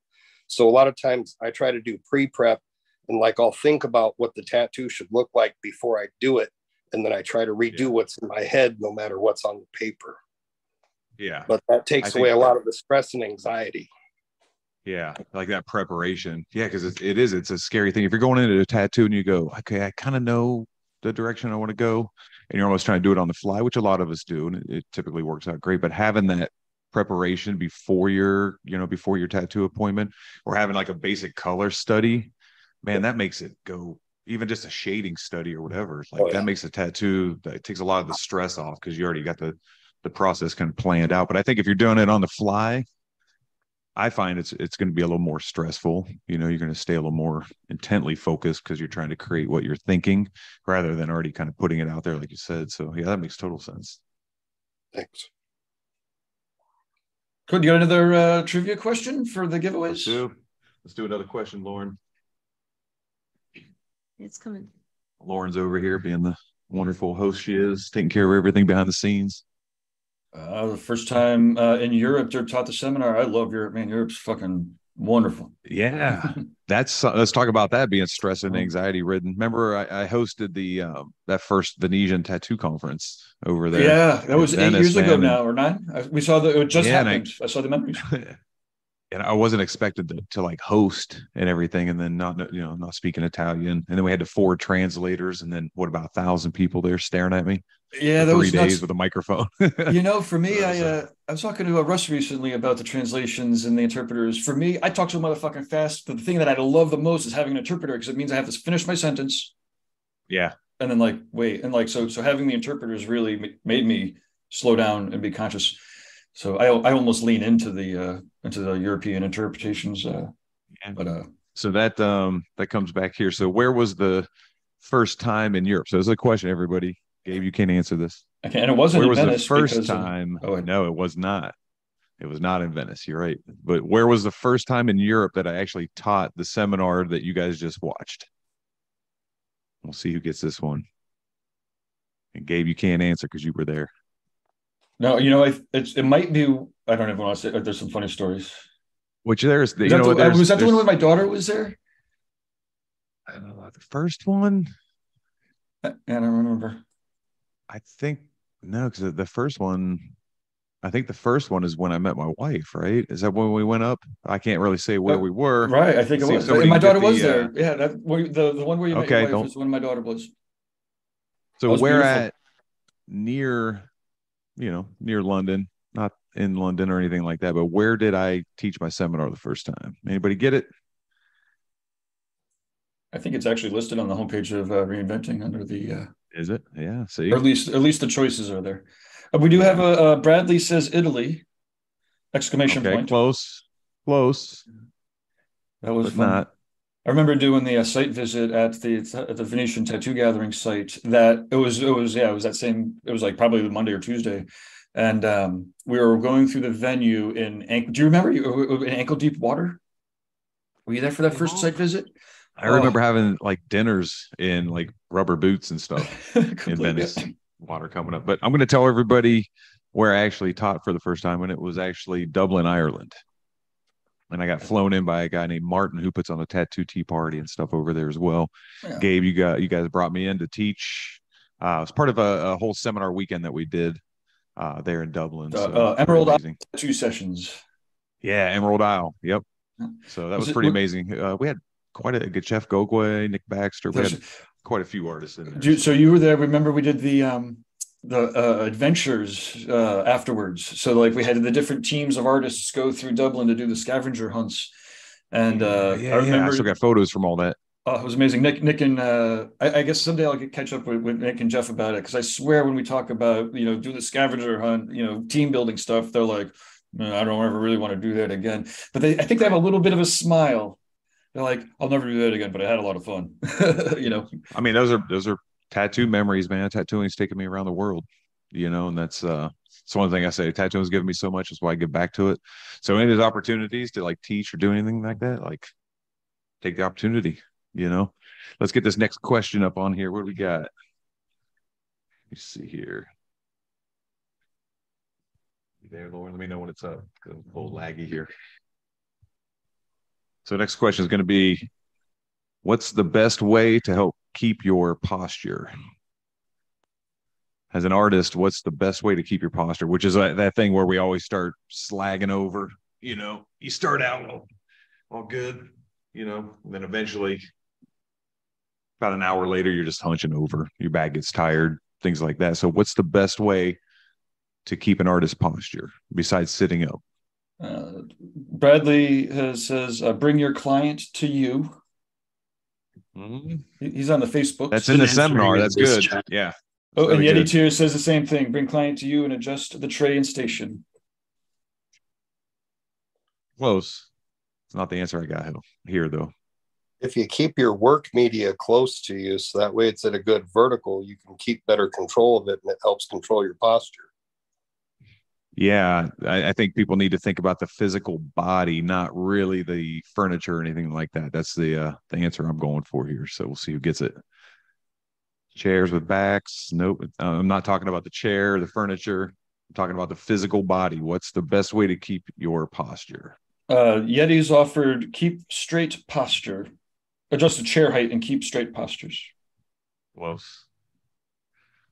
So a lot of times I try to do pre-prep and like I'll think about what the tattoo should look like before I do it. And then I try to redo Yeah. what's in my head no matter what's on the paper. yeah. But that takes I away a lot of the stress and anxiety. Yeah, like that preparation. Yeah, because it, it is. It's a scary thing. If you're going into a tattoo and you go, okay, I kind of know the direction I want to go, and you're almost trying to do it on the fly, which a lot of us do, and it, it typically works out great. But having that preparation before your, you know, before your tattoo appointment, or having like a basic color study, man, that makes it go. Even just a shading study or whatever, like Oh, yeah. that makes a tattoo. That takes a lot of the stress off because you already got the the process kind of planned out. But I think if you're doing it on the fly, I find it's it's going to be a little more stressful. You know, you're going to stay a little more intently focused because you're trying to create what you're thinking rather than already kind of putting it out there, like you said. So yeah, that makes total sense. Thanks. Good. You got another uh, trivia question for the giveaways? Let's do let's do another question, Lauren. It's coming. Lauren's over here being the wonderful host she is, taking care of everything behind the scenes. Uh, the first time uh, in Europe, they're taught the seminar. I love Europe, man. Europe's fucking wonderful. Yeah, that's let's talk about that being stress and anxiety ridden. Remember, I, I hosted the um, that first Venetian tattoo conference over there. Yeah, that was eight years ago man, and- now or nine. I- We saw that it just Yeah, and I- happened. I, saw the memories. and I wasn't expected to, to like host and everything, and then not you know not speaking Italian, and then we had to forward translators, and then what about a thousand people there staring at me? Yeah, that three was days nuts. with a microphone. You know, for me, I was, uh, I was talking to Russ recently about the translations and the interpreters. For me, I talk so motherfucking fast, but the thing that I love the most is having an interpreter because it means I have to finish my sentence Yeah. and then like wait and like so so having the interpreters really made me slow down and be conscious. So I I almost lean into the uh into the European interpretations. Uh, Yeah. but uh, So that um that comes back here. So where was the first time in Europe? So this is a question, everybody. Gabe, you can't answer this. Can't, and it wasn't Where in was Venice the first because of- time? oh, no, it was not. It was not in Venice. You're right. But where was the first time in Europe that I actually taught the seminar that you guys just watched? We'll see who gets this one. And Gabe, you can't answer because you were there. No, you know, I it's it might be. I don't even want to say. There's some funny stories. Which there's, you know, the, uh, there's, was that the one where my daughter was there? I don't know, the first one. I, I don't remember. I think no, because the first one, I think the first one is when I met my wife. Right? Is that when we went up? I can't really say where Uh, we were. Right, I think it was. my daughter was the, uh, there. Yeah, that where, the the one where you met Okay, your wife was when my daughter was. So where beautiful. at near, you know, near London, not in London or anything like that, but where did I teach my seminar the first time? Anybody get it? I think it's actually listed on the homepage of uh, reinventing under the, uh, Is it? Yeah. See, or at least at least the choices are there. Uh, we do have a uh, Bradley says Italy, exclamation okay, point. close, close, That was fun. not. I remember doing the uh, site visit at the at the Venetian Tattoo Gathering site. That it was it was yeah it was that same it was like probably the Monday or Tuesday, and um, we were going through the venue in ankle. Do you remember you in ankle deep water? Were you there for that first site visit? I remember Oh. having like dinners in like rubber boots and stuff in Venice. Water coming up, but I'm going to tell everybody where I actually taught for the first time, and it was actually Dublin, Ireland. And I got flown in by a guy named Martin who puts on a tattoo tea party and stuff over there as well. Yeah. Gabe, you got you guys brought me in to teach. Uh, it's part of a, a whole seminar weekend that we did uh, there in Dublin. So uh, Emerald Isle. Tattoo sessions. Yeah, Emerald Isle. Yep. So that Was was pretty wa- amazing. Uh, we had quite a good Jeff Gogue, Nick Baxter. We had quite a few artists in there. You- so you were there. Remember, we did the um, the uh, adventures uh, afterwards. So like we had the different teams of artists go through Dublin to do the scavenger hunts, and uh, yeah, I yeah, I still got photos from all that. Oh, it was amazing. Nick, Nick, and uh, I, I guess someday I'll get catch up with, with Nick and Jeff about it because I swear when we talk about you know do the scavenger hunt, you know team building stuff, they're like, I don't ever really want to do that again. But they, I think they have a little bit of a smile. They're like, I'll never do that again, but I had a lot of fun. you know, I mean, those are those are tattoo memories, man. Tattooing's taken me around the world, you know, and that's uh it's one thing I say. Tattooing's given me so much, that's why I give back to it. So any of those opportunities to like teach or do anything like that, like take the opportunity, you know. Let's get this next question up on here. What do we got? Let me see here. You there, Lauren? Let me know when it's up. A little laggy here. So next question is going to be what's the best way to help keep your posture? As an artist what's the best way to keep your posture? Which is that, that thing where we always start slagging over you know? You start out all, all good you know and then eventually about an hour later you're just hunching over your back gets tired things like that. So what's the best way to keep an artist posture besides sitting up? Uh, Bradley has, says, uh, bring your client to you. Mm-hmm. He- He's on the Facebook. that's in the seminar that's good chat. yeah Oh, and Very Yeti good. Tier says the same thing. Bring client to you and adjust the tray and station. close it's not the answer i got here though If you keep your work media close to you, so that way it's at a good vertical, you can keep better control of it and it helps control your posture. Yeah, I, I think people need to think about the physical body, not really the furniture or anything like that. That's the uh, the answer I'm going for here. So we'll see who gets it. Chairs with backs. Nope. Uh, I'm not talking about the chair, the furniture. I'm talking about the physical body. What's the best way to keep your posture? Uh, Yeti's offered keep straight posture, adjust the chair height and keep straight postures. Close.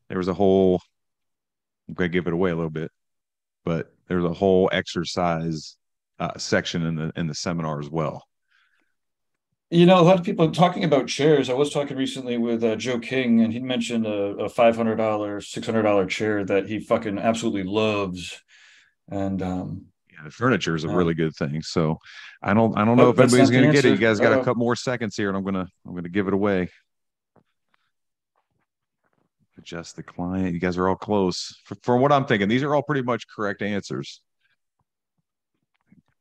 There was a whole. I'm gonna give it away a little bit, but there's a whole exercise uh, section in the in the seminar as well. You know, a lot of people talking about chairs. I was talking recently with uh, Joe King, and he mentioned a, a five hundred dollar, six hundred dollar chair that he fucking absolutely loves. And um, Yeah, the furniture is a Yeah. really good thing. So I don't I don't know Oh, if anybody's gonna get it. You guys got a Uh-oh. couple more seconds here, and I'm gonna I'm gonna give it away. Adjust the client. You guys are all close. For, for what I'm thinking, these are all pretty much correct answers.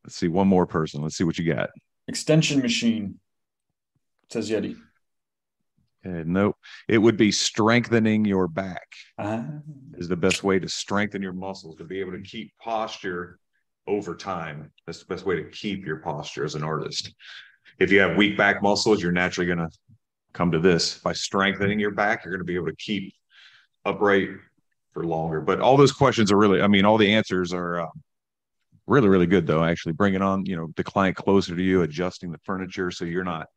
Let's see one more person. Let's see what you got. extension machine says Yeti. Okay, nope. It would be strengthening your back. Ah, is the best way to strengthen your muscles to be able to keep posture over time. That's the best way to keep your posture as an artist. If you have weak back muscles, you're naturally going to come to this. By strengthening your back, you're going to be able to keep upright for longer. But all those questions are really, I mean, all the answers are uh, really, really good though. Actually, bringing on, you know, the client closer to you, adjusting the furniture so you're not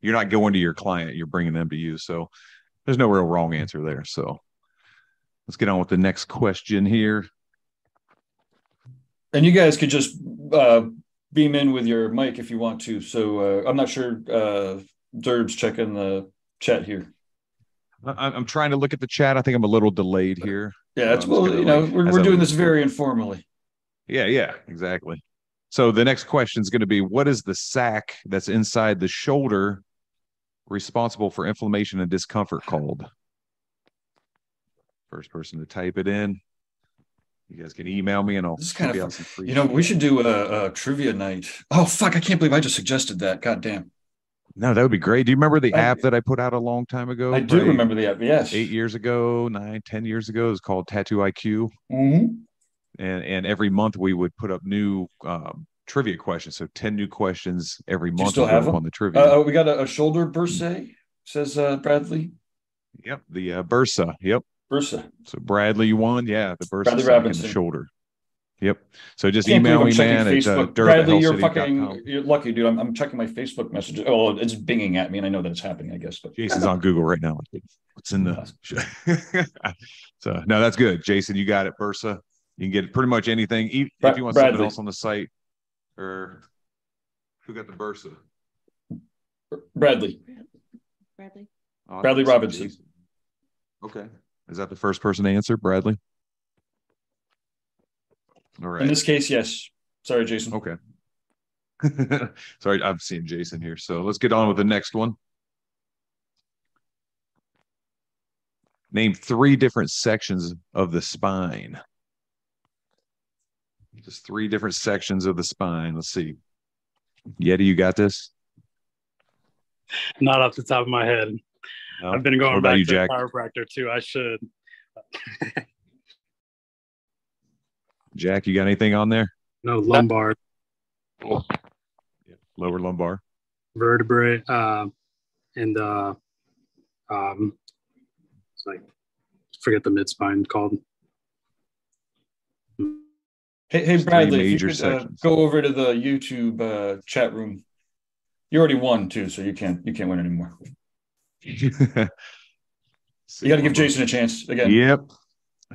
you're not going to your client, you're bringing them to you. So there's no real wrong answer there. So let's get on with the next question here. and you guys could just uh, beam in with your mic if you want to. So uh, I'm not sure. Uh, Durb's checking the chat here. I- I'm trying to look at the chat. I think I'm a little delayed here. Yeah, it's I'm well, you know, like, we're, we're doing this very informally. Yeah, yeah, exactly. So the next question is going to be what is the sac that's inside the shoulder responsible for inflammation and discomfort called? First person to type it in. You guys can email me and I'll This is kind of out some free You know, we should do a, a trivia night. Oh fuck! I can't believe I just suggested that. God damn! No, that would be great. Do you remember the I- app that I put out a long time ago? I do remember the app. Yes. Eight years ago, nine, ten years ago, it was called Tattoo IQ. Mhm. and and every month we would put up new um, trivia questions. So ten new questions every month still have them? on the trivia. Uh, we got a, a shoulder bursa, says uh, Bradley. yep, the uh, Bursa. Yep. Bursa. So Bradley, won. Yeah, the Bursa Bradley in the Robinson. shoulder. Yep. So just Can't email me, I'm man, checking at uh, Bradley, you're fucking you're lucky, dude. I'm, I'm checking my Facebook messages. Oh, it's binging at me, and I know that it's happening. I guess, but Jason's on Google right now. What's in the? so no, that's good, Jason. You got it, Bursa. You can get pretty much anything. E- Bra- If you want something Bradley. else on the site, or who got the Bursa? Bradley. Bradley. Oh, Bradley thought it was Robinson. Jason. Okay. Is that the first person to answer, Bradley? All right. In this case, yes. Sorry, Jason. okay. Sorry, I'm seeing Jason here. So let's get on with the next one. Name three different sections of the spine. Just three different sections of the spine. Let's see. Yeti, you got this? Not off the top of my head. No? I've been What going about back you, to Jack? chiropractor too. I should. Jack, you got anything on there? No lumbar Lower lumbar. vertebrae, uh, and uh, um, it's like forget the mid spine called. Hey, hey Bradley, if you could uh, go over to the YouTube uh, chat room. You already won too, so you can't you can't win anymore. You got to give Jason a chance again. Yep.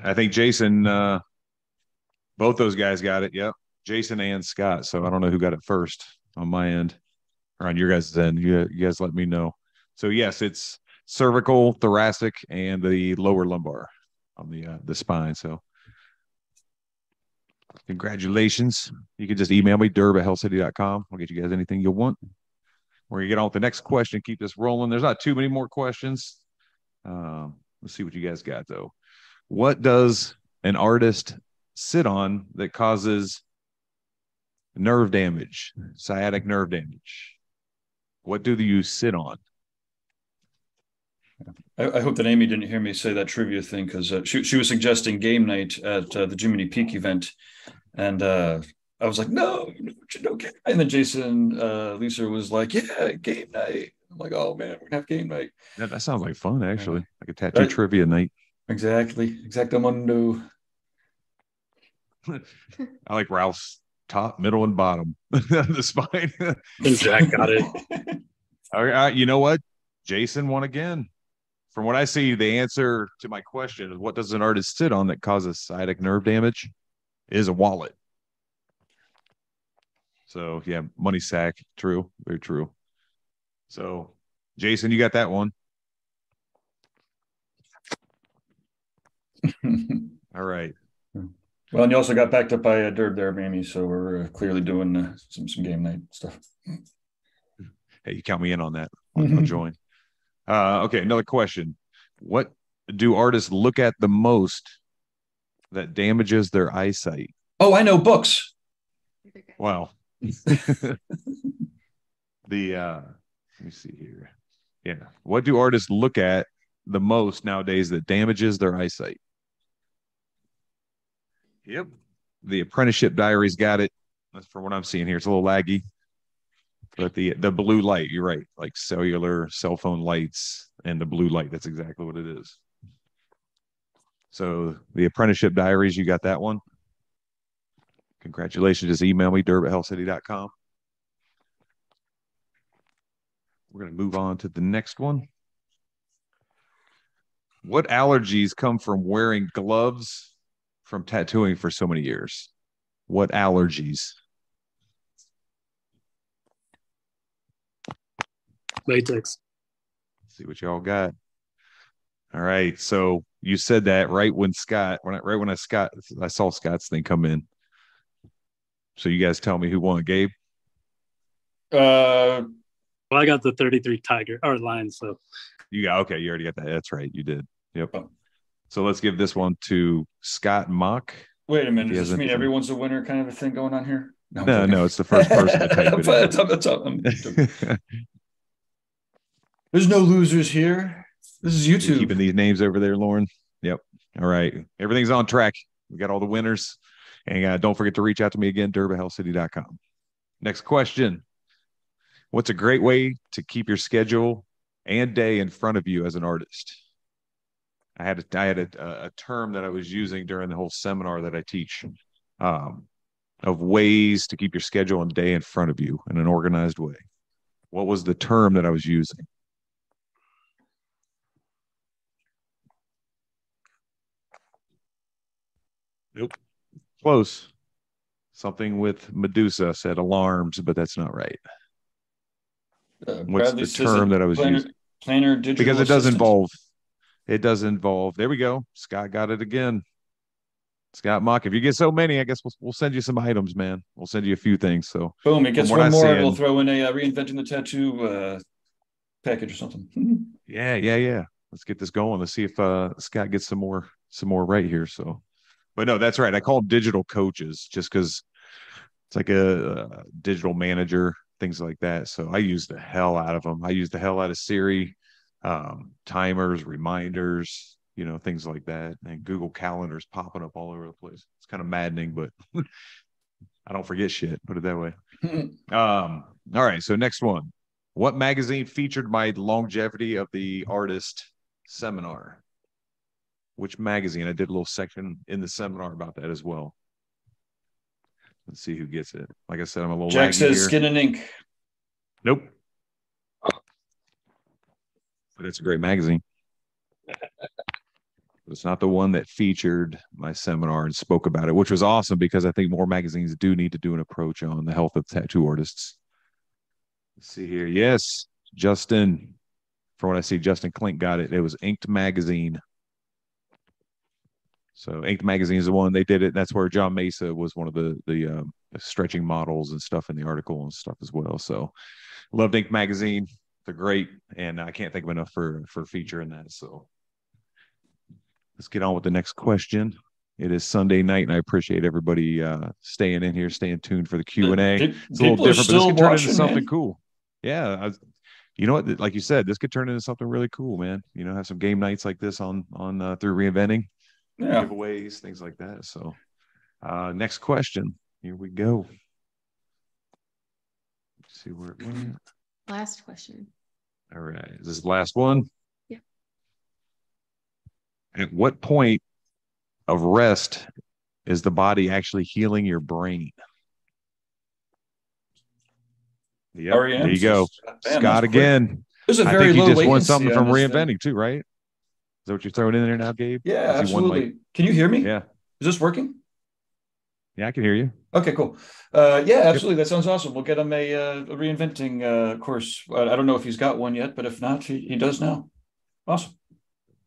I think Jason, uh, both those guys got it. Yep. Jason and Scott. So I don't know who got it first on my end or on your guys' end. You, you guys let me know. So yes, it's cervical, thoracic, and the lower lumbar on the uh, the spine. So congratulations. You can just email me, durb at hellcity.com. I'll get you guys anything you want. We're gonna get on with the next question. Keep this rolling. There's not too many more questions. Um, let's see what you guys got though. What does an artist sit on that causes nerve damage, sciatic nerve damage? What do you sit on? I, I hope that Amy didn't hear me say that trivia thing because uh, she she was suggesting game night at uh, the Jiminy Peak event, and uh, I was like, no, no, game. And then Jason uh, Lisa was like, yeah, game night. I'm like, oh man, we're gonna have game night. That, that sounds like fun, actually. Like a tattoo Right. trivia night. Exactly, exactamundo. I like Ralph's top, middle, and bottom. the spine. And Jack got it. All right, you know what? Jason won again. From what I see, the answer to my question is what does an artist sit on that causes sciatic nerve damage? Is a wallet. So yeah, money sack. True. Very true. So Jason, you got that one. All right. Well, and you also got backed up by a Durb there, Mamie. So we're uh, clearly doing uh, some some game night stuff. Hey, you count me in on that. I'll, I'll join. Uh, okay, another question. What do artists look at the most that damages their eyesight? Oh, I know books. Wow. the uh let me see here. Yeah. What do artists look at the most nowadays that damages their eyesight? Yep. The apprenticeship diaries got it. That's from what I'm seeing here. It's a little laggy. But the the blue light, you're right, like cellular cell phone lights and the blue light. That's exactly what it is. So the apprenticeship diaries, you got that one. Congratulations. Just email me, durb. We're going to move on to the next one. What allergies come from wearing gloves from tattooing for so many years? What allergies? Latex. see what y'all got. All right. So you said that right when Scott, when I, right when I Scott, I saw Scott's thing come in. So you guys tell me who won, Gabe? Uh, Well, I got the 33 Tiger or Lion, so You got okay. You already got that. That's right. You did. Yep. So let's give this one to Scott Mock. wait a minute. Does this mean everyone's a winner kind of a thing going on here? I'm No, no, it's the first person to type it That's all- that's all- There's no losers here. This is You YouTube. keeping these names over there, Lauren. Yep. All right. Everything's on track. We got all the winners. And uh, don't forget to reach out to me again, derbyhellcity.com. Next question. What's a great way to keep your schedule and day in front of you as an artist? I had a, I had a, a term that I was using during the whole seminar that I teach um, of ways to keep your schedule and day in front of you in an organized way. What was the term that I was using? Nope. Close. Something with Medusa said alarms, but that's not right. Uh, What's the term that I was planner, using? Planner digital Because it does assistant. involve, it does involve. There we go. Scott got it again. Scott Mock. If you get so many, I guess we'll, we'll send you some items, man. We'll send you a few things. So Boom! It gets one I more. We'll throw in a uh, reinventing the tattoo uh, package or something. yeah, yeah, yeah. Let's get this going. Let's see if uh, Scott gets some more, some more right here. So, but no, that's right. I call them digital coaches just because it's like a, a digital manager, things like that. So I use the hell out of them. I use the hell out of Siri, um, timers, reminders, you know, things like that. And Google calendars popping up all over the place. It's kind of maddening, but I don't forget shit. Put it that way. Um, all right. So next one. What magazine featured my longevity of the artist seminar? Which magazine? I did a little section in the seminar about that as well. Let's see who gets it. Like I said, I'm a little Jack says here. skin and ink. Nope. But it's a great magazine. It's not the one that featured my seminar and spoke about it, which was awesome because I think more magazines do need to do an approach on the health of tattoo artists. Let's see here. Yes, Justin. From what I see, Justin Klink got it. It was Inked Magazine. So Inked Magazine is the one they did it. That's where John Mesa was one of the the um, stretching models and stuff in the article and stuff as well. So loved Ink Magazine. They're great, and I can't think of enough for for featuring that. So let's get on with the next question. It is Sunday night, and I appreciate everybody uh, staying in here, staying tuned for the Q and A. It's a little different, but this could turn into something man. cool. Yeah, I you know what? Like you said, this could turn into something really cool, man. You know, have some game nights like this on on uh, through reinventing Yeah. giveaways, things like that. So, uh, next question. Here we go. Let's see where it went. Last question. All right. Is this the last one? Yeah. At what point of rest is the body actually healing your brain? Yep. There you go. says- Damn, that's Scott quick. again. There's a I very think you low just won something from reinventing too, right? Is that what you're throwing in there now, Gabe? Yeah, I see one absolutely. Can you hear me? Yeah. Is this working? Yeah, I can hear you. Okay, cool. Uh, yeah, absolutely. That sounds awesome. We'll get him a, uh, a reinventing uh, course. I don't know if he's got one yet, but if not, he, he does now. Awesome.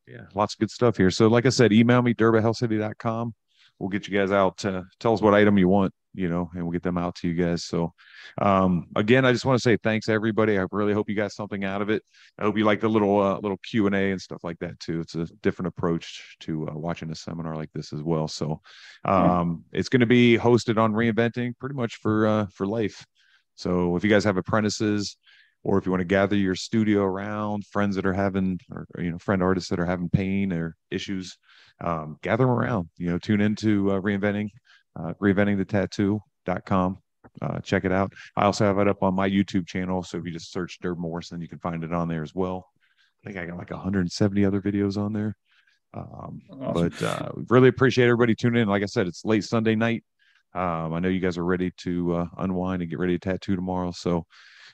Yeah, lots of good stuff here. So, like I said, email me, derbyhellcity.com. we'll get you guys out. To, tell us what item you want, you know, and we'll get them out to you guys. So, um, again, I just want to say thanks everybody. I really hope you got something out of it. I hope you like the little uh, little Q and A and stuff like that too. It's a different approach to uh, watching a seminar like this as well. So, um, it's going to be hosted on reinventing pretty much for uh, for life. So, if you guys have apprentices or if you want to gather your studio around friends that are having or, you know friend artists that are having pain or issues um, gather them around you know tune into uh, reinventing uh, reinventing the tattoo.com uh, check it out. I also have it up on my youtube channel so if you just search Durb morrison you can find it on there as well. I think i got like 170 other videos on there. Um, Awesome. but uh, we really appreciate everybody tuning in. Like i said it's late sunday night. Um, i know you guys are ready to uh, unwind and get ready to tattoo tomorrow. So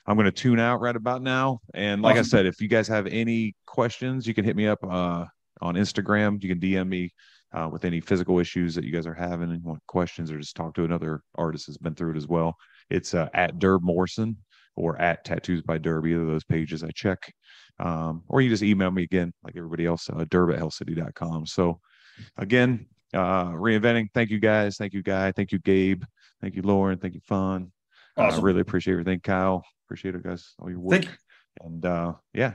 I'm going to tune out right about now. And like I said, if you guys have any questions, you can hit me up uh, on Instagram. You can DM me uh, with any physical issues that you guys are having and want questions or just talk to another artist that's been through it as well. It's uh, at Durb Morrison or at Tattoos by Durb, either of those pages I check. Um, or you just email me again, like everybody else, uh, durb at hellcity.com. So again, uh, reinventing. Thank you guys. Thank you, Guy. Thank you, Gabe. Thank you, Lauren. Thank you, Fun. I Awesome. really appreciate everything, Kyle. Appreciate it, guys. All your work. Thank, and uh, yeah,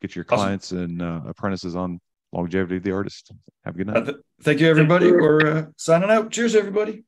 get your Awesome. clients and uh, apprentices on longevity of the artist. Have a good night. uh, th- thank you, everybody. We're uh, signing out. Cheers, everybody.